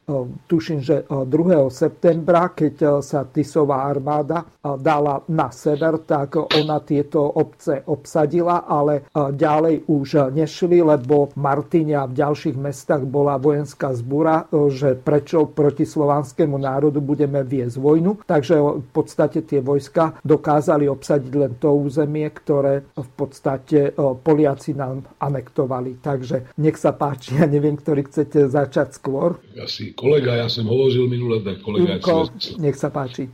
Tuším, že 2. septembra, keď sa Tisová armáda dala na sever, tak ona tieto obce obsadila, ale ďalej už nešli, lebo Martine a v ďalších mestách bola vojenská zbúra, že prečo proti slovanskému národu budeme viesť vojnu. Takže v podstate tie vojska dokázali obsadiť len to územie, ktoré v podstate Poliaci nám anektovali. Takže nech sa páči, ja neviem, ktorý chcete začať skôr. Asi kolega, ja som hovoril minule, tak kolega... Inko, nech sa páči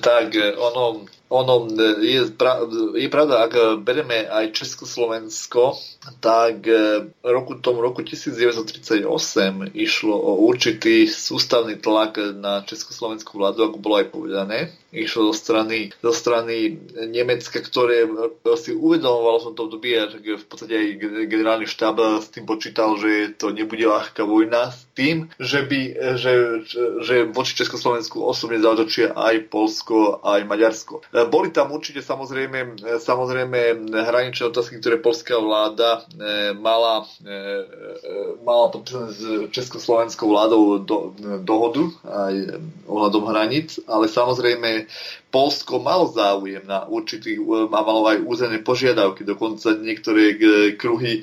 tak ono ono e, je, pra, je pravda, ak bereme aj Československo, tak v e, roku, tom roku 1938 išlo o určitý sústavný tlak na československú vládu, ako bolo aj povedané. Išlo zo strany, zo strany Nemecka, ktoré si uvedomovalo som to období, a v podstate aj generálny štáb s tým počítal, že to nebude ľahká vojna s tým, že, by, že, že voči Československu osobne zautočia aj Polsko, aj Maďarsko. Boli tam určite samozrejme, samozrejme hraničné otázky, ktoré polská vláda e, mala, e, e, mala podpísané s československou vládou do, dohodu aj ohľadom hraníc, ale samozrejme Polsko malo záujem na určitých, má malo aj územné požiadavky, dokonca niektoré kruhy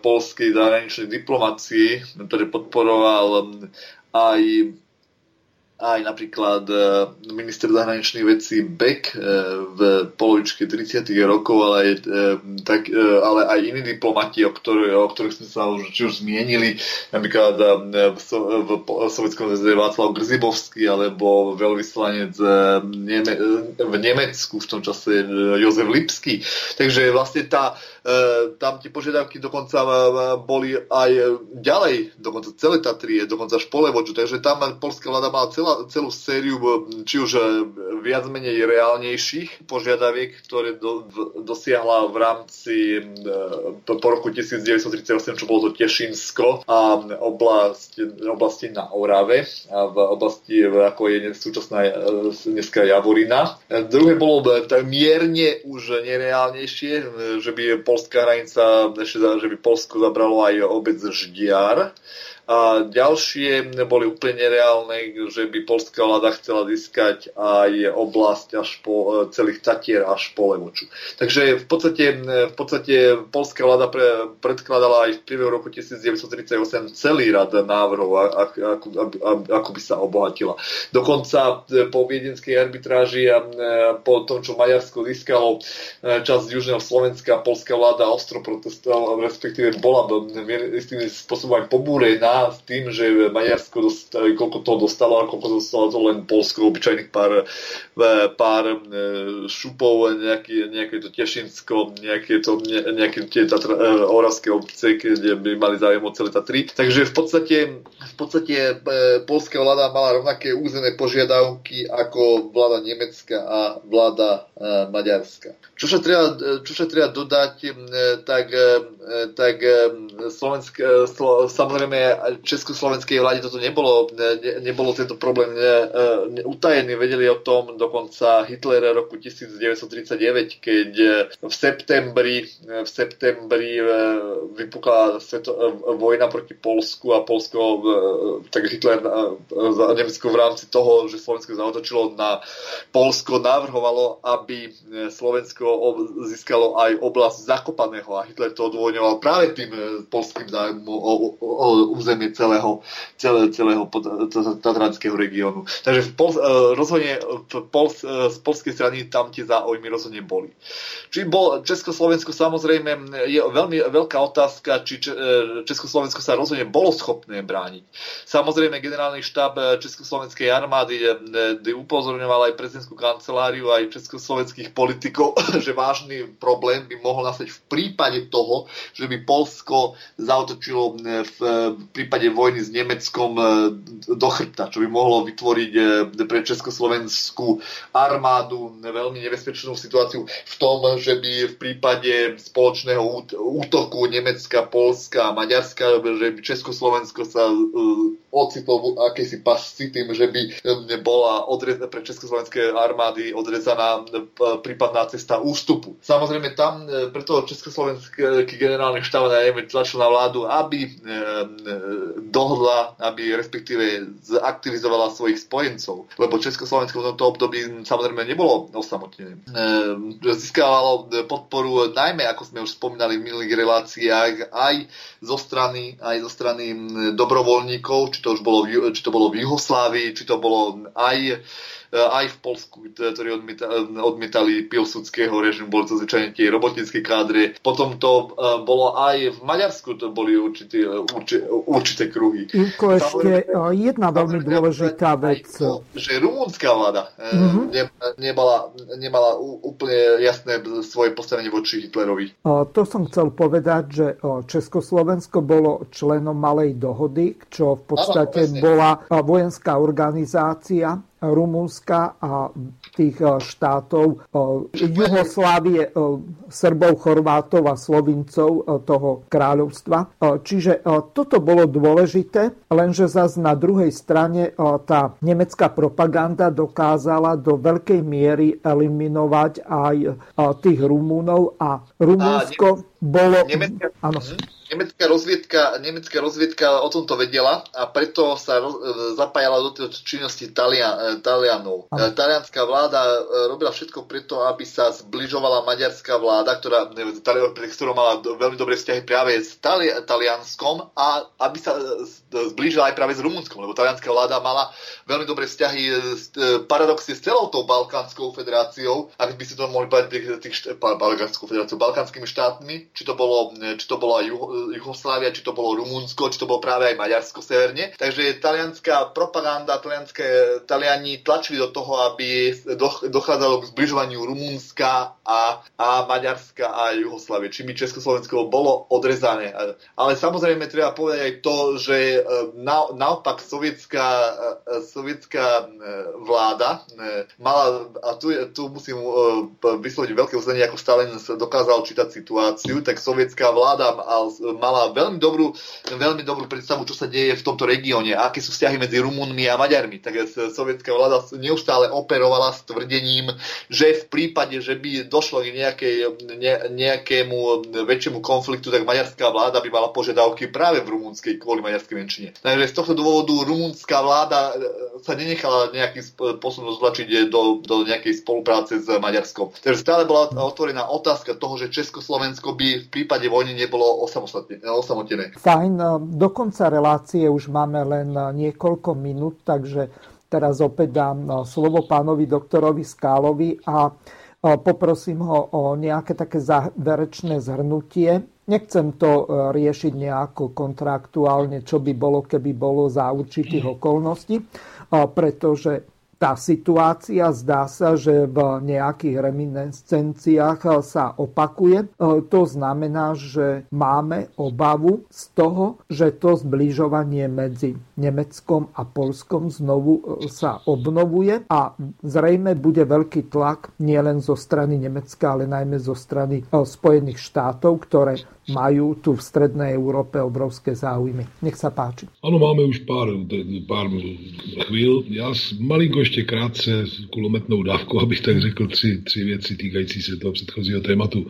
polskej zahraničnej diplomácie, ktoré podporoval aj aj napríklad e, minister zahraničných vecí Beck e, v polovičke 30. rokov, ale aj, e, tak, ale aj iní diplomati, o, ktoré, o ktorých sme sa už, či už zmienili, napríklad v, so, zväze Václav Grzibovský alebo veľvyslanec v Nemecku v tom čase Jozef Lipský. Takže vlastne tá tam tie požiadavky dokonca e, boli aj ďalej, dokonca celé Tatrie, dokonca až po Levoču, takže tam polská vláda mala celá, celú sériu e, či už viac menej reálnejších požiadaviek, ktoré do, v, dosiahla v rámci po roku 1938, čo bolo to Tešinsko a oblasti, oblasti na Orave a v oblasti, ako je súčasná dneska Javorina. Druhé bolo mierne už nereálnejšie, že by polská hranica, že by Polsko zabralo aj obec Ždiar. A ďalšie boli úplne nereálne, že by polská vláda chcela získať aj oblasť až po celých Tatier až po Levoču. Takže v podstate, v podstate polská vláda pre, predkladala aj v priebehu roku 1938 celý rad návrhov, ako, ako, by sa obohatila. Dokonca po viedenskej arbitráži a po tom, čo Maďarsko získalo časť Južného Slovenska, polská vláda ostro protestovala, respektíve bola istým spôsobom aj pobúrená s tým, že Maďarsko dostalo, koľko toho dostalo a koľko dostalo to len Polsko, obyčajných pár, e, pár e, šupov, nejaké, nejaké to Tešinsko, nejaké, to, nejaké tie tatra, e, oravské obce, kde by mali záujem o celé Tatry. Takže v podstate, v podstate polská vláda mala rovnaké územné požiadavky ako vláda Nemecka a vláda Maďarska. Čo sa treba, čo sa treba dodať, tak, tak Slovensk, samozrejme československej vláde toto nebolo, ne, nebolo tento problém ne, ne, utajený. Vedeli o tom dokonca Hitler roku 1939, keď v septembri, v septembri vypukla sveto, vojna proti Polsku a Polsko, tak Hitler za Nemecko v rámci toho, že Slovensko zautočilo na Polsko, navrhovalo, aby aby Slovensko získalo aj oblasť Zakopaného a Hitler to odôvodňoval práve tým polským zájmom o, o, o územie celého, celé, celého tatranského regiónu. Takže v Pol, rozhodne v Pol, z polskej strany tam tie záujmy rozhodne boli. Či bol Československo samozrejme je veľmi veľká otázka, či Československo sa rozhodne bolo schopné brániť. Samozrejme generálny štáb Československej armády upozorňoval aj prezidentskú kanceláriu, aj československých politikov, [laughs] že vážny problém by mohol nastať v prípade toho, že by Polsko zautočilo v prípade vojny s Nemeckom do chrbta, čo by mohlo vytvoriť pre československú armádu veľmi nebezpečnú situáciu v tom, že by v prípade spoločného útoku Nemecka, Polska a Maďarska, že by Československo sa ocitlo v akejsi pasci tým, že by bola odrez- pre československé armády odrezaná prípadná cesta ústupu. Samozrejme tam preto československý generálny štáb najmä tlačil na vládu, aby dohodla, aby respektíve zaktivizovala svojich spojencov, lebo Československo v tomto období samozrejme nebolo osamotené. Získávalo podporu najmä, ako sme už spomínali v minulých reláciách, aj zo strany, aj zo strany dobrovoľníkov, či to už bolo, či to bolo v Juhoslávii, či to bolo aj aj v Polsku, ktorí odmietali pilsudského režimu, boli to zvyčajne tie robotnícke kádre. Potom to bolo aj v Maďarsku, to boli určité, určité, určité kruhy. Ilko, ešte jedna veľmi dôležitá vec. Že rumúnska vláda mm-hmm. ne, nemala, nemala úplne jasné svoje postavenie voči Hitlerovi. To som chcel povedať, že Československo bolo členom malej dohody, čo v podstate ano, bola vojenská organizácia Rumunska a tých e, štátov e, Juhoslávie, e, Srbov, Chorvátov a Slovincov toho kráľovstva. Čiže toto bolo dôležité, lenže zase na druhej strane tá nemecká propaganda dokázala do veľkej miery eliminovať aj tých Rumúnov a Rumunsko bolo... Nemecká, áno. Mhm. Nemecká rozviedka, nemecká rozviedka o tomto vedela a preto sa roz, e, zapájala do tejto činnosti Talia, e, Talianov. Ano. E, talianská vláda robila všetko preto, aby sa zbližovala maďarská vláda, ktorá, ktorá mala veľmi dobré vzťahy práve s Tali, Talianskom a aby sa zblížila aj práve s Rumunskom, lebo talianská vláda mala veľmi dobré vzťahy paradoxne s celou tou Balkánskou federáciou, ak by si to mohli povedať tých, tých, Balkánskou federáciou, balkánskymi štátmi, či to bolo, či to bolo aj Juhoslávia, či to bolo Rumunsko, či to bolo práve aj Maďarsko severne. Takže talianská propaganda, talianské Taliani tlačili do toho, aby dochádzalo k zbližovaniu Rumunska a, a Maďarska a Juhoslávie, či by Československo bolo odrezané. Ale samozrejme treba povedať aj to, že e, na, naopak sovietská, e, sovietská e, vláda mala, a tu, tu musím vysloviť veľké uznanie, ako Stalin dokázal čítať situáciu, tak sovietská vláda mala veľmi dobrú, veľmi dobrú predstavu, čo sa deje v tomto regióne, aké sú vzťahy medzi Rumunmi a Maďarmi. Tak sovietská vláda neustále operovala s tvrdením, že v prípade, že by došlo k nejakej, ne, nejakému väčšiemu konfliktu, tak maďarská vláda by mala požiadavky práve v rumunskej kvôli maďarskej menšine. Takže z tohto dôvodu rumunská vláda e, sa nenechala nejakým spôsobom zlačiť do, do nejakej spolupráce s Maďarskom. Takže stále bola otvorená otázka toho, že Československo by v prípade vojny nebolo osamostatné osamotené. Fajn, e, do konca relácie už máme len e, niekoľko minút, takže teraz opäť dám e, slovo pánovi doktorovi Skálovi a poprosím ho o nejaké také záverečné zhrnutie. Nechcem to riešiť nejako kontraktuálne, čo by bolo, keby bolo za určitých okolností, pretože tá situácia zdá sa, že v nejakých reminiscenciách sa opakuje. E, to znamená, že máme obavu z toho, že to zbližovanie medzi Nemeckom a Polskom znovu e, sa obnovuje a zrejme bude veľký tlak nielen zo strany Nemecka, ale najmä zo strany Spojených štátov, ktoré majú tu v strednej Európe obrovské záujmy. Nech sa páči. Ano, máme už pár, pár chvíľ. Ja malinko ešte krátce kulometnou dávku, abych tak řekl tři, tři věci týkající se toho předchozího tématu.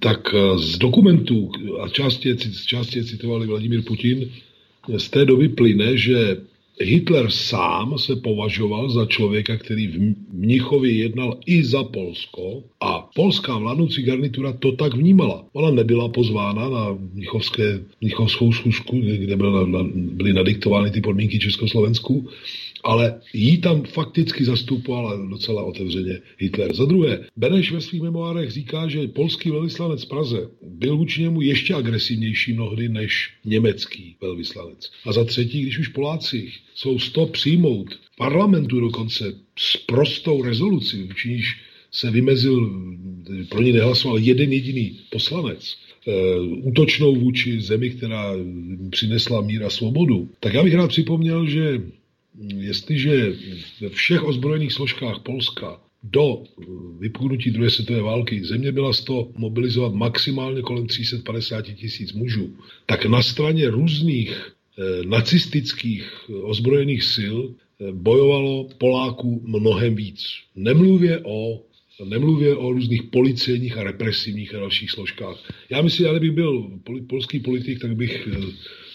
Tak eh, z dokumentů, a části, části citovali Vladimír Putin, z té doby plyne, že Hitler sám se považoval za člověka, který v Mnichově jednal i za Polsko a polská vládnoucí garnitura to tak vnímala. Ona nebyla pozvána na Mnichovské, Mnichovskou schůzku, kde byly nadiktovány ty podmínky Československu, ale jí tam fakticky zastupoval docela otevřeně Hitler. Za druhé, Beneš ve svých memoárech říká, že polský velvyslanec v Praze byl vůči němu ještě agresivnější mnohdy než německý velvyslanec. A za třetí, když už Poláci jsou sto přijmout parlamentu dokonce s prostou rezolucí, vůči níž se vymezil, pro ní nehlasoval jeden jediný poslanec, eh, útočnou vůči zemi, která přinesla mír a svobodu, tak já bych rád připomněl, že jestliže ve všech ozbrojených složkách Polska do vypuknutí druhé světové války země byla z toho mobilizovat maximálně kolem 350 tisíc mužů, tak na straně různých eh, nacistických ozbrojených sil bojovalo Poláků mnohem víc. Nemluvě o Nemluvě o různých policejních a represivních a dalších složkách. Já myslím, že bych byl polský politik, tak bych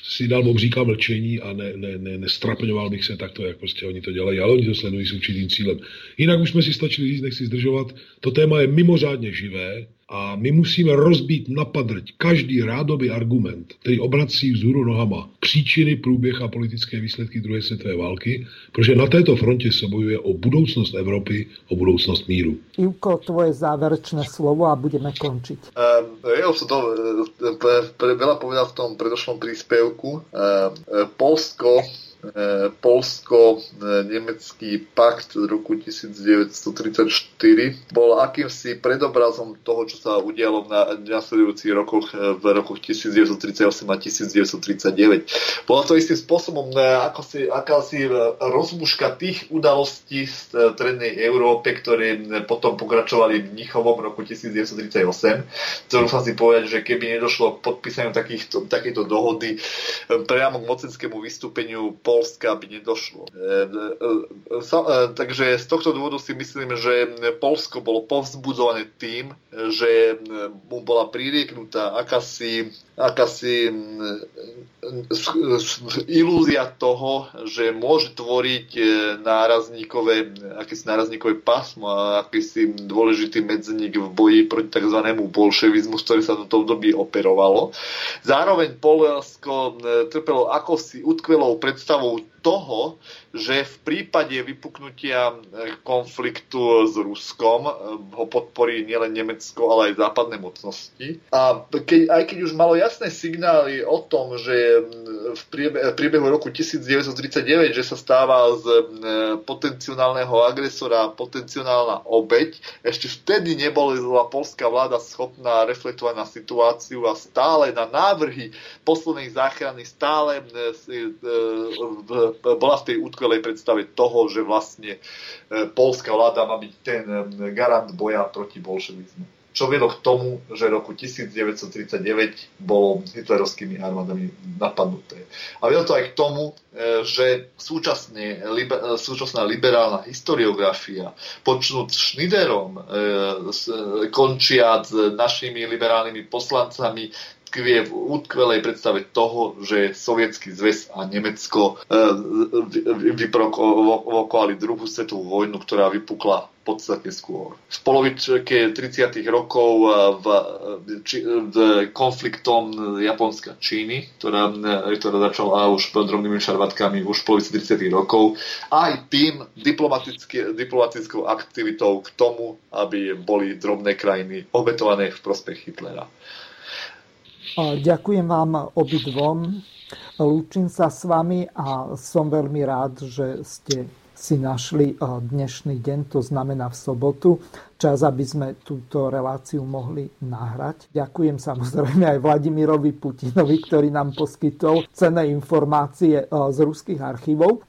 si dal obříka mlčení a ne, ne, ne, nestrapňoval bych se takto, jak prostě oni to dělají, ale oni to sledují s určitým cílem. Jinak už jsme si stačili říct, nechci zdržovat, to téma je mimořádně živé, a my musíme rozbít na padrť každý rádový argument, který obrací vzhůru nohama příčiny, průběh a politické výsledky druhé světové války, protože na této frontě se bojuje o budoucnost Evropy, o budoucnost míru. Ivko, tvoje záverečné slovo a budeme končiť. Um, ja som to veľa povedal v tom predošlom príspevku. Um, Polsko E, Polsko-nemecký pakt z roku 1934 bol akýmsi predobrazom toho, čo sa udialo v nasledujúcich rokoch e, v rokoch 1938 a 1939. Bola to istým spôsobom e, ako si, akási rozmuška tých udalostí v strednej Európe, ktoré potom pokračovali v Nichovom roku 1938. Chcel som si povedať, že keby nedošlo k podpísaniu takýchto, takéto dohody priamo k mocenskému vystúpeniu Polska by nedošlo. E, e, e, takže z tohto dôvodu si myslím, že Polsko bolo povzbudzované tým, že mu bola pririeknutá akási, akási ilúzia toho, že môže tvoriť nárazníkové, akési nárazníkové pásmo a akýsi dôležitý medzník v boji proti tzv. bolševizmu, ktorý sa do toho období operovalo. Zároveň Polsko trpelo akosi utkvelou predstavou toho, že v prípade vypuknutia eh, konfliktu s Ruskom eh, ho podporí nielen Nemecko, ale aj západné mocnosti. A keď, aj keď už malo jasné signály o tom, že v priebehu roku 1939, že sa stáva z eh, potenciálneho agresora potenciálna obeď, ešte vtedy nebola polská vláda schopná reflektovať na situáciu a stále na návrhy posledných záchrany stále bola v tej utkvelej predstave toho, že vlastne e, polská vláda má byť ten e, garant boja proti bolševizmu. Čo viedlo k tomu, že roku 1939 bolo hitlerovskými armádami napadnuté. A viedlo to aj k tomu, e, že súčasne, súčasná liberálna historiografia, počnúť Schneiderom, končia s našimi liberálnymi poslancami, tkvie v utkvelej predstave toho, že Sovietský zväz a Nemecko e, vyprovokovali druhú svetovú vojnu, ktorá vypukla podstate skôr. V polovičke 30. rokov e, v, či, v konfliktom Japonska Číny, ktorá, e, ktorá začala už drobnými šarvatkami už v polovici 30. rokov, aj tým diplomatickou aktivitou k tomu, aby boli drobné krajiny obetované v prospech Hitlera. Ďakujem vám obidvom. Lúčim sa s vami a som veľmi rád, že ste si našli dnešný deň, to znamená v sobotu, čas, aby sme túto reláciu mohli nahrať. Ďakujem samozrejme aj Vladimirovi Putinovi, ktorý nám poskytol cenné informácie z ruských archívov.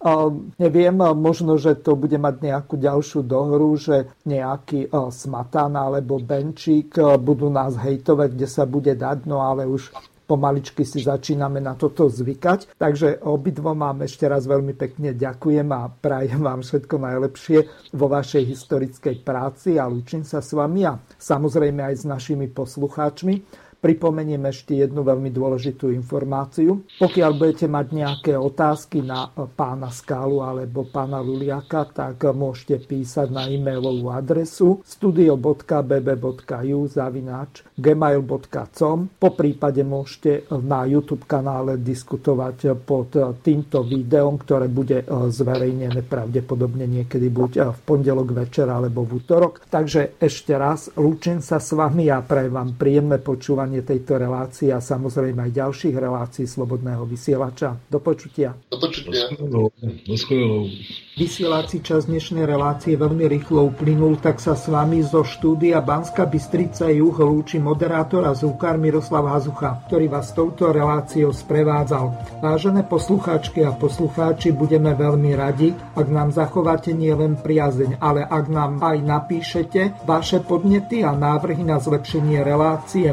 Neviem, možno, že to bude mať nejakú ďalšiu dohru, že nejaký Smatan alebo Benčík budú nás hejtovať, kde sa bude dať, no ale už pomaličky si začíname na toto zvykať. Takže obidvom vám ešte raz veľmi pekne ďakujem a prajem vám všetko najlepšie vo vašej historickej práci a lúčim sa s vami a samozrejme aj s našimi poslucháčmi. Pripomeniem ešte jednu veľmi dôležitú informáciu. Pokiaľ budete mať nejaké otázky na pána Skálu alebo pána Luliaka, tak môžete písať na e-mailovú adresu studio.bb.ju zavináč gmail.com. Po prípade môžete na YouTube kanále diskutovať pod týmto videom, ktoré bude zverejnené pravdepodobne niekedy buď v pondelok večer alebo v útorok. Takže ešte raz lúčim sa s vami a prajem vám príjemné počúvanie tejto relácie a samozrejme aj ďalších relácií Slobodného vysielača. Do počutia. Do počutia. Do Vysielací čas dnešnej relácie veľmi rýchlo uplynul, tak sa s vami zo štúdia Banska Bystrica Juh lúči moderátor a zúkar Miroslav Hazucha, ktorý vás touto reláciou sprevádzal. Vážené poslucháčky a poslucháči, budeme veľmi radi, ak nám zachováte nielen priazeň, ale ak nám aj napíšete vaše podnety a návrhy na zlepšenie relácie